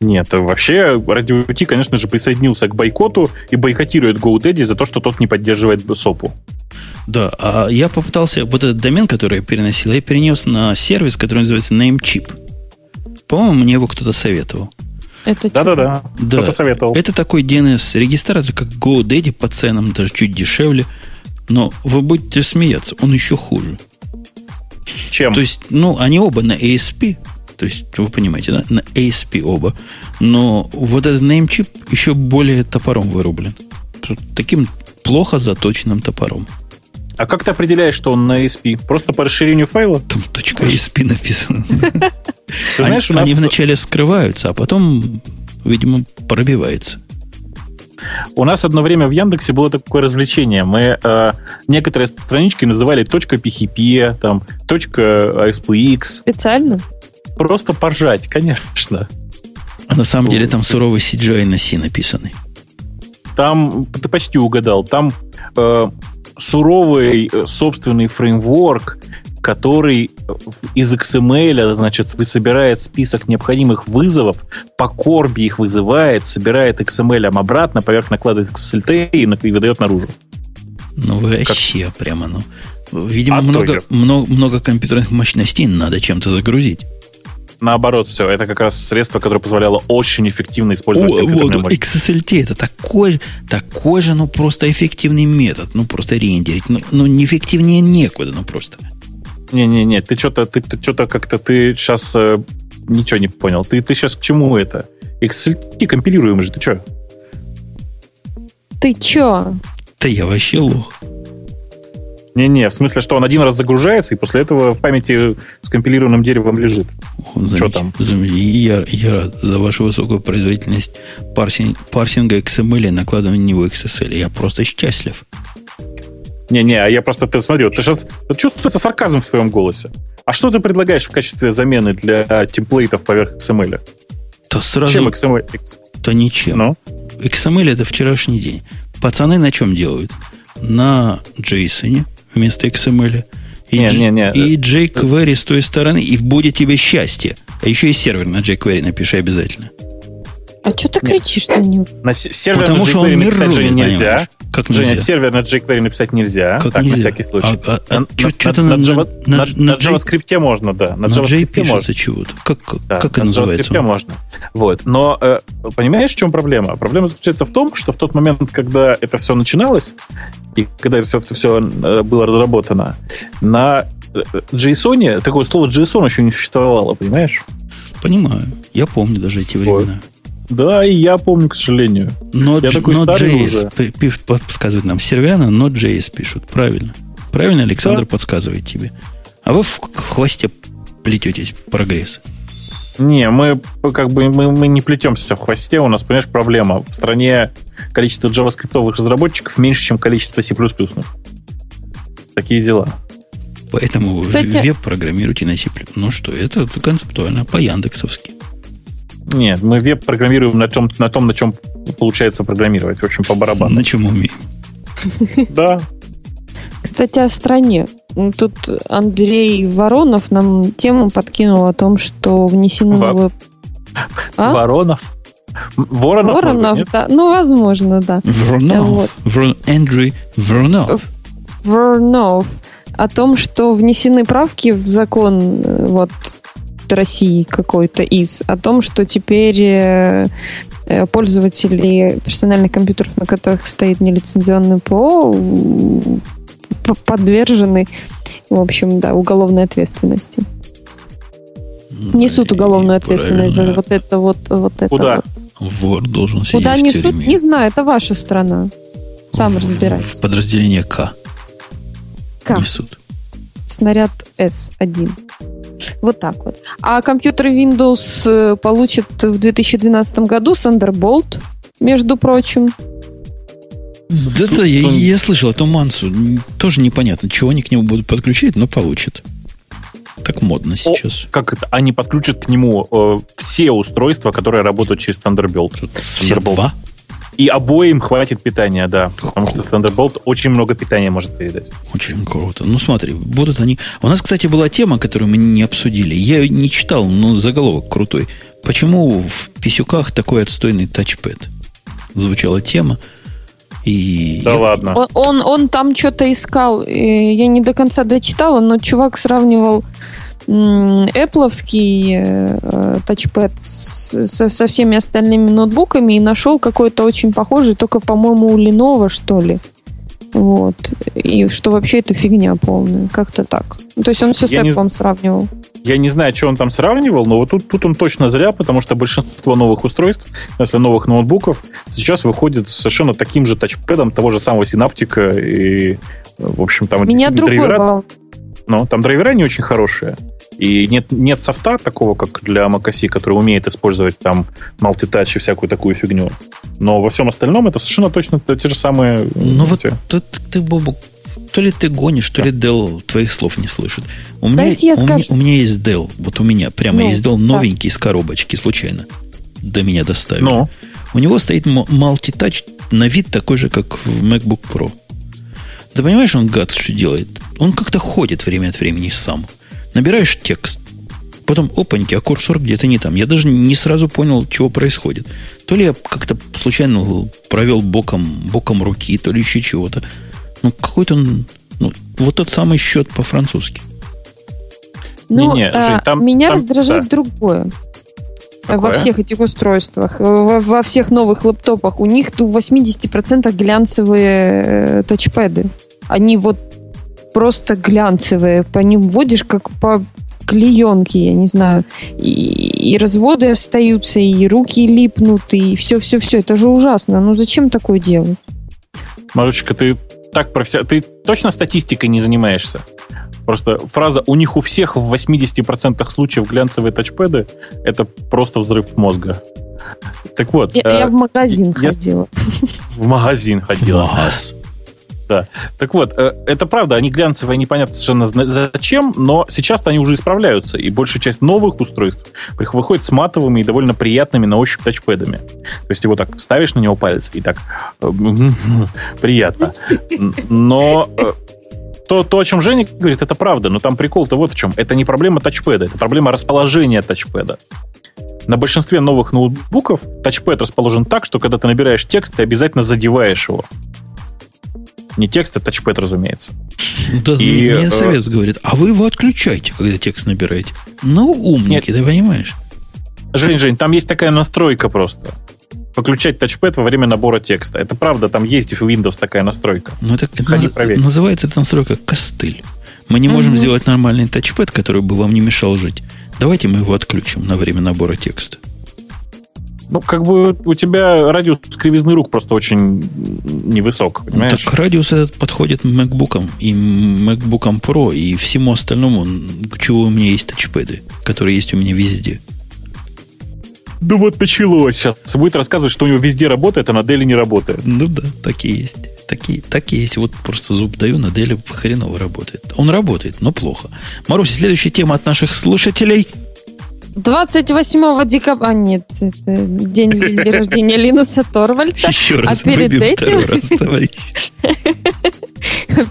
Нет, вообще Радио Ти, конечно же, присоединился к бойкоту и бойкотирует GoDaddy за то, что тот не поддерживает СОПу. Да, а я попытался, вот этот домен, который я переносил, я перенес на сервис, который называется Namecheap. По-моему, мне его кто-то советовал. Это Да-да-да, да. кто-то советовал. Это такой DNS-регистратор, как GoDaddy по ценам, даже чуть дешевле. Но вы будете смеяться, он еще хуже. Чем? То есть, ну, они оба на ASP, то есть, вы понимаете, да? На ASP оба. Но вот этот Namecheap еще более топором вырублен. Таким плохо заточенным топором. А как ты определяешь, что он на ASP? Просто по расширению файла? Там .asp написано. Ты знаешь, они, нас... они вначале скрываются, а потом, видимо, пробивается. У нас одно время в Яндексе было такое развлечение. Мы э, некоторые странички называли .php, там, .aspx. Специально? Просто поржать, конечно. А на самом деле там суровый CGI на C написанный. Там, ты почти угадал, там э, суровый э, собственный фреймворк, который из XML, значит, собирает список необходимых вызовов, по корби их вызывает, собирает XML обратно, поверх накладывает XLT и, и выдает наружу. Ну, вообще как? прямо, ну. Видимо, а много, много, много компьютерных мощностей надо чем-то загрузить наоборот все. Это как раз средство, которое позволяло очень эффективно использовать О, вот, мощь. XSLT это такой, такой же, ну, просто эффективный метод. Ну, просто рендерить. Ну, ну неэффективнее некуда, ну, просто. Не-не-не, ты что-то ты, ты что-то как-то ты сейчас э, ничего не понял. Ты, ты сейчас к чему это? XSLT компилируем же, ты что? Ты чё? Да я вообще лох. Не-не, в смысле, что он один раз загружается, и после этого в памяти с компилированным деревом лежит. Замеч... Что там? Я, я рад за вашу высокую производительность парсинг, парсинга XML и накладывания на него XSL. Я просто счастлив. Не-не, а я просто, ты смотри, вот ты сейчас чувствуется сарказм в твоем голосе. А что ты предлагаешь в качестве замены для темплейтов поверх XML? То сразу... Чем XML? То ничем. Ну? XML это вчерашний день. Пацаны на чем делают? На JSON, вместо XML. И, не, не, не. и jQuery с той стороны, и будет тебе счастье. А еще и сервер на jQuery напиши обязательно. А что ты кричишь на него? На сервер Потому на что он же нельзя. Как нельзя? Женя, сервер на jQuery написать нельзя. Как так, нельзя? на всякий случай. А, а, на, что-то на, на, на, на, на, на, JavaScript можно, да. На, на J пишется чего-то. Как, да, как это называется? На JavaScript можно. Вот. Но э, понимаешь, в чем проблема? Проблема заключается в том, что в тот момент, когда это все начиналось, и когда это все, все э, было разработано, на JSON, такое слово JSON еще не существовало, понимаешь? Понимаю. Я помню даже эти времена. Вот. Да, и я помню, к сожалению. Но, я такой уже. подсказывает нам. Сервера на Node.js пишут. Правильно. Правильно Александр да. подсказывает тебе. А вы в хвосте плететесь прогресс. Не, мы как бы мы, мы не плетемся в хвосте. У нас, понимаешь, проблема. В стране количество JavaScript разработчиков меньше, чем количество C++. Такие дела. Поэтому Кстати... веб программируйте на C++. Ну что, это концептуально, по-яндексовски. Нет, мы веб программируем на, чем, на том, на чем получается программировать. В общем, по барабану. На чем умеем. Да. Кстати, о стране. Тут Андрей Воронов нам тему подкинул о том, что внесены новые... А? Воронов? Воронов, Воронов быть, да. Ну, возможно, да. Воронов. Вот. Вор... Эндрю Воронов. Воронов. О том, что внесены правки в закон э, вот России какой-то из, о том, что теперь э, э, пользователи персональных компьютеров, на которых стоит нелицензионный ПО, подвержены, в общем, да, уголовной ответственности. Ну, несут уголовную ответственность за вот это вот, вот это Куда? вот. Вор должен сидеть Куда несут? Не знаю, это ваша страна. Сам разбирайтесь. Подразделение К. К. Несут. Снаряд S1. Вот так вот. А компьютер Windows э, получит в 2012 году Thunderbolt, между прочим. Да-да, я, я слышал эту мансу. Тоже непонятно, чего они к нему будут подключать, но получат. Так модно сейчас. О, как это? Они подключат к нему э, все устройства, которые работают через Thunderbolt. Все два? И обоим хватит питания, да. Потому что Thunderbolt очень много питания может передать. Очень круто. Ну смотри, будут они... У нас, кстати, была тема, которую мы не обсудили. Я не читал, но заголовок крутой. Почему в писюках такой отстойный тачпэд? Звучала тема. И да я... ладно. Он, он, он там что-то искал. Я не до конца дочитала, но чувак сравнивал Apple э, тачпэд со, со всеми остальными ноутбуками и нашел какой-то очень похожий, только, по-моему, у Lenovo, что ли. Вот. И что вообще это фигня полная. Как-то так. Ну, то есть он все я с Apple не... сравнивал. Я не знаю, что он там сравнивал, но вот тут, тут он точно зря, потому что большинство новых устройств, если новых ноутбуков, сейчас выходит с совершенно таким же тачпэдом того же самого синаптика. И, в общем, там Меня другой драйвера... Но там драйвера не очень хорошие. И нет, нет софта такого, как для macOS, который умеет использовать там multitouch и всякую такую фигню. Но во всем остальном это совершенно точно те же самые... Ну вот ты, ты, Бобу, то ли ты гонишь, то ли Dell твоих слов не слышит. У меня, Дайте я у, скажу. у меня есть Dell. Вот у меня прямо ну, есть Dell новенький да. из коробочки, случайно. До меня доставили. Ну. У него стоит multitouch на вид такой же, как в MacBook Pro. Да понимаешь, он гад что делает? Он как-то ходит время от времени сам. Набираешь текст, потом опаньки, а курсор где-то не там. Я даже не сразу понял, чего происходит. То ли я как-то случайно провел боком, боком руки, то ли еще чего-то. Ну, какой-то он... Ну, вот тот самый счет по-французски. Ну, не, не, Жень, там, меня там, раздражает да. другое. Какое? Во всех этих устройствах, во, во всех новых лэптопах. У них в 80% глянцевые э, тачпэды. Они вот просто глянцевые. По ним вводишь как по клеенке, я не знаю. И, и разводы остаются, и руки липнут, и все-все-все. Это же ужасно. Ну зачем такое делать? Марочка, ты так профессионально... Ты точно статистикой не занимаешься? Просто фраза «у них у всех в 80% случаев глянцевые тачпэды» — это просто взрыв мозга. Так вот. Я, э, я в магазин я, ходила. В магазин ходила. В магаз. Да. Так вот, э, это правда, они глянцевые, непонятно совершенно зачем, но сейчас-то они уже исправляются, и большая часть новых устройств выходит с матовыми и довольно приятными на ощупь тачпэдами. То есть его так ставишь на него палец, и так э, приятно. Но э, то, то, о чем Женя говорит, это правда, но там прикол-то вот в чем. Это не проблема тачпэда, это проблема расположения тачпэда. На большинстве новых ноутбуков тачпэд расположен так, что когда ты набираешь текст, ты обязательно задеваешь его. Не текст, а тачпэд, разумеется. Да, и, мне э, совет говорит, а вы его отключайте, когда текст набираете. Ну, умники, нет, ты понимаешь? Жень, Жень, там есть такая настройка просто. Выключать тачпэд во время набора текста. Это правда, там есть в Windows такая настройка. Ну, это, Сходи, проверь. называется эта настройка костыль. Мы не можем mm-hmm. сделать нормальный тачпэд, который бы вам не мешал жить. Давайте мы его отключим на время набора текста. Ну, как бы у тебя радиус кривизны рук просто очень невысок, ну, понимаешь? Так радиус этот подходит MacBook и MacBook Pro и всему остальному, чего у меня есть тачпэды, которые есть у меня везде. Ну вот началось сейчас. Будет рассказывать, что у него везде работает, а на Dell не работает. Ну да, такие есть. Такие, такие есть. Вот просто зуб даю, на Dell хреново работает. Он работает, но плохо. Маруся, следующая тема от наших слушателей – 28 декабря... А, нет, это день рождения Линуса Торвальца. Еще раз, а перед этим... раз,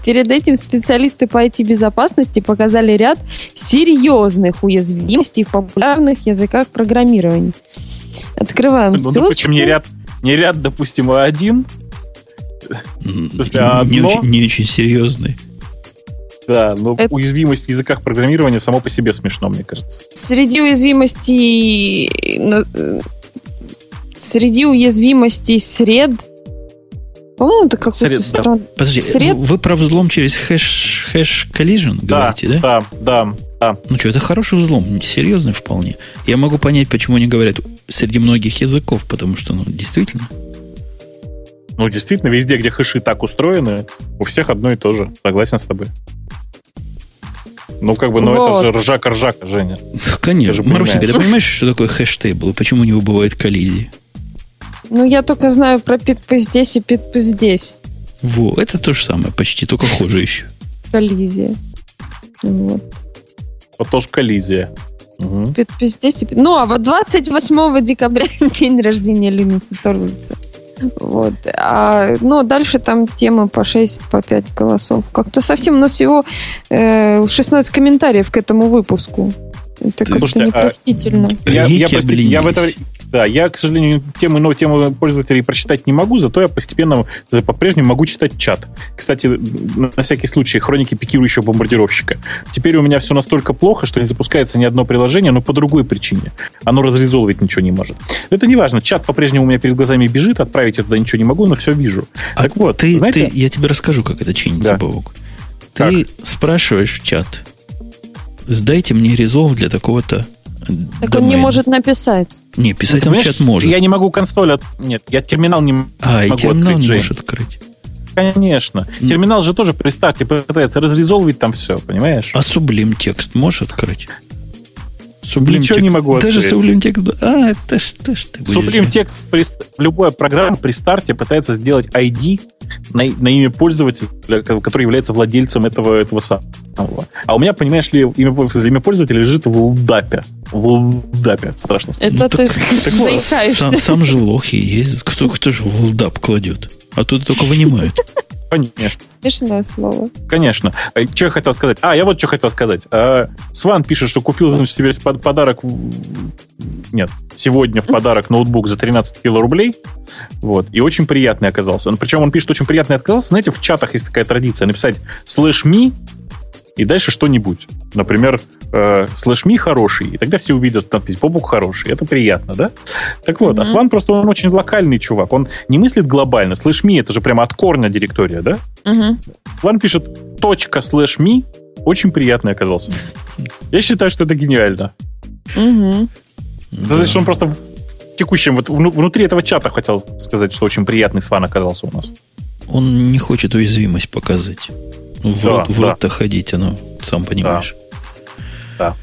Перед этим специалисты по IT-безопасности показали ряд серьезных уязвимостей в популярных языках программирования. Открываем ну, ссылочку. Допустим, не ряд, не ряд, допустим, а один. Не, не, очень, не очень серьезный. Да, но Это... уязвимость в языках программирования само по себе смешно, мне кажется. Среди уязвимостей... Среди уязвимостей сред... По-моему, это как-то Сред, странно. Да. Подожди, Сред... вы про взлом через хэш, хэш collision да, говорите, да? Да, да, да. Ну что, это хороший взлом, серьезный вполне. Я могу понять, почему они говорят среди многих языков, потому что, ну, действительно, ну, действительно, везде, где хэши так устроены, у всех одно и то же. Согласен с тобой. Ну, как бы, ну Вот. это же ржака-ржака, Женя. Конечно. Ты же Марусенька, ты понимаешь. что такое хэштейбл и почему у него бывают коллизии? Ну, я только знаю про питпы здесь и питпы здесь. Во, это то же самое, почти только хуже еще. Коллизия. Вот. Вот тоже коллизия. Питпы здесь Ну, а вот 28 декабря день рождения Линуса Торвальца. Вот. А, ну, дальше там темы по 6, по 5 голосов. Как-то совсем у нас всего э, 16 комментариев к этому выпуску. Это как-то а- непростительно. Я, я, Рики простите, я в это. Да, я, к сожалению, тему, но тему пользователей прочитать не могу, зато я постепенно за- по-прежнему могу читать чат. Кстати, на всякий случай, хроники пикирующего бомбардировщика. Теперь у меня все настолько плохо, что не запускается ни одно приложение, но по другой причине. Оно разрезолвить ничего не может. Но это не важно, чат по-прежнему у меня перед глазами бежит, отправить я туда ничего не могу, но все вижу. А Так вот, ты, знаете- ты- я тебе расскажу, как это чинится, Да. Бобок. Ты спрашиваешь в чат, сдайте мне резолв для такого-то Так он не может написать. Не, писать он в чат может. Я не могу консоль от... Нет, я терминал не А, и могу терминал открыть, не можешь открыть. Конечно. М. Терминал же тоже при старте пытается разрезолвить там все, понимаешь? А сублим текст можешь открыть? Сублим Ничего не могу Даже открыть. сублим текст... А, это ж, это ж ты Sublime при ст- любая программа при старте пытается сделать ID на, на имя пользователя, ко- который является владельцем этого, этого самого. А у меня, понимаешь ли, имя, пользователя- имя пользователя лежит в лдапе. В лдапе. Страшно. Это ты так заикаешься. Сам, сам же лохи есть. Кто, кто же в лдап кладет? А тут только вынимают. Конечно. Смешное слово. Конечно. Что я хотел сказать? А, я вот что хотел сказать. А, Сван пишет, что купил, значит, себе под- подарок... Нет, сегодня в подарок ноутбук за 13 кило рублей. Вот. И очень приятный оказался. Ну, Причем он пишет, очень приятный оказался. Знаете, в чатах есть такая традиция написать слэш ми и дальше что-нибудь. Например, э, слэш ми хороший. И тогда все увидят надпись Бобук хороший. Это приятно, да? Так вот, а Мгм. Сван просто он очень локальный чувак. Он не мыслит глобально. Слэш ми это же прямо от корня директория, да? Мгм. Сван пишет точка слэш ми. Очень приятный оказался. Я считаю, что это гениально. Мгм. Это значит, что он просто в текущем, вот вну- внутри этого чата хотел сказать, что очень приятный сван оказался у нас. Он не хочет уязвимость показать. В, Да, рот, в да. рот-то ходить, оно, сам понимаешь. Да.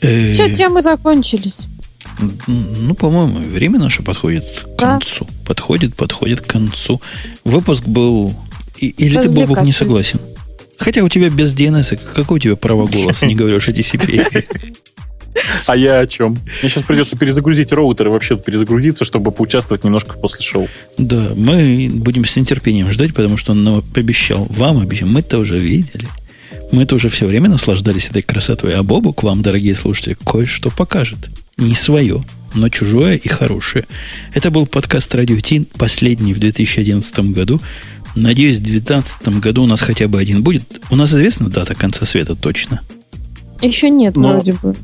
Э, Все, темы закончились. Ну, по-моему, время наше подходит к Да. концу. Подходит, подходит к концу. Выпуск был... и- или ты, Бобук, не согласен? Хотя у тебя без DNS, какой у тебя право голоса, не говоришь о TCP? А я о чем? Мне сейчас придется перезагрузить роутер и вообще перезагрузиться, чтобы поучаствовать немножко в после шоу. Да, мы будем с нетерпением ждать, потому что он нам обещал, вам обещал, мы-то уже видели. Мы-то уже все время наслаждались этой красотой. А Бобу к вам, дорогие слушатели, кое-что покажет. Не свое, но чужое и хорошее. Это был подкаст Радио Тин, последний в 2011 году. Надеюсь, в 2012 году у нас хотя бы один будет. У нас известна дата конца света точно. Еще нет, Но- вроде бы.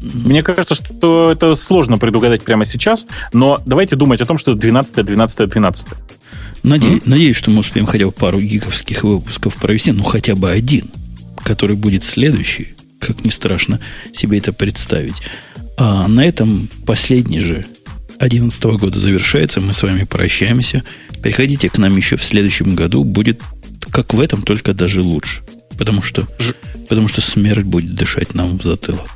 Мне кажется, что это сложно предугадать прямо сейчас, но давайте думать о том, что 12, 12, 12. Наде- Надеюсь, что мы успеем хотя бы пару гиговских выпусков провести, ну хотя бы один, который будет следующий, как не страшно себе это представить. А на этом последний же 2011 года завершается, мы с вами прощаемся. Приходите к нам еще в следующем году, будет как в этом, только даже лучше. Потому что, Ж- потому что смерть будет дышать нам в затылок.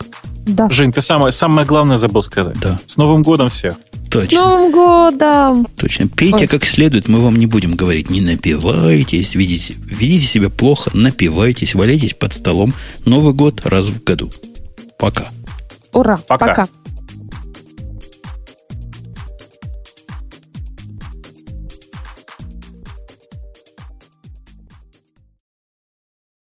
Да. Жень, ты самое, самое главное забыл сказать. Да, С Новым годом всех! С точно. Новым годом! Точно. Пейте Ой. как следует, мы вам не будем говорить. Не напивайтесь, ведите, ведите себя плохо, напивайтесь, валяйтесь под столом. Новый год раз в году. Пока. Ура! Пока. Пока.